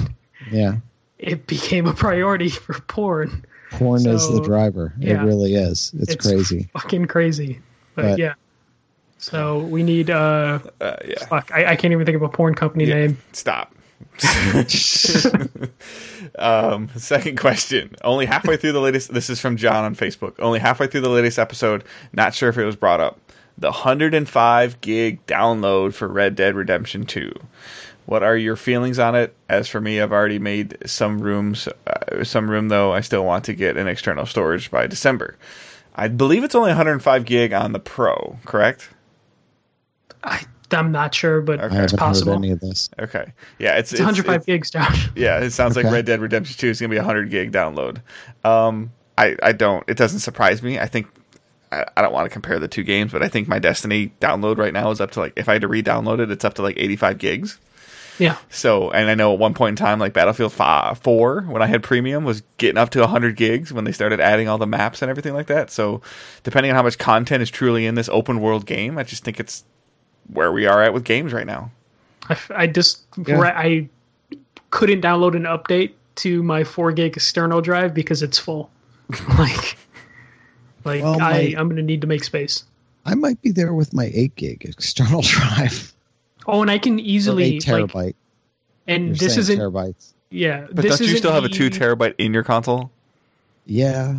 yeah. it became a priority for porn. Porn is the driver. yeah. It really is. It's, crazy. fucking crazy. But, But- yeah. So we need. uh Uh, yeah. Fuck, I, I can't even think of a porn company Yeah. name. Stop. um, second question. Only halfway through the latest. This is from John on Facebook. Only halfway through the latest episode. Not sure if it was brought up. The 105 gig download for Red Dead Redemption 2. What are your feelings on it? As for me, I've already made some rooms. Uh, some room though. I still want to get an external storage by December. I believe it's only 105 gig on the Pro. Correct? I, I'm not sure, but Okay. It's haven't possible. heard any of this. Okay. Yeah, it's It's 105 gigs, Josh. Yeah, it sounds like Red Dead Redemption 2 is going to be a 100 gig download. Um, I, I don't, it doesn't surprise me. I think, I, I don't want to compare the two games, but I think my Destiny download right now is up to like, if I had to re download it, it's up to like 85 gigs. Yeah. So, and I know at one point in time, like Battlefield 5, 4, when I had premium, was getting up to 100 gigs when they started adding all the maps and everything like that. So, depending on how much content is truly in this open world game, I just think it's where we are at with games right now. I just Yeah. I couldn't download an update to my four gig external drive because it's full. like, like Well, I I'm gonna need to make space. I might be there with my eight gig external drive. Oh, and I can easily eight terabyte. like, and You're this isn't terabytes. yeah. But this don't you still have a two terabyte in your console? Yeah.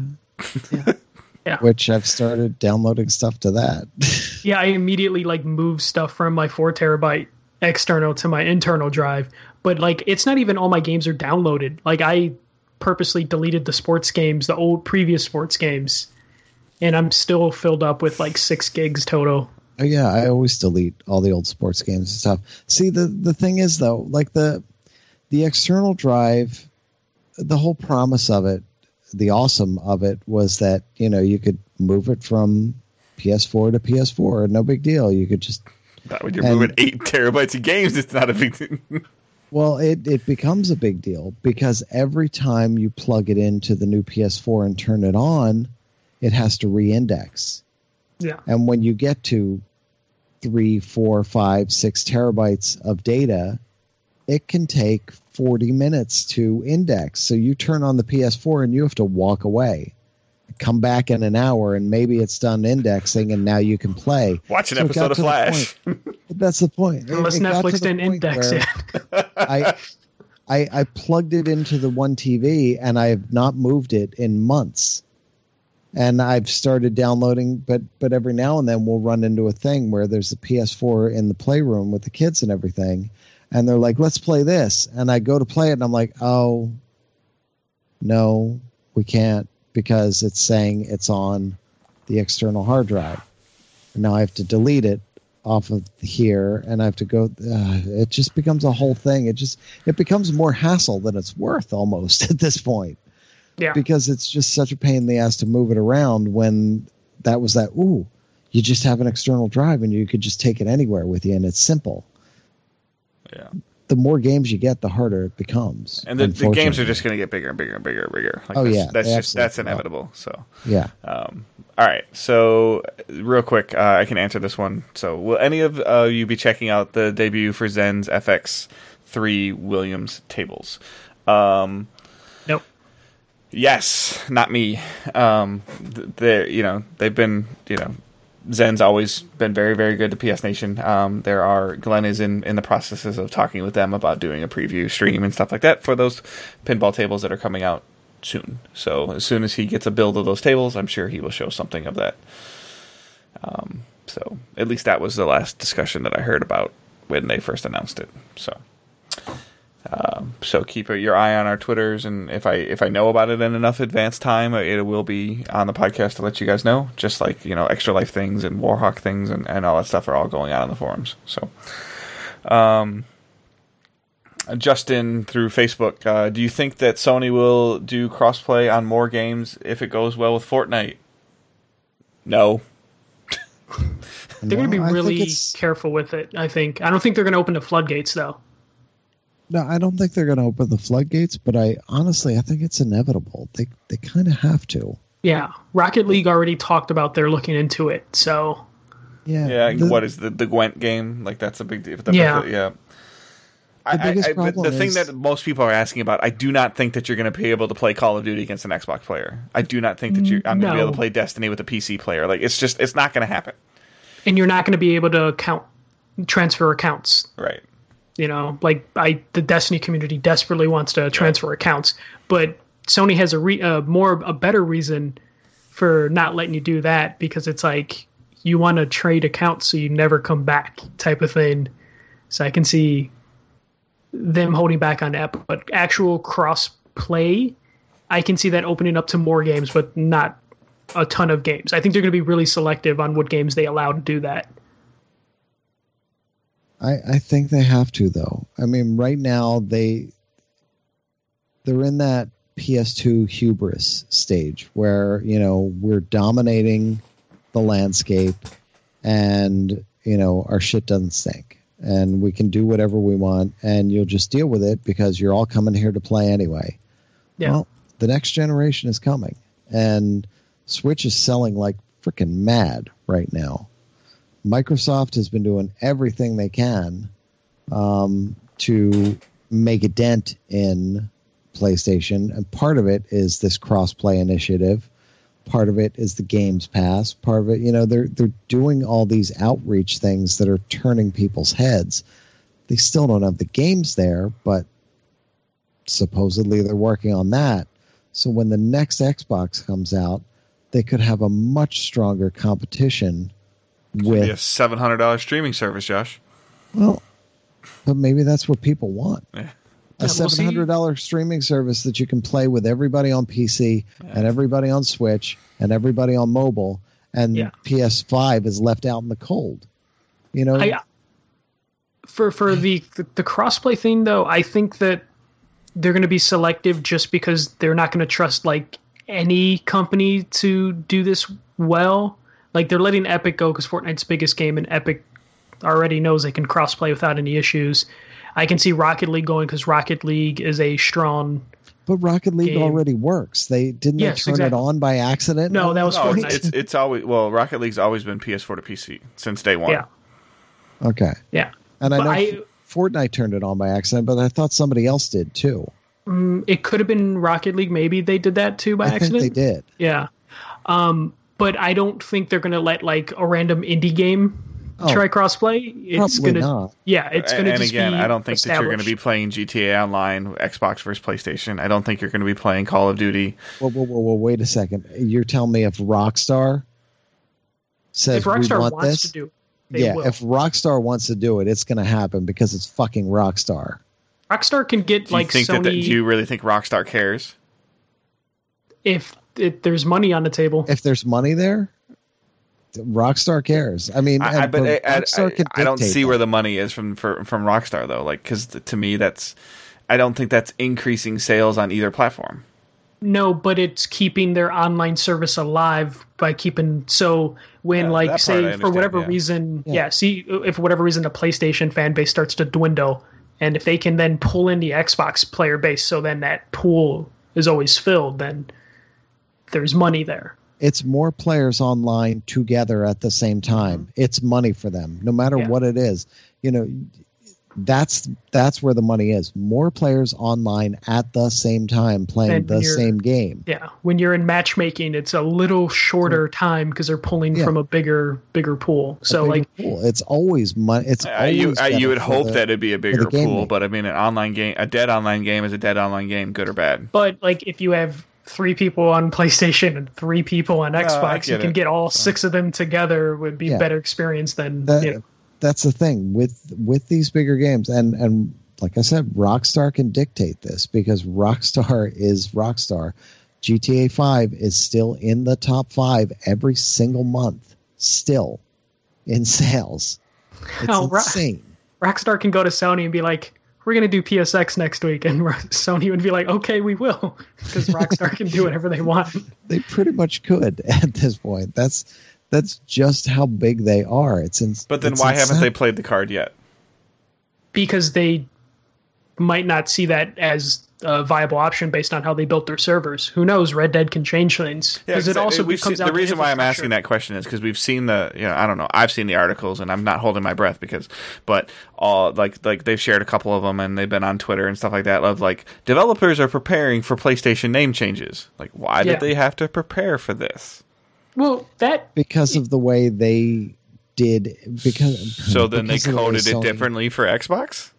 Yeah. Which I've started downloading stuff to that. Yeah, I immediately like move stuff from my four terabyte external to my internal drive. But like, it's not even all my games are downloaded. Like, I purposely deleted the sports games, the old previous sports games, and I'm still filled up with like six gigs total. Oh yeah, I always delete all the old sports games and stuff. See the the thing is though, like the the external drive, the whole promise of it, the awesome of it was that, you know, you could move it from PS4 to PS4, no big deal. You could just Not when you're And- moving eight terabytes of games, it's not a big thing. well, it it becomes a big deal because every time you plug it into the new PS4 and turn it on, it has to re-index. Yeah. And when you get to three, four, five, six terabytes of data, it can take 40 minutes to index. So you turn on the PS4 and you have to walk away. Come back in an hour and maybe it's done indexing and now you can play. Watch an So episode of to the Flash. But that's the point. Unless it got to Netflix didn't index it. I, I I plugged it into the one TV and I have not moved it in months. And I've started downloading, but but every now and then we'll run into a thing where there's a PS4 in the playroom with the kids and everything, and they're like, "Let's play this," and I go to play it, and I'm like, "Oh, no, we can't because it's saying it's on the external hard drive." And now I have to delete it off of here and I have to go uh, it just becomes a whole thing. It just it becomes more hassle than it's worth almost at this point Yeah. because it's just such a pain in the ass to move it around when that was that ooh you just have an external drive and you could just take it anywhere with you and it's simple Yeah. the more games you get the harder it becomes And the, the games are just going to get bigger and bigger and bigger and bigger. Like Oh, that's, yeah, that's they just that's absolutely will. inevitable. So, yeah um, all right. So, real quick, uh, I can answer this one. So, will any of uh, you be checking out the debut for Zen's FX3 Williams tables? Um, Nope. Yes, not me. Um, th- they you know they've been you know Zen's always been very very good to PS Nation. Um, there are Glenn is in in the processes of talking with them about doing a preview stream and stuff like that for those pinball tables that are coming out soon. So as soon as he gets a build of those tables, I'm sure he will show something of that. Um, so at least that was the last discussion that I heard about when they first announced it. So. Um, so keep your eye on our twitters, and if I if I know about it in enough advance time, it will be on the podcast to let you guys know. Just like you know, extra life things and Warhawk things and, and all that stuff are all going on in the forums. So, um, Justin through Facebook, uh, do you think that Sony will do crossplay on more games if it goes well with Fortnite? No. They're going to be No, I think really careful with it. I think. I don't think they're going to open the floodgates though. No i don't think they're going to open the floodgates but i honestly i think it's inevitable they they kind of have to Yeah, Rocket League already talked about they're looking into it. So yeah Yeah, the- what is the the Gwent game? Like that's a big deal. The, Yeah. yeah. I, biggest I, I, problem the thing is- that most people are asking about, I do not think that you're going to be able to play Call of Duty against an Xbox player. I do not think that you I'm going to be able to play Destiny with a PC player. Like it's just it's not going to happen. and you're not going to be able to count transfer accounts. Right. You know, like I the Destiny community desperately wants to transfer accounts, but Sony has a re, uh, more a better reason for not letting you do that because it's like you want to trade accounts so you never come back type of thing. So I can see them holding back on that, but actual cross play, I can see that opening up to more games, but not a ton of games. I think they're going to be really selective on what games they allow to do that. I, I think they have to though. I mean, right now they they're in that PS2 hubris stage where you know we're dominating the landscape, and you know our shit doesn't stink, and we can do whatever we want, and you'll just deal with it because you're all coming here to play anyway. Yeah. Well, the next generation is coming, and Switch is selling like freaking mad right now. Microsoft has been doing everything they can um, to make a dent in PlayStation, and part of it is this cross-play initiative. Part of it is the Games Pass. Part of it, you know, they're they're doing all these outreach things that are turning people's heads. They still don't have the games there, but supposedly they're working on that. So when the next Xbox comes out, they could have a much stronger competition Be a seven hundred dollars streaming service, Josh. well, but maybe that's what people want. Yeah. A Yeah, we'll seven hundred dollar streaming service that you can play with everybody on PC and everybody on Switch and everybody on mobile, and Yeah. PS5 is left out in the cold. You know, I, for for the, the the crossplay thing though, I think that they're going to be selective just because they're not going to trust like any company to do this well. Like they're letting Epic go because Fortnite's biggest game, and Epic already knows they can crossplay without any issues. I can see Rocket League going because Rocket League is a strong. but Rocket League game. already works. They didn't Yes, they turn exactly. it on by accident. No, that was No, Fortnite. it's, it's it's always well, Rocket League's always been PS4 to PC since day one. Yeah, okay. yeah. And I But know I- Fortnite turned it on by accident, but I thought somebody else did too. It could have been Rocket League. Maybe they did that too by I accident. think they did. Yeah. Um, but I don't think they're going to let like a random indie game Oh, try crossplay. It's going to yeah, it's going to and just again, be I don't think that you're going to be playing GTA Online, Xbox versus PlayStation. I don't think you're going to be playing Call of Duty. Whoa, whoa, whoa, whoa, wait a second. You're telling me if Rockstar says If Rockstar we want wants this, to do, it, they yeah, will. if Rockstar wants to do it, it's going to happen because it's fucking Rockstar. Rockstar can get Do you like think Sony that, do you really think Rockstar cares? if if there's money on the table. If there's money there, Rockstar cares. I mean, I, I, and- but I, I, Rockstar can I, I don't see that. where the money is from for, from Rockstar though. Like, because to me, that's I don't think that's increasing sales on either platform. No, but it's keeping their online service alive by keeping so when Yeah, like that part I say for whatever yeah. reason Yeah. yeah. see if for whatever reason the PlayStation fan base starts to dwindle and if they can then pull in the Xbox player base so then that pool is always filled then there's money there. it's more players online together at the same time. It's money for them, no matter Mm-hmm. Yeah. what it is. You know, that's that's where the money is. More players online at the same time playing And the same game. Yeah, when you're in matchmaking it's a little shorter time because they're pulling Yeah. from a bigger bigger pool. A So bigger like pool. it's always money. It's Uh, you always uh, you would hope the- that it'd be a bigger pool, maker. but I mean, an online game, a dead online game is a dead online game, good or bad. But like, if you have three people on PlayStation and three people on I Xbox, you can it. get all six uh-huh. of them together. Would be Yeah. better experience than That- you know. that's the thing with with these bigger games and and like I said, Rockstar can dictate this because Rockstar is Rockstar. GTA 5 is still in the top 5 every single month still in sales. It's Oh, Ro- insane. Rockstar can go to Sony and be like, "We're gonna do PSX next week," and Sony would be like, "Okay, we will," because Rockstar can do whatever they want. They pretty much could at this point. That's that's just how big they are. It's in, But then it's why haven't they played the card yet? because they might not see that as a viable option based on how they built their servers. Who knows? Red Dead can change things because it also we've comes seen, out the reason why I'm asking that question is because we've seen the you know I don't know I've seen the articles and I'm not holding my breath because but all like like they've shared a couple of them and they've been on Twitter and stuff like that of like developers are preparing for PlayStation name changes like why Yeah. did they have to prepare for this Well, that because of the way they did because so then they because the coded it differently for Xbox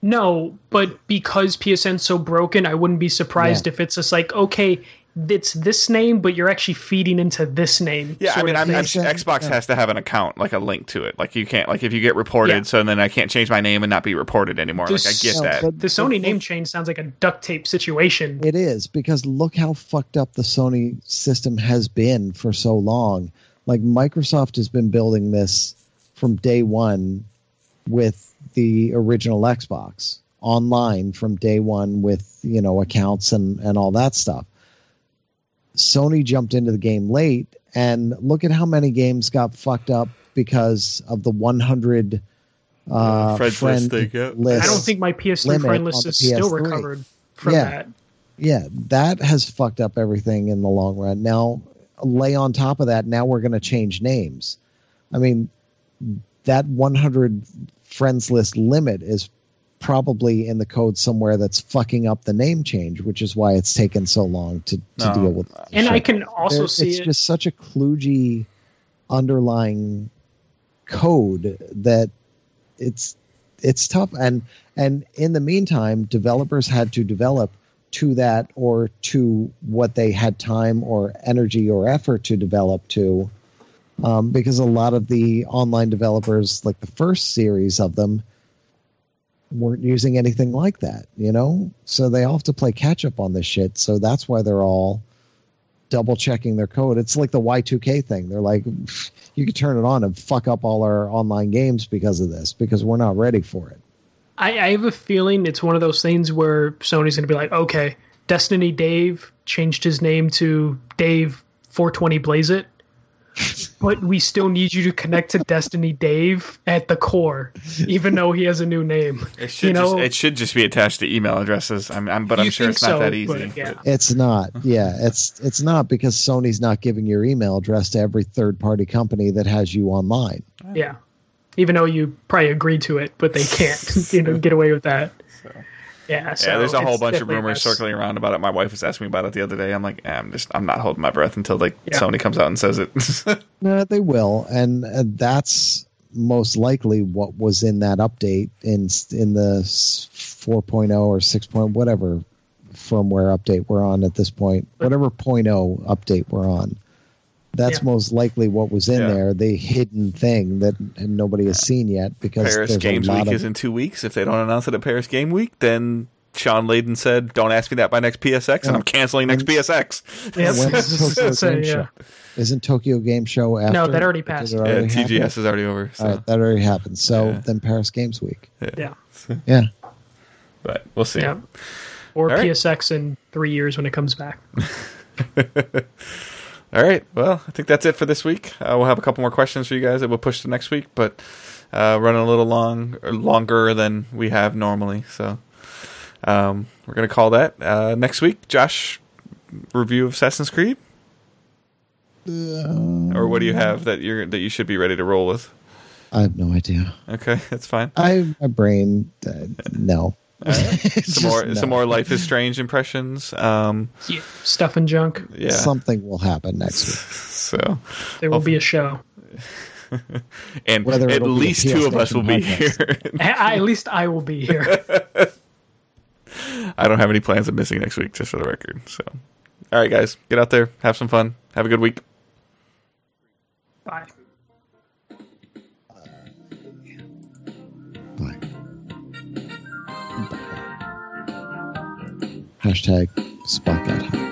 No, but because PSN's so broken, I wouldn't be surprised Yeah. if it's just like, okay, it's this name, but you're actually feeding into this name. yeah I mean I'm, thing. I'm. Xbox Yeah. has to have an account like a link to it like you can't like if you get reported Yeah. so then I can't change my name and not be reported anymore like I This- get No, that but- the Sony but- name change sounds like a duct tape situation. It is because look how fucked up the Sony system has been for so long. Like Microsoft has been building this from day one with the original Xbox online from day one with you know accounts and and all that stuff. Sony jumped into the game late, and look at how many games got fucked up because of the 100 uh, Friends friend list list. I don't think my PS3 limit friend list is still PS3. recovered from Yeah. that. yeah, that has fucked up everything in the long run. Now, lay on top of that, now we're going to change names. I mean, that 100 friends list limit is probably in the code somewhere that's fucking up the name change, which is why it's taken so long to, to No. deal with. And I can also There- see it's it. just such a kludgy underlying code that it's it's tough and and in the meantime developers had to develop to that or to what they had time or energy or effort to develop to um, because a lot of the online developers like the first series of them weren't using anything like that you know so they all have to play catch up on this shit so that's why they're all double checking their code. It's like the Y2K thing. They're like, you could turn it on and fuck up all our online games because of this, because we're not ready for it. I, I have a feeling it's one of those things where Sony's going to be like, okay, Destiny Dave changed his name to Dave 420 Blaze It, but we still need you to connect to Destiny Dave at the core, even though he has a new name. It should You know- just it should just be attached to email addresses. I'm, I'm but I'm sure it's not so, that easy. but, yeah. It's not. Yeah, it's it's not because Sony's not giving your email address to every third party company that has you online. Yeah. Even though you probably agreed to it, but they can't, you know, get away with that. Yeah, so yeah, there's a whole bunch of rumors mess. circling around about it. My wife was asking me about it the other day. I'm like, eh, I'm just I'm not holding my breath until like Yeah. Sony comes out and says it. No, they will, and uh, that's most likely what was in that update in in the 4.0 or 6. Point, whatever firmware update we're on at this point, whatever .0 update we're on. That's Yeah. most likely what was in Yeah. there, the hidden thing that nobody has seen yet. Because Paris Games a lot Week of, is in two weeks. If they don't announce it at Paris Game Week, then Shawn Layden said, "Don't ask me that by next PSX," and I'm canceling next PSX. Yep. When's the Tokyo So, yeah. Isn't Tokyo Game Show after? No, that already passed. it Yeah, already TGS happen? is already over. So. All right, that already happened. So Yeah. then Paris Games Week. Yeah. Yeah. But we'll see. Yeah. Or All right. PSX in three years when it comes back. All right. Well, I think that's it for this week. Uh, we'll have a couple more questions for you guys that we'll push to next week, but uh, running a little long, or longer than we have normally. So um, we're gonna call that uh, next week. Josh, review of Assassin's Creed, or what do you have that you're that you should be ready to roll with? I have no idea. Okay, that's fine. I my brain uh, no. It's Some more, just some more Life is Strange impressions. Um, Yeah. Stuff and junk. yeah. Something will happen next week. so, There will be a show. and Whether at it'll be a least two of us will be podcast. here. I, at least I will be here. I don't have any plans of missing next week, just for the record. So, all right, guys, get out there, have some fun, have a good week. Bye. Bye. Hashtag spot that hot.